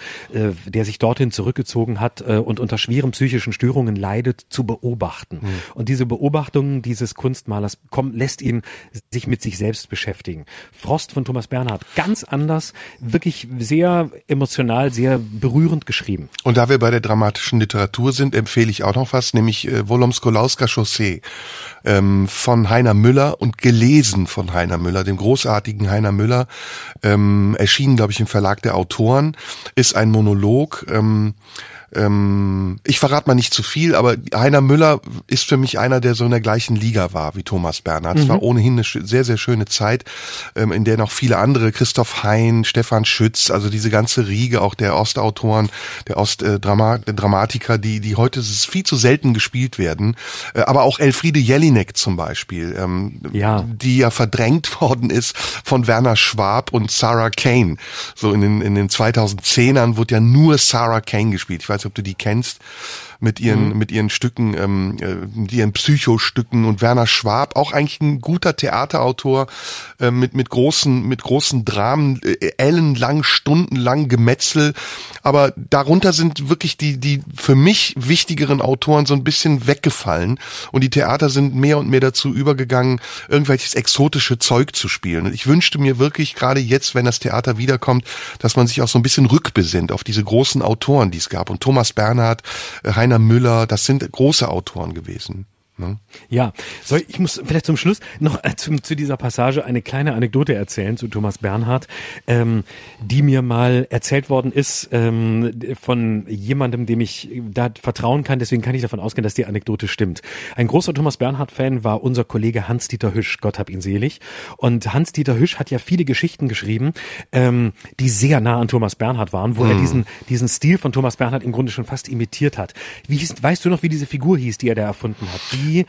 Speaker 3: der sich dorthin zurückgezogen hat äh, und unter schweren psychischen Störungen leidet, zu beobachten. Mhm. Und diese Beobachtungen dieses Kunstmalers kommen, lässt ihn sich mit sich selbst beschäftigen. Frost von Thomas Bernhard, ganz anders, wirklich sehr emotional, sehr sehr berührend geschrieben.
Speaker 2: Und da wir bei der dramatischen Literatur sind, empfehle ich auch noch was, nämlich äh, Wolomskolauska Chaussee ähm, von Heiner Müller und gelesen von Heiner Müller, dem großartigen Heiner Müller, ähm, erschienen, glaube ich, im Verlag der Autoren, ist ein Monolog, ähm, Ähm, ich verrate mal nicht zu viel, aber Heiner Müller ist für mich einer, der so in der gleichen Liga war wie Thomas Bernhard. Es war mhm. ohnehin eine sehr, sehr schöne Zeit, ähm, in der noch viele andere, Christoph Hein, Stefan Schütz, also diese ganze Riege auch der Ostautoren, der Ostdramatiker, die, die heute viel zu selten gespielt werden, äh, aber auch Elfriede Jelinek zum Beispiel, ähm, ja. die ja verdrängt worden ist von Werner Schwab und Sarah Kane. So in den, in den 2010ern wurde ja nur Sarah Kane gespielt. Ich weiß nicht, ob du die kennst mit ihren mhm. mit ihren Stücken, ähm, äh, mit ihren Psychostücken und Werner Schwab auch eigentlich ein guter Theaterautor äh, mit mit großen mit großen Dramen, äh, ellenlang, stundenlang Gemetzel, aber darunter sind wirklich die die für mich wichtigeren Autoren so ein bisschen weggefallen und die Theater sind mehr und mehr dazu übergegangen, irgendwelches exotische Zeug zu spielen. Und ich wünschte mir wirklich gerade jetzt, wenn das Theater wiederkommt, dass man sich auch so ein bisschen rückbesinnt auf diese großen Autoren, die es gab und Thomas Bernhard, äh, Heiner Müller, das sind große Autoren gewesen.
Speaker 3: Ne? Ja, soll ich muss vielleicht zum Schluss noch äh, zu, zu dieser Passage eine kleine Anekdote erzählen zu Thomas Bernhard, ähm, die mir mal erzählt worden ist ähm, von jemandem, dem ich da vertrauen kann. Deswegen kann ich davon ausgehen, dass die Anekdote stimmt. Ein großer Thomas Bernhard-Fan war unser Kollege Hans-Dieter Hüsch, Gott hab ihn selig. Und Hans-Dieter Hüsch hat ja viele Geschichten geschrieben, ähm, die sehr nah an Thomas Bernhard waren, wo hm. er diesen diesen Stil von Thomas Bernhard im Grunde schon fast imitiert hat. Wie hieß, weißt du noch, wie diese Figur hieß, die er da erfunden hat? Die die,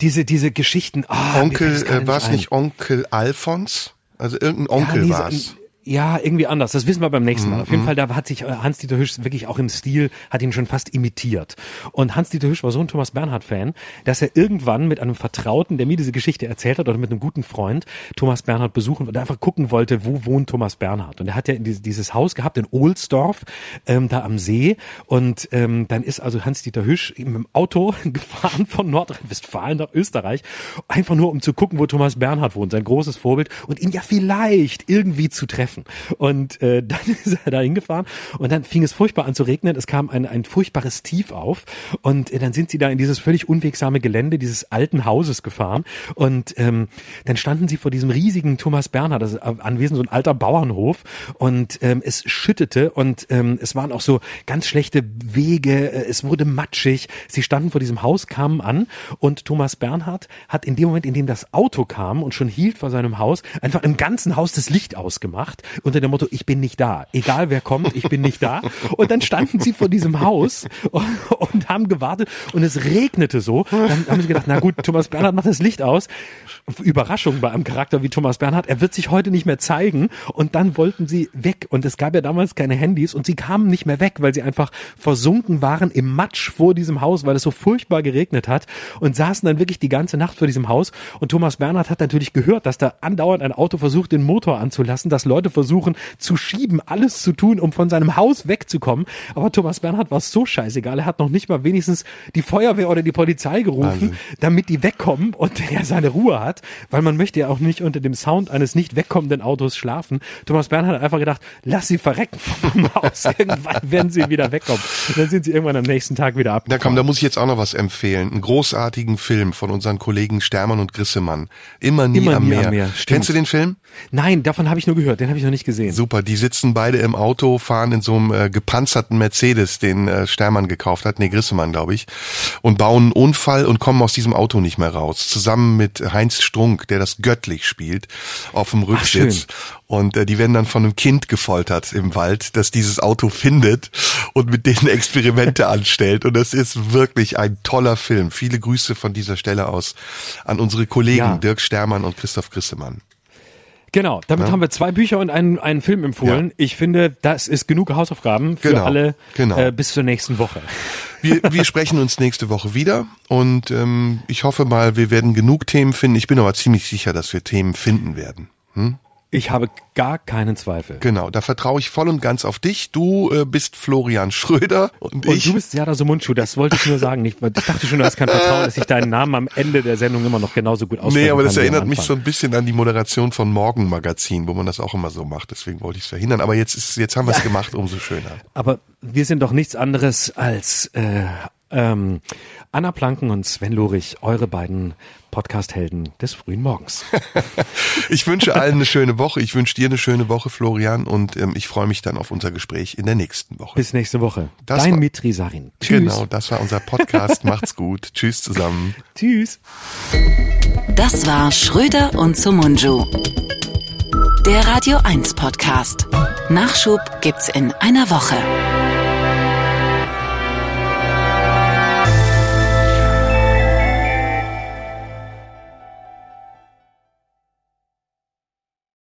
Speaker 3: diese, diese Geschichten.
Speaker 2: Oh, Onkel, äh, war es nicht Onkel Alfons? Also irgendein Onkel ja, war es.
Speaker 3: Ja, irgendwie anders. Das wissen wir beim nächsten Mal. Mhm. Auf jeden mhm. Fall, da hat sich äh, Hans-Dieter Hüsch wirklich auch im Stil, hat ihn schon fast imitiert. Und Hans-Dieter Hüsch war so ein Thomas Bernhard-Fan, dass er irgendwann mit einem Vertrauten, der mir diese Geschichte erzählt hat, oder mit einem guten Freund, Thomas Bernhard besuchen und einfach gucken wollte, wo wohnt Thomas Bernhard. Und er hat ja dieses Haus gehabt in Ohlsdorf, ähm, da am See. Und ähm, dann ist also Hans-Dieter Hüsch mit dem Auto gefahren von Nordrhein-Westfalen nach Österreich, einfach nur um zu gucken, wo Thomas Bernhard wohnt, sein großes Vorbild, und ihn ja vielleicht irgendwie zu treffen treffen. Und äh, dann ist er da hingefahren und dann fing es furchtbar an zu regnen. Es kam ein, ein furchtbares Tief auf und äh, dann sind sie da in dieses völlig unwegsame Gelände dieses alten Hauses gefahren und ähm, dann standen sie vor diesem riesigen Thomas Bernhard, das ist anwesend so ein alter Bauernhof und ähm, es schüttete und ähm, es waren auch so ganz schlechte Wege, äh, es wurde matschig. Sie standen vor diesem Haus, kamen an und Thomas Bernhard hat in dem Moment, in dem das Auto kam und schon hielt vor seinem Haus, einfach im ganzen Haus das Licht ausgemacht unter dem Motto, ich bin nicht da. Egal wer kommt, ich bin nicht da. Und dann standen sie vor diesem Haus und, und haben gewartet und es regnete so. Dann haben sie gedacht, na gut, Thomas Bernhard macht das Licht aus. Überraschung bei einem Charakter wie Thomas Bernhard. Er wird sich heute nicht mehr zeigen. Und dann wollten sie weg. Und es gab ja damals keine Handys und sie kamen nicht mehr weg, weil sie einfach versunken waren im Matsch vor diesem Haus, weil es so furchtbar geregnet hat und saßen dann wirklich die ganze Nacht vor diesem Haus. Und Thomas Bernhard hat natürlich gehört, dass da andauernd ein Auto versucht, den Motor anzulassen, dass Leute versuchen zu schieben, alles zu tun, um von seinem Haus wegzukommen. Aber Thomas Bernhard war so scheißegal. Er hat noch nicht mal wenigstens die Feuerwehr oder die Polizei gerufen, Wahnsinn. damit die wegkommen und er seine Ruhe hat, weil man möchte ja auch nicht unter dem Sound eines nicht wegkommenden Autos schlafen. Thomas Bernhard hat einfach gedacht, lass sie verrecken vom Haus. Irgendwann werden sie wieder wegkommen. Und dann sind sie irgendwann am nächsten Tag wieder ab.
Speaker 2: Na komm, da muss ich jetzt auch noch was empfehlen. Einen großartigen Film von unseren Kollegen Stermann und Grissemann. Immer nie, Immer am, nie Meer. am Meer. Kennst du den Film?
Speaker 3: Nein, davon habe ich nur gehört. Den habe ich noch nicht gesehen.
Speaker 2: Super, die sitzen beide im Auto, fahren in so einem äh, gepanzerten Mercedes, den äh, Stermann gekauft hat, nee, Grissemann, glaube ich, und bauen einen Unfall und kommen aus diesem Auto nicht mehr raus. Zusammen mit Heinz Strunk, der das göttlich spielt, auf dem Rücksitz. Ach, und äh, die werden dann von einem Kind gefoltert im Wald, das dieses Auto findet und mit denen Experimente anstellt. Und das ist wirklich ein toller Film. Viele Grüße von dieser Stelle aus an unsere Kollegen ja. Dirk Stermann und Christoph Grissemann.
Speaker 3: Genau, damit ja. haben wir zwei Bücher und einen, einen Film empfohlen. Ja. Ich finde, das ist genug Hausaufgaben für genau. alle genau. Äh, bis zur nächsten Woche.
Speaker 2: Wir, wir sprechen uns nächste Woche wieder und ähm, ich hoffe mal, wir werden genug Themen finden. Ich bin aber ziemlich sicher, dass wir Themen finden werden. Hm?
Speaker 3: Ich habe gar keinen Zweifel.
Speaker 2: Genau, da vertraue ich voll und ganz auf dich. Du äh, bist Florian Schröder und, und ich.
Speaker 3: du bist Jada Sumunchu, das wollte ich nur sagen. Ich, ich dachte schon, du hast kein Vertrauen, dass ich deinen Namen am Ende der Sendung immer noch genauso gut aussprechen
Speaker 2: Nee, aber das erinnert mich so ein bisschen an die Moderation von Morgenmagazin, wo man das auch immer so macht. Deswegen wollte ich es verhindern. Aber jetzt ist, jetzt haben wir es gemacht, umso schöner.
Speaker 3: Aber wir sind doch nichts anderes als äh, Ähm, Anna Planken und Sven Lorich, eure beiden Podcast-Helden des frühen Morgens.
Speaker 2: ich wünsche allen eine schöne Woche. Ich wünsche dir eine schöne Woche, Florian, und ähm, ich freue mich dann auf unser Gespräch in der nächsten Woche.
Speaker 3: Bis nächste Woche.
Speaker 2: Das
Speaker 3: Dein
Speaker 2: war-
Speaker 3: Mitri Sarin. Tschüss.
Speaker 2: Genau, das war unser Podcast. Macht's gut. Tschüss zusammen.
Speaker 3: Tschüss.
Speaker 1: Das war Schröder und Sumunju. Der Radio 1 Podcast. Nachschub gibt's in einer Woche.